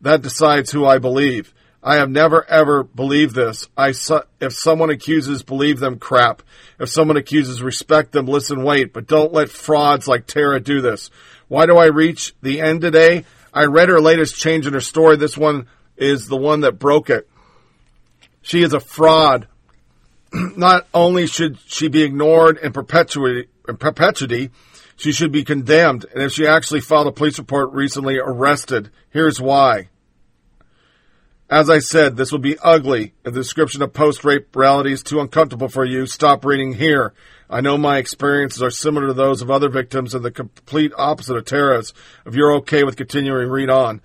That decides who I believe. I have never ever believed this. I su- if someone accuses, believe them crap. If someone accuses, respect them, listen, wait, but don't let frauds like Tara do this. Why do I reach the end today? I read her latest change in her story. This one is the one that broke it. She is a fraud. [CLEARS THROAT] Not only should she be ignored in perpetuity, in perpetuity, she should be condemned. And if she actually filed a police report recently, arrested. Here's why. As I said, this will be ugly. If the description of post-rape reality is too uncomfortable for you, stop reading here. I know my experiences are similar to those of other victims and the complete opposite of Tara's. If you're okay with continuing, read on.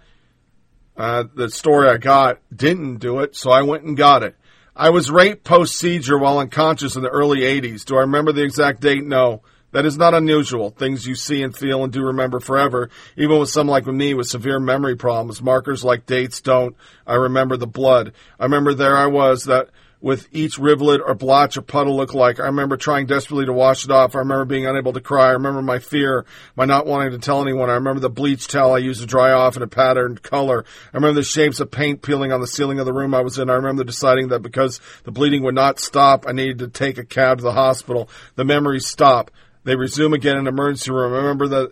Uh, the story I got didn't do it, so I went and got it. I was raped post-seizure while unconscious in the early 80s. Do I remember the exact date? No. That is not unusual. Things you see and feel and do remember forever, even with someone like me with severe memory problems. Markers like dates don't. I remember the blood. I remember there I was that with each rivulet or blotch or puddle look like. I remember trying desperately to wash it off. I remember being unable to cry. I remember my fear, my not wanting to tell anyone. I remember the bleach towel I used to dry off in a patterned color. I remember the shapes of paint peeling on the ceiling of the room I was in. I remember deciding that because the bleeding would not stop, I needed to take a cab to the hospital. The memories stop. They resume again in emergency room. I remember the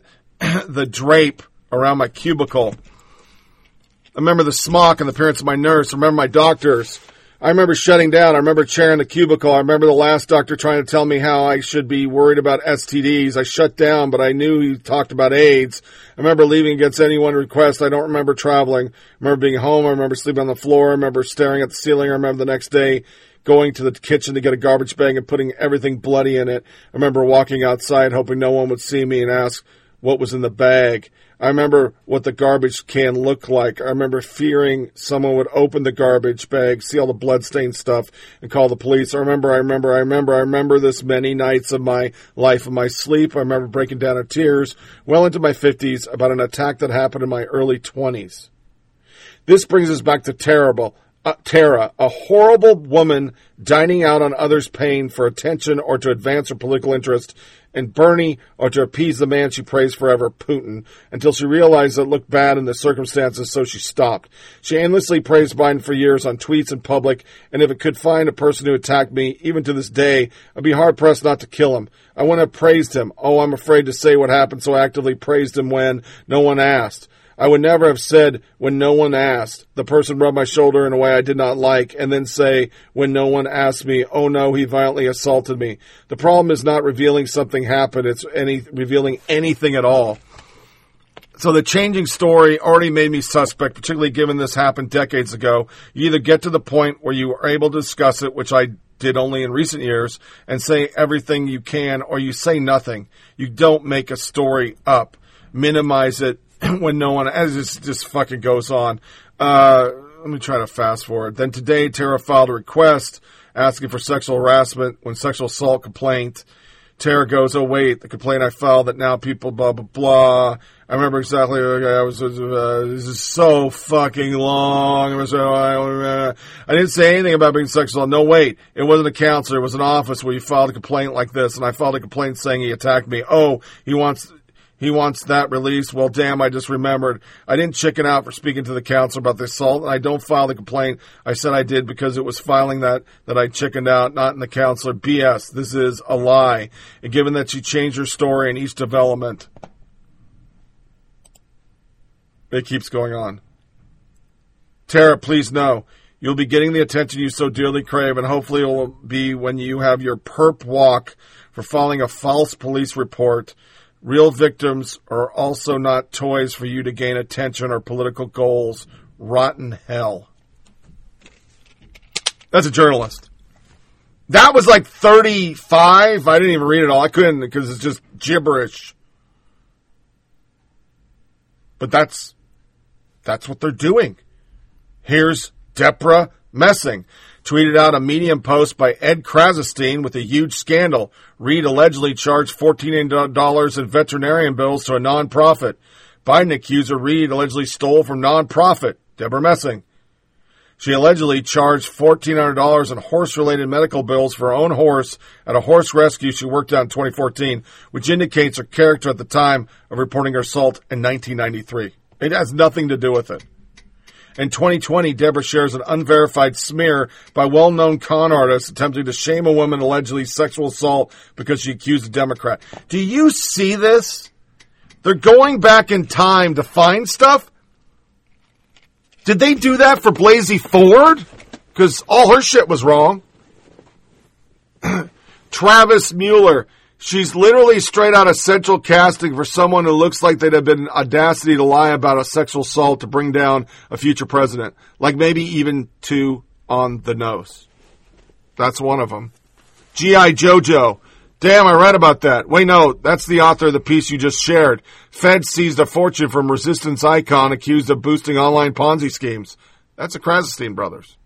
the drape around my cubicle. I remember the smock and the appearance of my nurse. I remember my doctors. I remember shutting down. I remember chairing the cubicle. I remember the last doctor trying to tell me how I should be worried about STDs. I shut down, but I knew he talked about AIDS. I remember leaving against anyone request. I don't remember traveling. I remember being home. I remember sleeping on the floor. I remember staring at the ceiling. I remember the next day going to the kitchen to get a garbage bag and putting everything bloody in it. I remember walking outside hoping no one would see me and ask what was in the bag. I remember what the garbage can looked like. I remember fearing someone would open the garbage bag, see all the bloodstained stuff, and call the police. I remember, I remember, I remember, I remember this many nights of my life of my sleep. I remember breaking down in tears well into my 50s about an attack that happened in my early 20s. This brings us back to terrible. Uh, Tara, a horrible woman dining out on others' pain for attention or to advance her political interest, and Bernie or to appease the man she praised forever, Putin, until she realized it looked bad in the circumstances, so she stopped. She endlessly praised Biden for years on tweets in public, and if it could find a person who attacked me, even to this day, I'd be hard pressed not to kill him. I wouldn't have praised him. Oh, I'm afraid to say what happened, so I actively praised him when no one asked. I would never have said when no one asked. The person rubbed my shoulder in a way I did not like, and then say when no one asked me, "Oh no, he violently assaulted me." The problem is not revealing something happened; it's any revealing anything at all. So the changing story already made me suspect, particularly given this happened decades ago. You either get to the point where you are able to discuss it, which I did only in recent years, and say everything you can, or you say nothing. You don't make a story up, minimize it, [CLEARS THROAT] when no one, as this just fucking goes on. Uh, let me try to fast forward. Then today, Tara filed a request asking for sexual harassment when sexual assault complaint. Tara goes, oh wait, the complaint I filed that now people blah blah blah. I remember exactly. Okay, I was. Uh, this is so fucking long. I, was, uh, I didn't say anything about being sexual. No, wait. It wasn't a counselor. It was an office where you filed a complaint like this, and I filed a complaint saying he attacked me. Oh, he wants he wants that release. Well, damn, I just remembered. I didn't chicken out for speaking to the counselor about the assault, and I don't file the complaint. I said I did because it was filing that that I chickened out, not in the counselor. BS. This is a lie. And given that she changed her story in each development, it keeps going on. Tara, please know. You'll be getting the attention you so dearly crave, and hopefully it will be when you have your perp walk for filing a false police report Real victims are also not toys for you to gain attention or political goals. Rotten hell. That's a journalist. That was like 35. I didn't even read it all. I couldn't because it's just gibberish. But that's that's what they're doing. Here's Debra Messing tweeted out a Medium post by Ed Krassenstein with a huge scandal. Reade allegedly charged $14 in veterinarian bills to a nonprofit. Biden accuser Reade allegedly stole from nonprofit. Debra Messing. She allegedly charged $1,400 in horse related medical bills for her own horse at a horse rescue she worked at in 2014, which indicates her character at the time of reporting her assault in 1993. It has nothing to do with it. In 2020, Debra shares an unverified smear by well-known con artists attempting to shame a woman allegedly sexual assault because she accused a Democrat. Do you see this? They're going back in time to find stuff. Did they do that for Blasey Ford? Because all her shit was wrong. [CLEARS THROAT] Travis Mueller. She's literally straight out of central casting for someone who looks like they'd have been audacity to lie about a sexual assault to bring down a future president. Like maybe even two on the nose. That's one of them. G.I. Jojo. Damn, I read about that. Wait, no, that's the author of the piece you just shared. Fed seized a fortune from resistance icon accused of boosting online Ponzi schemes. That's the Krassenstein brothers.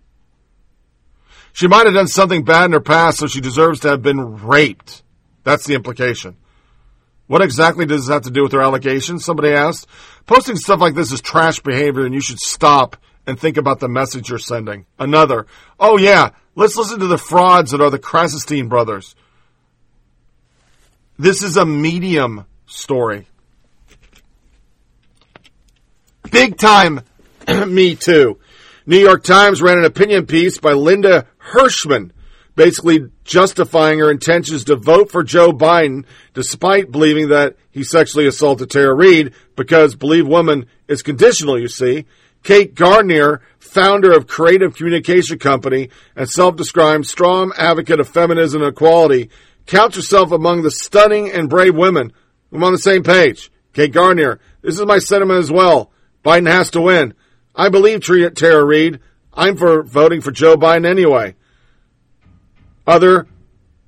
She might have done something bad in her past, so she deserves to have been raped. That's the implication. What exactly does this have to do with their allegations? Somebody asked. Posting stuff like this is trash behavior and you should stop and think about the message you're sending. Another. Oh yeah, let's listen to the frauds that are the Krassenstein brothers. This is a medium story. Big time [CLEARS THROAT] Me Too. New York Times ran an opinion piece by Linda Hirshman, basically justifying her intentions to vote for Joe Biden despite believing that he sexually assaulted Tara Reade because Believe Woman is conditional, you see. Kate Gardner, founder of Creative Communication Company and self-described strong advocate of feminism and equality, counts herself among the stunning and brave women. I'm on the same page. Kate Gardner, this is my sentiment as well. Biden has to win. I believe Tara Reade. I'm for voting for Joe Biden anyway. Other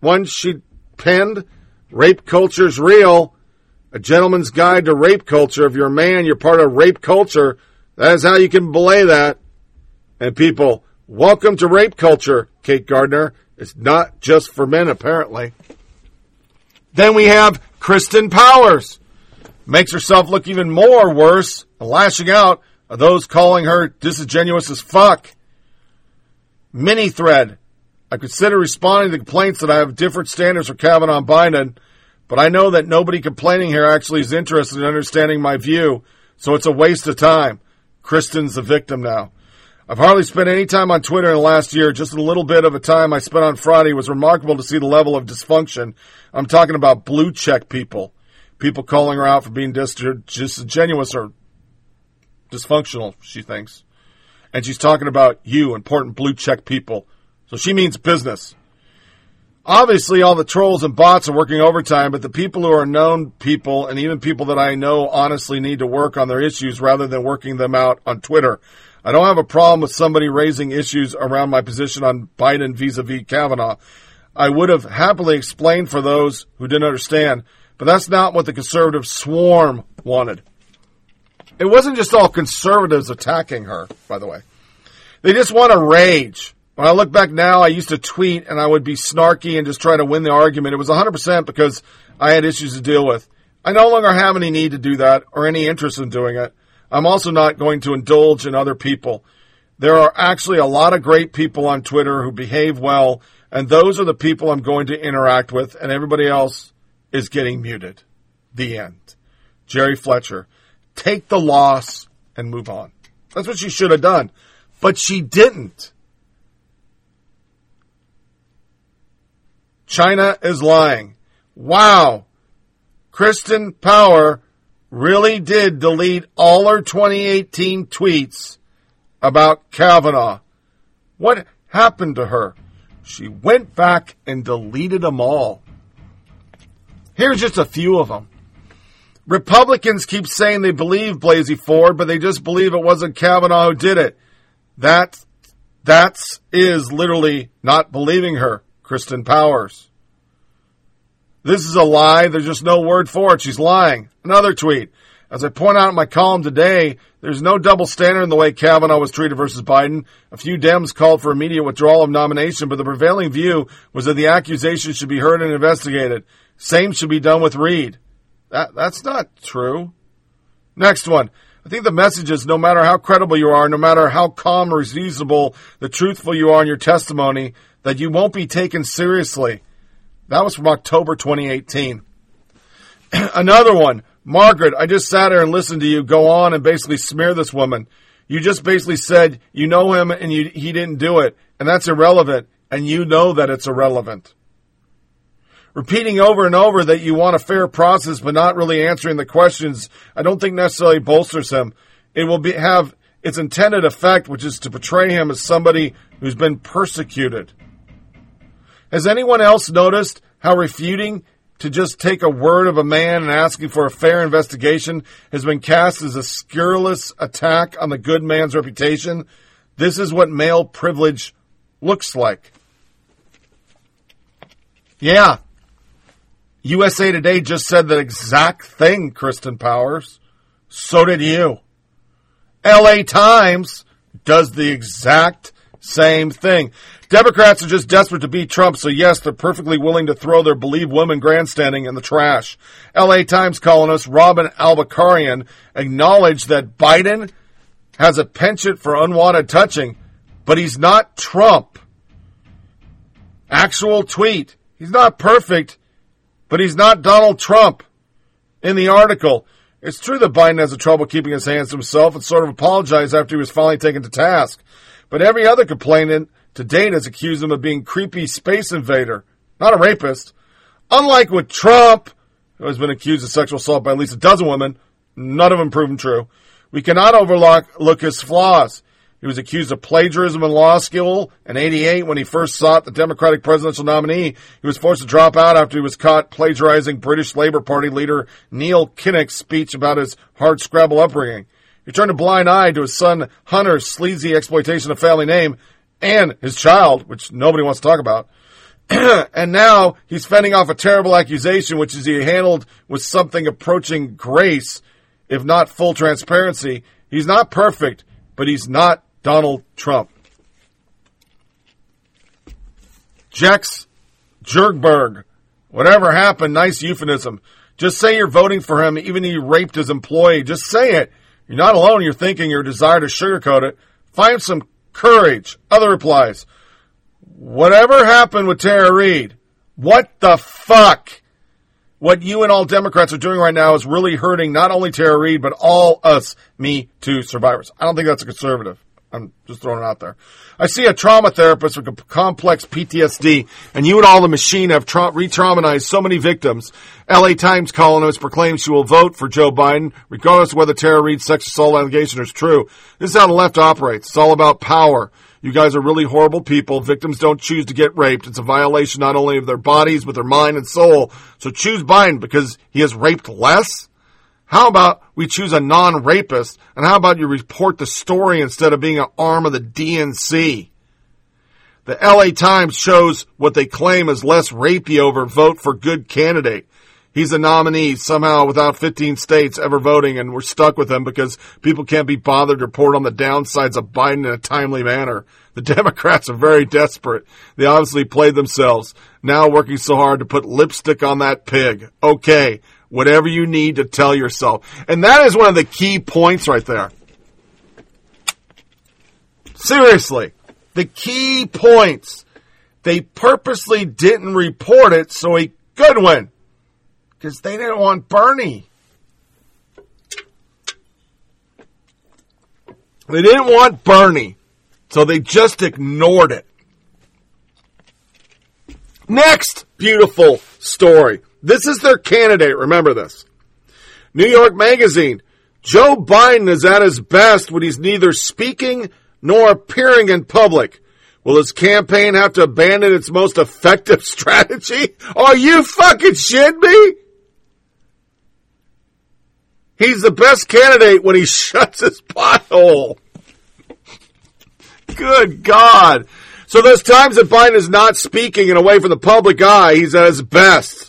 ones she penned, rape culture's real. A gentleman's guide to rape culture. If you're a man, you're part of rape culture. That is how you can belay that. And people, welcome to rape culture, Kate Gardner. It's not just for men, apparently. Then we have Kirsten Powers. Makes herself look even more worse, lashing out at those calling her disingenuous as fuck. Mini thread. I consider responding to complaints that I have different standards for Kavanaugh and Biden, but I know that nobody complaining here actually is interested in understanding my view, so it's a waste of time. Kirsten's the victim now. I've hardly spent any time on Twitter in the last year. Just a little bit of a time I spent on Friday was remarkable to see the level of dysfunction. I'm talking about blue check people. People calling her out for being dis- disingenuous or dysfunctional, she thinks. And she's talking about you, important blue check people. So she means business. Obviously, all the trolls and bots are working overtime, but the people who are known people and even people that I know honestly need to work on their issues rather than working them out on Twitter. I don't have a problem with somebody raising issues around my position on Biden vis-a-vis Kavanaugh. I would have happily explained for those who didn't understand, but that's not what the conservative swarm wanted. It wasn't just all conservatives attacking her, by the way. They just want to rage. When I look back now, I used to tweet and I would be snarky and just try to win the argument. It was 100% because I had issues to deal with. I no longer have any need to do that or any interest in doing it. I'm also not going to indulge in other people. There are actually a lot of great people on Twitter who behave well, and those are the people I'm going to interact with, and everybody else is getting muted. The end. Jerry Fletcher. Take the loss and move on. That's what she should have done. But she didn't. China is lying. Wow. Kirsten Power really did delete all her 2018 tweets about Kavanaugh. What happened to her? She went back and deleted them all. Here's just a few of them. Republicans keep saying they believe Blasey Ford, but they just believe it wasn't Kavanaugh who did it. That, that's, is literally not believing her, Kirsten Powers. This is a lie. There's just no word for it. She's lying. Another tweet. As I point out in my column today, there's no double standard in the way Kavanaugh was treated versus Biden. A few Dems called for immediate withdrawal of nomination, but the prevailing view was that the accusation should be heard and investigated. Same should be done with Reade. That, that's not true. Next one. I think the message is no matter how credible you are, no matter how calm or reasonable the truthful you are in your testimony, that you won't be taken seriously. That was from October 2018. [CLEARS THROAT] Another one. Margaret, I just sat here and listened to you go on and basically smear this woman. You just basically said you know him and you, he didn't do it, and that's irrelevant, and you know that it's irrelevant. Repeating over and over that you want a fair process but not really answering the questions, I don't think necessarily bolsters him. It will be, have its intended effect, which is to portray him as somebody who's been persecuted. Has anyone else noticed how refuting to just take a word of a man and asking for a fair investigation has been cast as a scurrilous attack on the good man's reputation? This is what male privilege looks like. Yeah. USA Today just said that exact thing, Kirsten Powers. So did you. LA Times does the exact same thing. Democrats are just desperate to beat Trump, so yes, they're perfectly willing to throw their believe women grandstanding in the trash. LA Times columnist Robin Abcarian acknowledged that Biden has a penchant for unwanted touching, but he's not Trump. Actual tweet. He's not perfect, but he's not Donald Trump. In the article, it's true that Biden has a trouble keeping his hands to himself and sort of apologized after he was finally taken to task. But every other complainant to date has accused him of being creepy space invader, not a rapist. Unlike with Trump, who has been accused of sexual assault by at least a dozen women, none of them proven true. We cannot overlook his flaws. He was accused of plagiarism in law school in 88 when he first sought the Democratic presidential nominee. He was forced to drop out after he was caught plagiarizing British Labour Party leader Neil Kinnock's speech about his hard scrabble upbringing. He turned a blind eye to his son Hunter's sleazy exploitation of family name and his child, which nobody wants to talk about. [CLEARS THROAT] and now he's fending off a terrible accusation, which is he handled with something approaching grace, if not full transparency. He's not perfect, but he's not Donald Trump. Jex Jergberg. Whatever happened, nice euphemism. Just say you're voting for him, even he raped his employee. Just say it. You're not alone. You're thinking your desire to sugarcoat it. Find some courage. Other replies. Whatever happened with Tara Reade? What the fuck? What you and all Democrats are doing right now is really hurting not only Tara Reade, but all us Me Too survivors. I don't think that's a conservative. I'm just throwing it out there. I see a trauma therapist with complex PTSD, and you and all the machine have tra- re-traumatized so many victims. LA Times columnist proclaims she will vote for Joe Biden, regardless of whether Tara Reade's sex assault allegation is true. This is how the left operates. It's all about power. You guys are really horrible people. Victims don't choose to get raped. It's a violation not only of their bodies, but their mind and soul. So choose Biden because he has raped less? How about we choose a non-rapist? And how about you report the story instead of being an arm of the DNC? The LA Times shows what they claim is less rapey over vote for good candidate. He's a nominee somehow without 15 states ever voting and we're stuck with him because people can't be bothered to report on the downsides of Biden in a timely manner. The [LAUGHS] Democrats are very desperate. They obviously played themselves. Now working so hard to put lipstick on that pig. Okay whatever you need to tell yourself. And that is one of the key points right there. Seriously, the key points. They purposely didn't report it so he could win. Because they didn't want Bernie. They didn't want Bernie. So they just ignored it. Next beautiful story. This is their candidate. Remember this. New York Magazine. Joe Biden is at his best when he's neither speaking nor appearing in public. Will his campaign have to abandon its most effective [LAUGHS] strategy? Are you fucking shitting me? He's the best candidate when he [LAUGHS] shuts his pothole. Good God. So those times that Biden is not speaking and away from the public eye, he's at his best.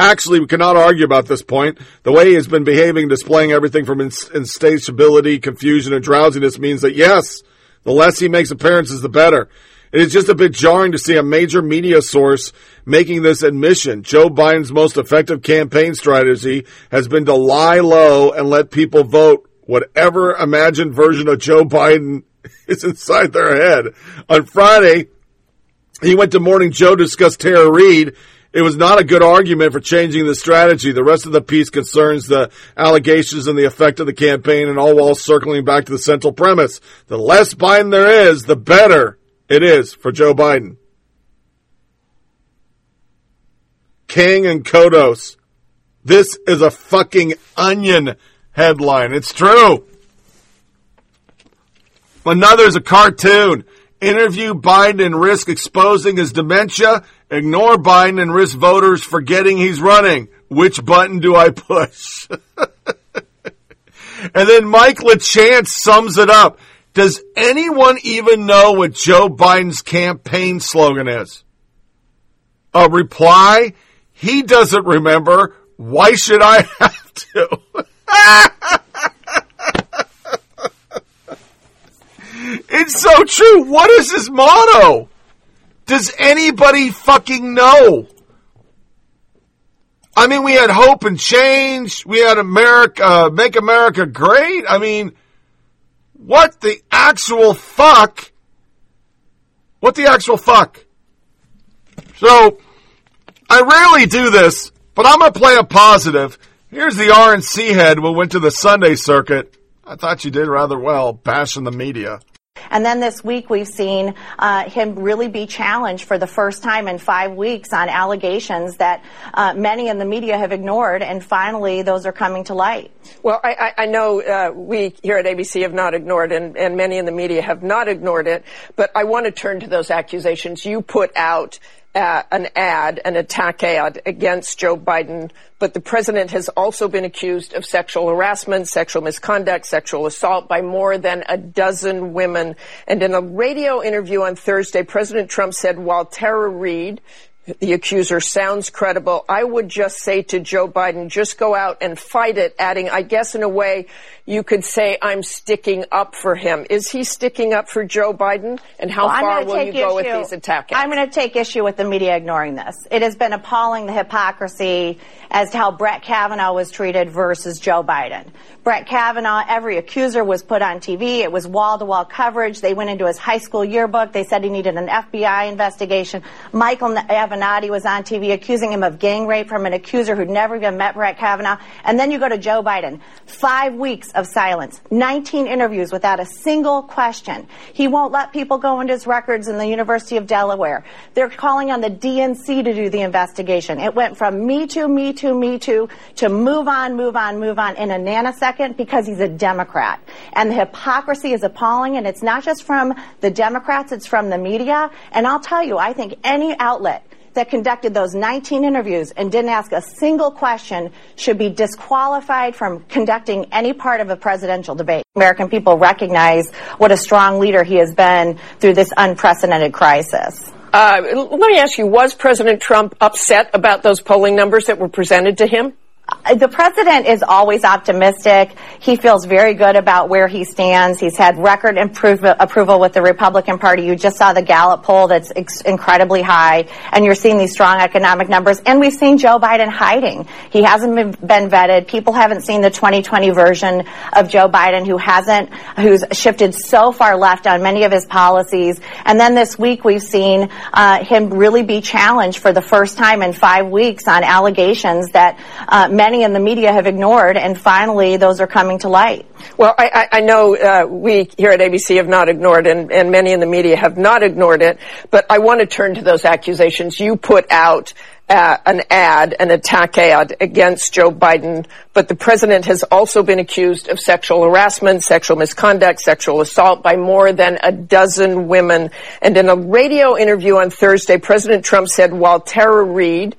Actually, we cannot argue about this point. The way he has been behaving, displaying everything from instability, confusion, and drowsiness means that yes, the less he makes appearances, the better. It is just a bit jarring to see a major media source making this admission. Joe Biden's most effective campaign strategy has been to lie low and let people vote whatever imagined version of Joe Biden [LAUGHS] is inside their head. On Friday, he went to Morning Joe to discuss Tara Reade it was not a good argument for changing the strategy. The rest of the piece concerns the allegations and the effect of the campaign and all while circling back to the central premise. The less Biden there is, the better it is for Joe Biden. King and Kodos. This is a fucking onion headline. It's true. Another's a cartoon. Interview Biden and risk exposing his dementia. Ignore Biden and risk voters forgetting he's running. Which button do I push? [LAUGHS] and then Mike LaChance sums it up. Does anyone even know what Joe Biden's campaign slogan is? A reply? He doesn't remember. Why should I [LAUGHS] have to? [LAUGHS] it's so true. What is his motto? Does anybody fucking know? I mean, we had hope and change. We had America, uh, make America great. I mean, what the actual fuck? What the actual fuck? So, I rarely do this, but I'm going to play a positive. Here's the RNC head who went to the Sunday circuit. I thought you did rather well bashing the media. And then this week we've seen uh, him really be challenged for the first time in five weeks on allegations that uh, many in the media have ignored, and finally those are coming to light. Well, I, I know uh, we here at ABC have not ignored, and, and many in the media have not ignored it, but I want to turn to those accusations you put out an ad, an attack ad against Joe Biden, but the president has also been accused of sexual harassment, sexual misconduct, sexual assault by more than a dozen women. And in a radio interview on Thursday, President Trump said while Tara Reade, the accuser sounds credible. I would just say to Joe Biden, just go out and fight it, adding, I guess in a way you could say I'm sticking up for him. Is he sticking up for Joe Biden? And how well, far will you go with these attacks? I'm going to take issue with the media ignoring this. It has been appalling the hypocrisy as to how Brett Kavanaugh was treated versus Joe Biden. Brett Kavanaugh, every accuser was put on TV. It was wall to wall coverage. They went into his high school yearbook. They said he needed an FBI investigation. Michael Avenatti was on TV accusing him of gang rape from an accuser who'd never even met Brett Kavanaugh. And then you go to Joe Biden. Five weeks of silence, 19 interviews without a single question. He won't let people go into his records in the University of Delaware. They're calling on the DNC to do the investigation. It went from me too, me too, me too, to move on, move on, move on in a nanosecond because he's a Democrat. And the hypocrisy is appalling, and it's not just from the Democrats, it's from the media. And I'll tell you, I think any outlet that conducted those 19 interviews and didn't ask a single question should be disqualified from conducting any part of a presidential debate. American people recognize what a strong leader he has been through this unprecedented crisis. Uh, let me ask you, was President Trump upset about those polling numbers that were presented to him? The president is always optimistic. He feels very good about where he stands. He's had record approval with the Republican Party. You just saw the Gallup poll that's ex- incredibly high, and you're seeing these strong economic numbers. And we've seen Joe Biden hiding. He hasn't been, been vetted. People haven't seen the 2020 version of Joe Biden, who hasn't, who's shifted so far left on many of his policies. And then this week, we've seen uh, him really be challenged for the first time in five weeks on allegations that. Uh, many in the media have ignored, and finally those are coming to light. Well, I, I know uh, we here at ABC have not ignored, and, and many in the media have not ignored it, but I want to turn to those accusations you put out uh, an ad, an attack ad against Joe Biden, but the president has also been accused of sexual harassment, sexual misconduct, sexual assault by more than a dozen women. And in a radio interview on Thursday, President Trump said while Tara Reade,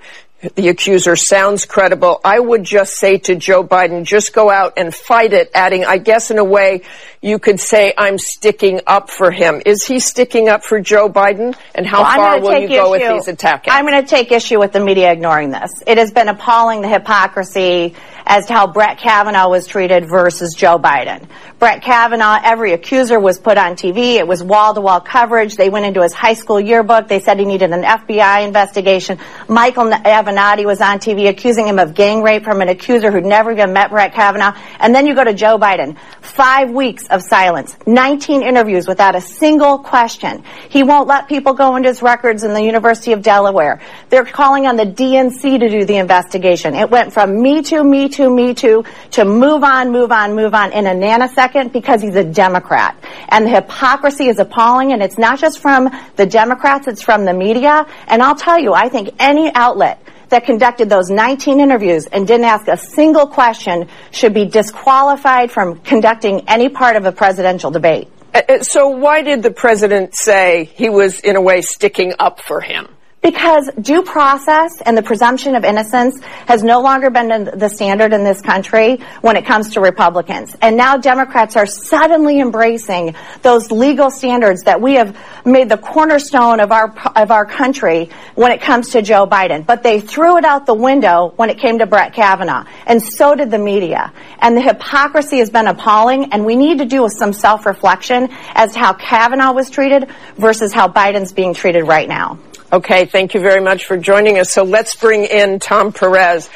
the accuser sounds credible. I would just say to Joe Biden, just go out and fight it, adding, I guess in a way you could say I'm sticking up for him. Is he sticking up for Joe Biden? And how well, far will you go with these attacks? I'm going to take issue with the media ignoring this. It has been appalling the hypocrisy as to how Brett Kavanaugh was treated versus Joe Biden. Brett Kavanaugh, every accuser was put on TV. It was wall to wall coverage. They went into his high school yearbook. They said he needed an FBI investigation. Michael Avenatti was on TV accusing him of gang rape from an accuser who'd never even met Brett Kavanaugh. And then you go to Joe Biden. Five weeks of silence. 19 interviews without a single question. He won't let people go into his records in the University of Delaware. They're calling on the DNC to do the investigation. It went from me too, me too, me too, to move on, move on, move on in a nanosecond because he's a Democrat. And the hypocrisy is appalling, and it's not just from the Democrats, it's from the media. And I'll tell you, I think any outlet that conducted those 19 interviews and didn't ask a single question should be disqualified from conducting any part of a presidential debate. Uh, So why did the president say he was, in a way, sticking up for him? Because due process and the presumption of innocence has no longer been the standard in this country when it comes to Republicans. And now Democrats are suddenly embracing those legal standards that we have made the cornerstone of our, of our country when it comes to Joe Biden. But they threw it out the window when it came to Brett Kavanaugh. And so did the media. And the hypocrisy has been appalling and we need to do some self-reflection as to how Kavanaugh was treated versus how Biden's being treated right now. Okay, thank you very much for joining us. So let's bring in Tom Perez.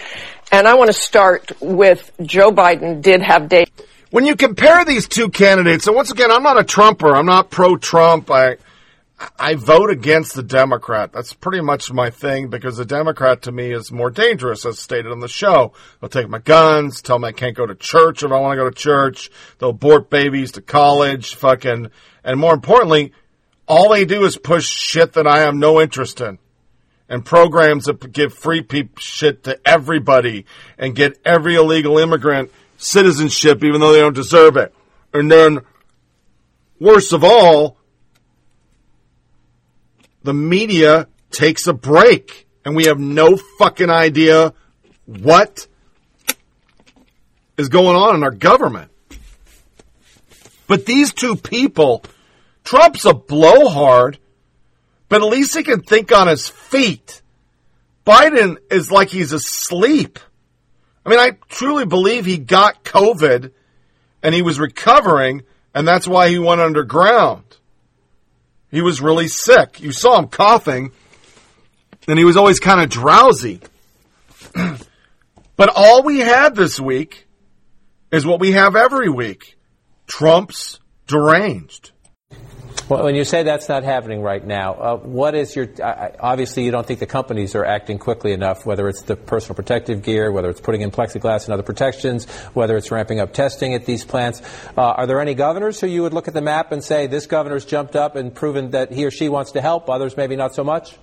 And I want to start with Joe Biden did have data. When you compare these two candidates, and once again, I'm not a Trumper. I'm not pro-Trump. I I vote against the Democrat. That's pretty much my thing because the Democrat to me is more dangerous, as stated on the show. They'll take my guns, tell me I can't go to church if I want to go to church. They'll abort babies to college, fucking, and more importantly, all they do is push shit that I have no interest in. And programs that give free peop shit to everybody and get every illegal immigrant citizenship even though they don't deserve it. And then, worst of all, the media takes a break and we have no fucking idea what is going on in our government. But these two people, Trump's a blowhard, but at least he can think on his feet. Biden is like he's asleep. I mean, I truly believe he got COVID and he was recovering, and that's why he went underground. He was really sick. You saw him coughing, and he was always kind of drowsy. [CLEARS THROAT] but all we had this week is what we have every week Trump's deranged. Well, when you say that's not happening right now, uh, what is your? Uh, obviously, you don't think the companies are acting quickly enough. Whether it's the personal protective gear, whether it's putting in plexiglass and other protections, whether it's ramping up testing at these plants. Uh, are there any governors who you would look at the map and say this governor's jumped up and proven that he or she wants to help? Others maybe not so much.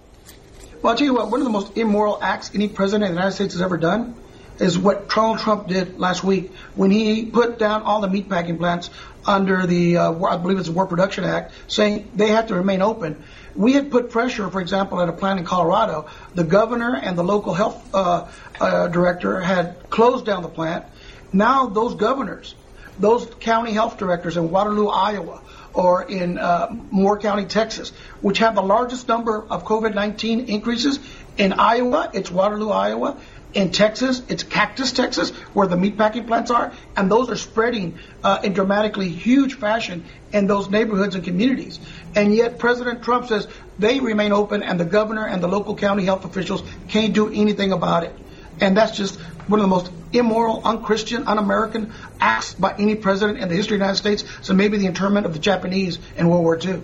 Well, I'll tell you what. One of the most immoral acts any president of the United States has ever done is what Donald Trump did last week when he put down all the meatpacking plants under the, uh, I believe it's the War Production Act, saying they have to remain open. We had put pressure, for example, at a plant in Colorado. The governor and the local health uh, uh, director had closed down the plant. Now those governors, those county health directors in Waterloo, Iowa, or in uh, Moore County, Texas, which have the largest number of COVID-19 increases. In Iowa, it's Waterloo, Iowa. In Texas, it's Cactus, Texas, where the meatpacking plants are, and those are spreading uh, in dramatically huge fashion in those neighborhoods and communities. And yet, President Trump says they remain open, and the governor and the local county health officials can't do anything about it. And that's just one of the most immoral, unchristian, un-American acts by any president in the history of the United States. So maybe the internment of the Japanese in World War II.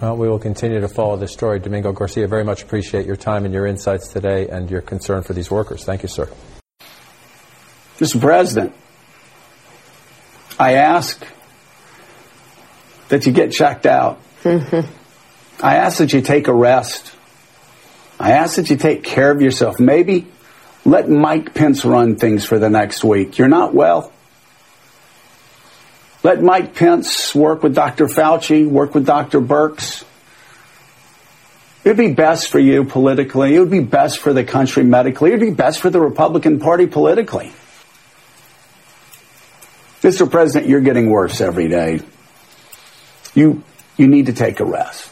Well, we will continue to follow this story. Domingo Garcia, very much appreciate your time and your insights today and your concern for these workers. Thank you, sir. Mr. President, I ask that you get checked out. Mm-hmm. I ask that you take a rest. I ask that you take care of yourself. Maybe let Mike Pence run things for the next week. You're not well. Let Mike Pence work with Dr. Fauci, work with Dr. Birx. It would be best for you politically. It would be best for the country medically. It would be best for the Republican Party politically. Mr. President, you're getting worse every day. You, you need to take a rest.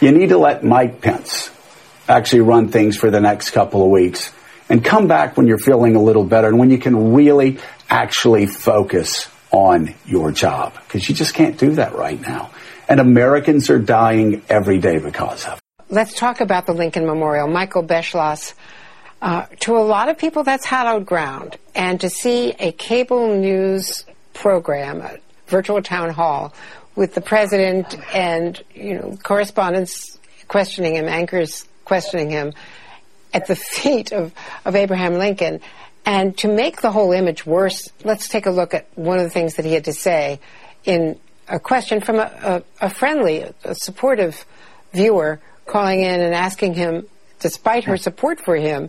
You need to let Mike Pence actually run things for the next couple of weeks and come back when you're feeling a little better and when you can really actually focus on your job because you just can't do that right now. And Americans are dying every day because of it. Let's talk about the Lincoln Memorial. Michael Beschloss, uh, to a lot of people, that's hallowed ground. And to see a cable news program, a virtual town hall, with the president and, you know, correspondents questioning him, anchors questioning him at the [LAUGHS] feet of, of Abraham Lincoln. And to make the whole image worse, let's take a look at one of the things that he had to say in a question from a, a, a friendly, a supportive viewer calling in and asking him, despite her support for him,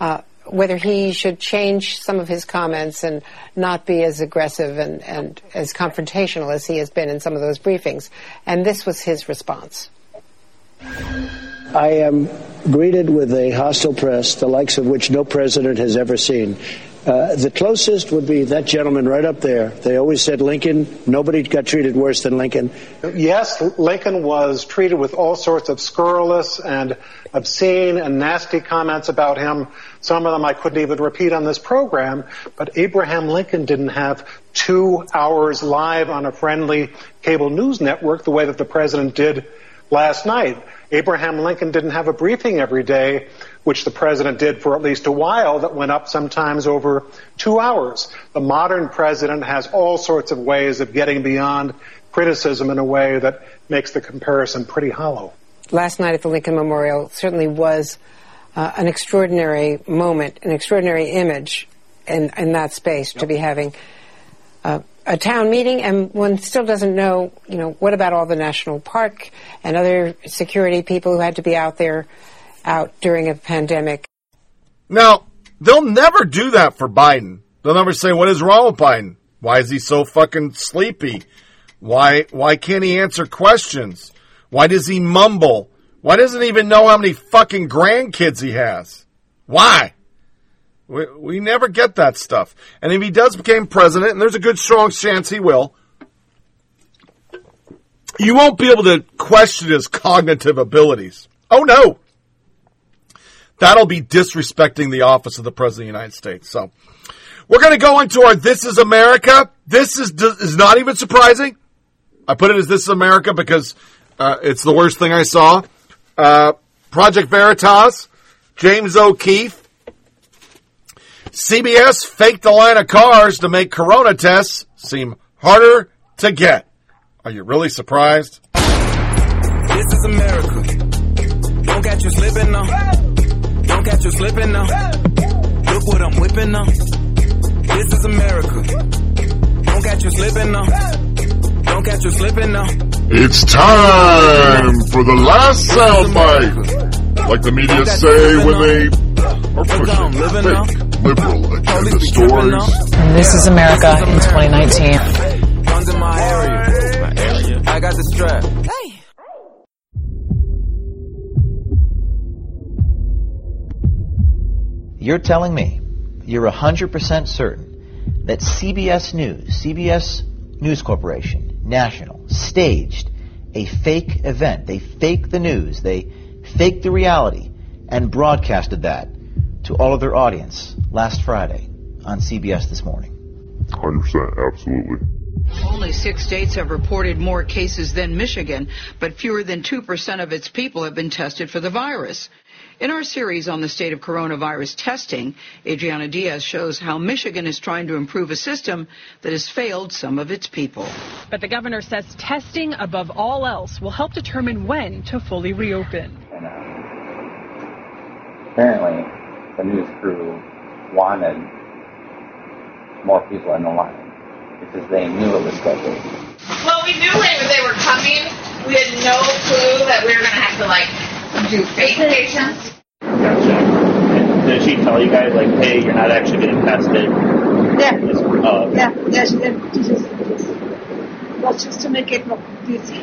uh, whether he should change some of his comments and not be as aggressive and, and as confrontational as he has been in some of those briefings. And this was his response. I am greeted with a hostile press, the likes of which no president has ever seen. Uh, the closest would be that gentleman right up there. They always said Lincoln. Nobody got treated worse than Lincoln. Yes, Lincoln was treated with all sorts of scurrilous and obscene and nasty comments about him. Some of them I couldn't even repeat on this program, but Abraham Lincoln didn't have two hours live on a friendly cable news network the way that the president did last night. Abraham Lincoln didn't have a briefing every day which the president did for at least a while that went up sometimes over two hours. The modern president has all sorts of ways of getting beyond criticism in a way that makes the comparison pretty hollow. Last night at the Lincoln Memorial certainly was uh, an extraordinary moment, an extraordinary image in, in that space to be having uh, a town meeting, and one still doesn't know, you know, what about all the national park and other security people who had to be out there out during a pandemic. Now, they'll never do that for Biden. They'll never say, what is wrong with Biden? Why is he so fucking sleepy? Why, why can't he answer questions? Why does he mumble? Why doesn't he even know how many fucking grandkids he has? Why? We, we never get that stuff. And if he does become president, and there's a good strong chance he will, you won't be able to question his cognitive abilities. Oh no that'll be disrespecting the office of the President of the United States. So we're going to go into our This is America. This is, is not even surprising. I put it as This is America because uh, it's the worst thing I saw. Uh, Project Veritas, James O'Keefe, CBS faked the line of cars to make corona tests seem harder to get. Are you really surprised? This is America. Don't catch you slipping now. Don't catch you slipping now. Look what I'm whipping now. This is America. Don't catch you slipping now. Don't catch you slipping now. It's time for the last soundbite. Like the media say when they are pushing fake liberal agenda stories. And this is America in 2019. Guns in my area. I got the strap. Hey. You're telling me you're 100% certain that CBS News, CBS News Corporation, National, staged a fake event. They faked the news. They faked the reality and broadcasted that to all of their audience last Friday on CBS this morning. 100%, absolutely. Only six states have reported more cases than Michigan, but fewer than 2% of its people have been tested for the virus. In our series on the state of coronavirus testing, Adriana Diaz shows how Michigan is trying to improve a system that has failed some of its people. But the governor says testing above all else will help determine when to fully reopen. Apparently, the news crew wanted more people in the line because they knew it was scheduled. Well, we knew they were coming. We had no clue that we were going to have to like do fake patients. Gotcha. Did she tell you guys like, hey, you're not actually getting tested? Yeah. Okay. Uh, yeah, yeah, she did. She just, just, well, just to make it look busy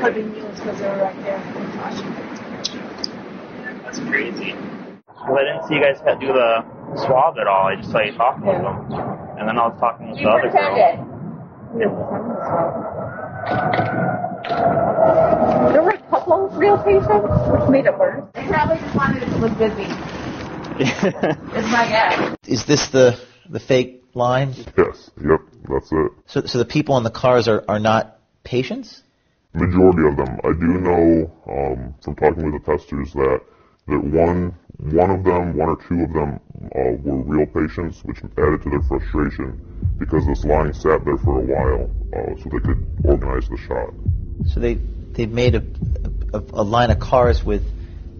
for the news because they were right there in Washington. That's crazy. Well, I didn't see you guys do the swab at all. I just saw you talking yeah. with them. And then I was talking with you the other girl. There were a couple real patients, which made it worse. They probably just wanted to look busy. [LAUGHS] It's my guess. Is this the the fake line? Yes. Yep. That's it. So, so the people in the cars are, are not patients? Majority of them. I do know um, from talking with the testers that that one one of them, one or two of them, uh, were real patients, which added to their frustration because this line sat there for a while, uh, so they could organize the shot. So they they made a, a, a line of cars with,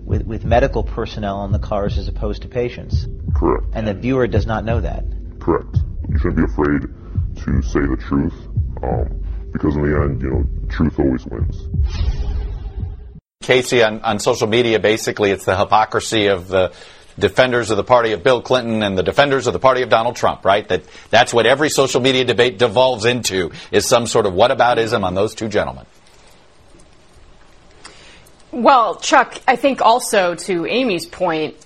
with with medical personnel on the cars as opposed to patients. Correct. And the viewer does not know that. Correct. You shouldn't be afraid to say the truth, um, because in the end, you know, truth always wins. Kasie, on, on social media, basically, it's the hypocrisy of the defenders of the party of Bill Clinton and the defenders of the party of Donald Trump, right? That that's what every social media debate devolves into is some sort of whataboutism on those two gentlemen. Well, Chuck, I think also to Amy's point,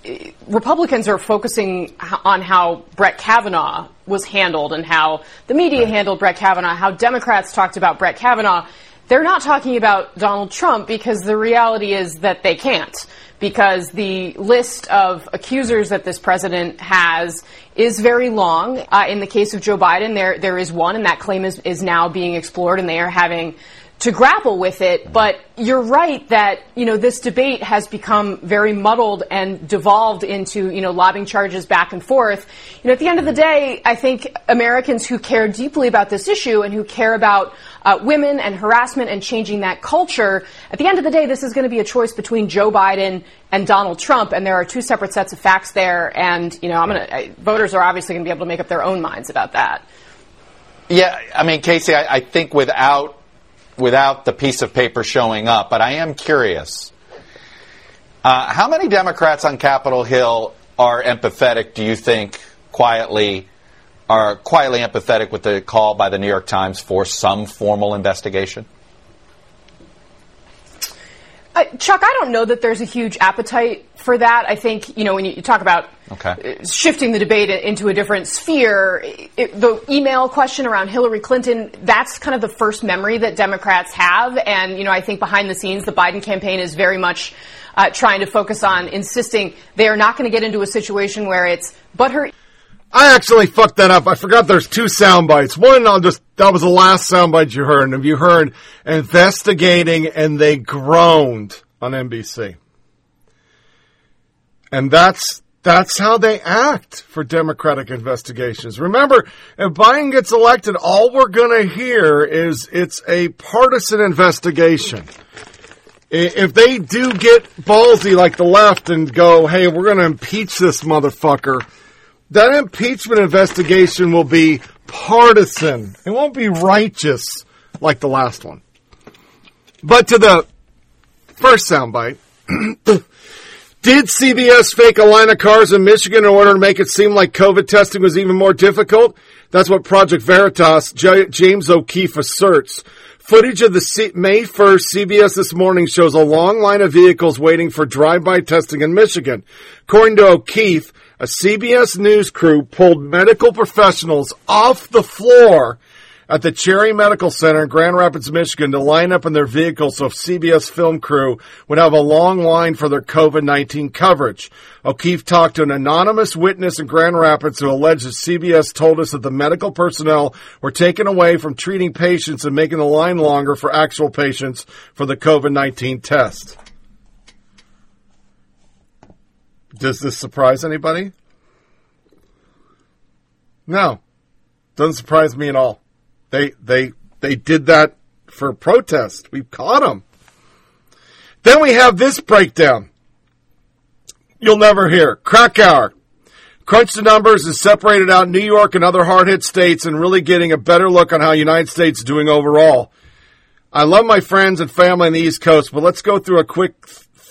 Republicans are focusing on how Brett Kavanaugh was handled and how the media handled Brett Kavanaugh, how Democrats talked about Brett Kavanaugh. They're not talking about Donald Trump because the reality is that they can't. Because the list of accusers that this president has is very long. Uh, in the case of Joe Biden, there there is one, and that claim is, is now being explored, and they are having to grapple with it. But you're right that, you know, this debate has become very muddled and devolved into, you know, lobbing charges back and forth. You know, at the end of the day, I think Americans who care deeply about this issue and who care about uh, women and harassment and changing that culture, at the end of the day, this is going to be a choice between Joe Biden and Donald Trump, and there are two separate sets of facts there. And, you know, I'm going to, voters are obviously going to be able to make up their own minds about that. Yeah, I mean, Kasie, I, I think without without the piece of paper showing up, but I am curious. Uh, how many Democrats on Capitol Hill are empathetic, do you think, quietly, are quietly empathetic with the call by the New York Times for some formal investigation? Uh, Chuck, I don't know that there's a huge appetite for that. I think, you know, when you, you talk about okay. uh, shifting the debate into a different sphere, it, the email question around Hillary Clinton, that's kind of the first memory that Democrats have. And, you know, I think behind the scenes, the Biden campaign is very much uh, trying to focus on insisting they are not going to get into a situation where it's, but her. I actually fucked that up. I forgot there's two sound bites. One, I'll just, that was the last sound bite you heard. And you heard investigating and they groaned on NBC. And that's, that's how they act for Democratic investigations. Remember, if Biden gets elected, all we're going to hear is it's a partisan investigation. If they do get ballsy like the left and go, hey, we're going to impeach this motherfucker, that impeachment investigation will be partisan. It won't be righteous like the last one. But to the first soundbite, [CLEARS THROAT] did CBS fake a line of cars in Michigan in order to make it seem like COVID testing was even more difficult? That's what Project Veritas, J- James O'Keefe asserts. Footage of the C- May 1st CBS This Morning shows a long line of vehicles waiting for drive-by testing in Michigan. According to O'Keefe, a CBS News crew pulled medical professionals off the floor at the Cherry Medical Center in Grand Rapids, Michigan to line up in their vehicles so CBS film crew would have a long line for their COVID-19 coverage. O'Keefe talked to an anonymous witness in Grand Rapids who alleged that CBS told us that the medical personnel were taken away from treating patients and making the line longer for actual patients for the COVID-19 test. Does this surprise anybody? No. Doesn't surprise me at all. They they they did that for protest. We caught them. Then we have this breakdown. You'll never hear. Krakauer. Crunch the numbers and separated out New York and other hard hit states and really getting a better look on how United States is doing overall. I love my friends and family on the East Coast, but let's go through a quick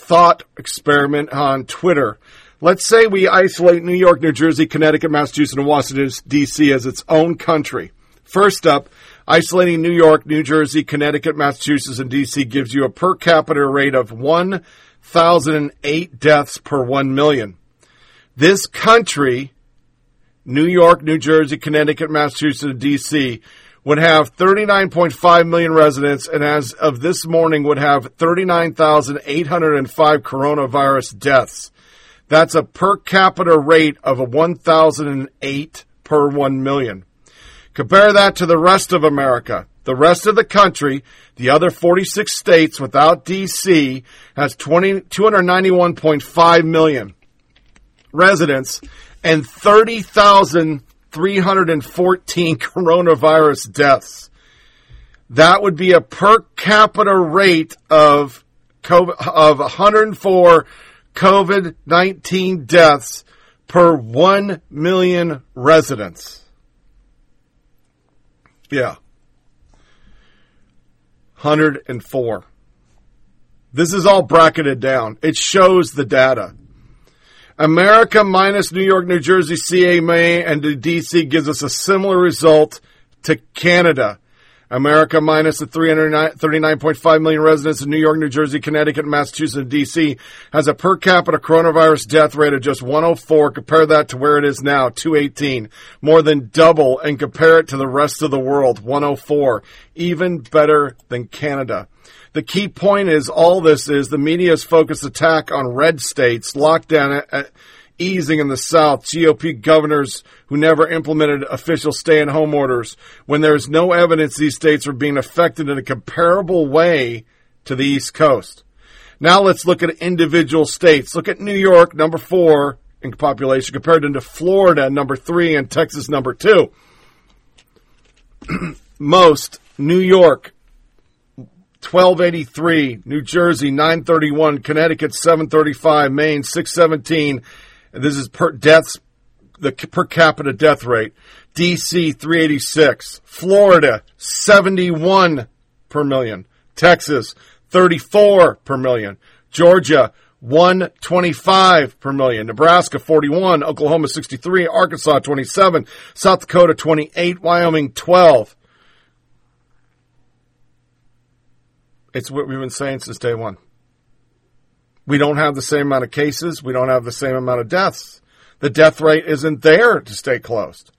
thought experiment on Twitter. Let's say we isolate New York, New Jersey, Connecticut, Massachusetts, and Washington, D.C. as its own country. First up, isolating New York, New Jersey, Connecticut, Massachusetts, and D.C. gives you a per capita rate of 1,008 deaths per 1 million. This country, New York, New Jersey, Connecticut, Massachusetts, and D.C., would have 39.5 million residents, and as of this morning, would have 39,805 coronavirus deaths. That's a per capita rate of a 1,008 per 1 million. Compare that to the rest of America. The rest of the country, the other 46 states without DC, has 20, 291.5 million residents and 30,314 [LAUGHS] coronavirus deaths. That would be a per capita rate of COVID, of 104 COVID-19 deaths per 1 million residents. Yeah. 104. This is all bracketed down. It shows the data. America minus New York, New Jersey, CA, Maine, and DC gives us a similar result to Canada. America minus the 339.5 million residents in New York, New Jersey, Connecticut, Massachusetts, and DC has a per capita coronavirus death rate of just 104. Compare that to where it is now, 218. More than double and compare it to the rest of the world, 104. Even better than Canada. The key point is all this is the media's focused attack on red states, lockdown uh, easing in the South, GOP governors who never implemented official stay at home orders, when there's no evidence these states are being affected in a comparable way to the East Coast. Now let's look at individual states. Look at New York, number four in population, compared to Florida, number three, and Texas, number two. [CLEARS THROAT] Most, New York, 1283, New Jersey 931, Connecticut 735, Maine 617. This is per deaths, the per capita death rate. DC 386, Florida 71 per million, Texas 34 per million, Georgia 125 per million, Nebraska 41, Oklahoma 63, Arkansas 27, South Dakota 28, Wyoming 12. It's what we've been saying since day one. We don't have the same amount of cases. We don't have the same amount of deaths. The death rate isn't there to stay closed.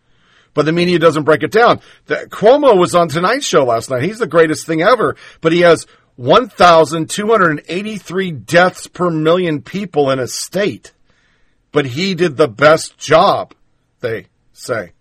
But the media doesn't break it down. The, Cuomo was on Tonight's show last night. He's the greatest thing ever, but he has 1,283 deaths per million people in a state. But he did the best job, they say.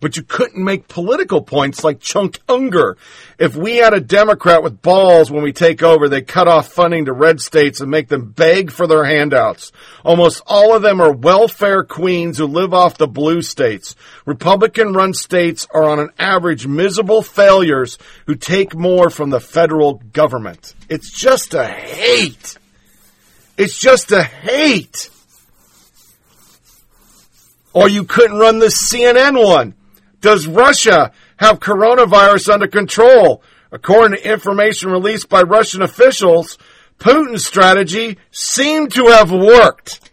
But you couldn't make political points like Chunk Unger. If we had a Democrat with balls when we take over, they cut off funding to red states and make them beg for their handouts. Almost all of them are welfare queens who live off the blue states. Republican run states are on an average miserable failures who take more from the federal government. It's just a hate. It's just a hate. Or you couldn't run the CNN one. Does Russia have coronavirus under control? According to information released by Russian officials, Putin's strategy seemed to have worked.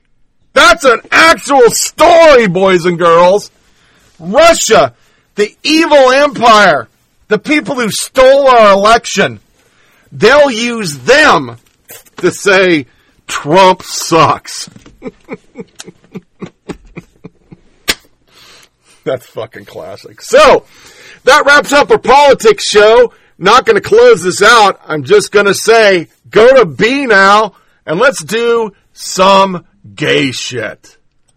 That's an actual story, boys and girls. Russia, the evil empire, the people who stole our election, they'll use them to say Trump sucks. [LAUGHS] That's fucking classic. So, that wraps up our politics show. Not going to close this out. I'm just going to say, go to B now and let's do some gay shit.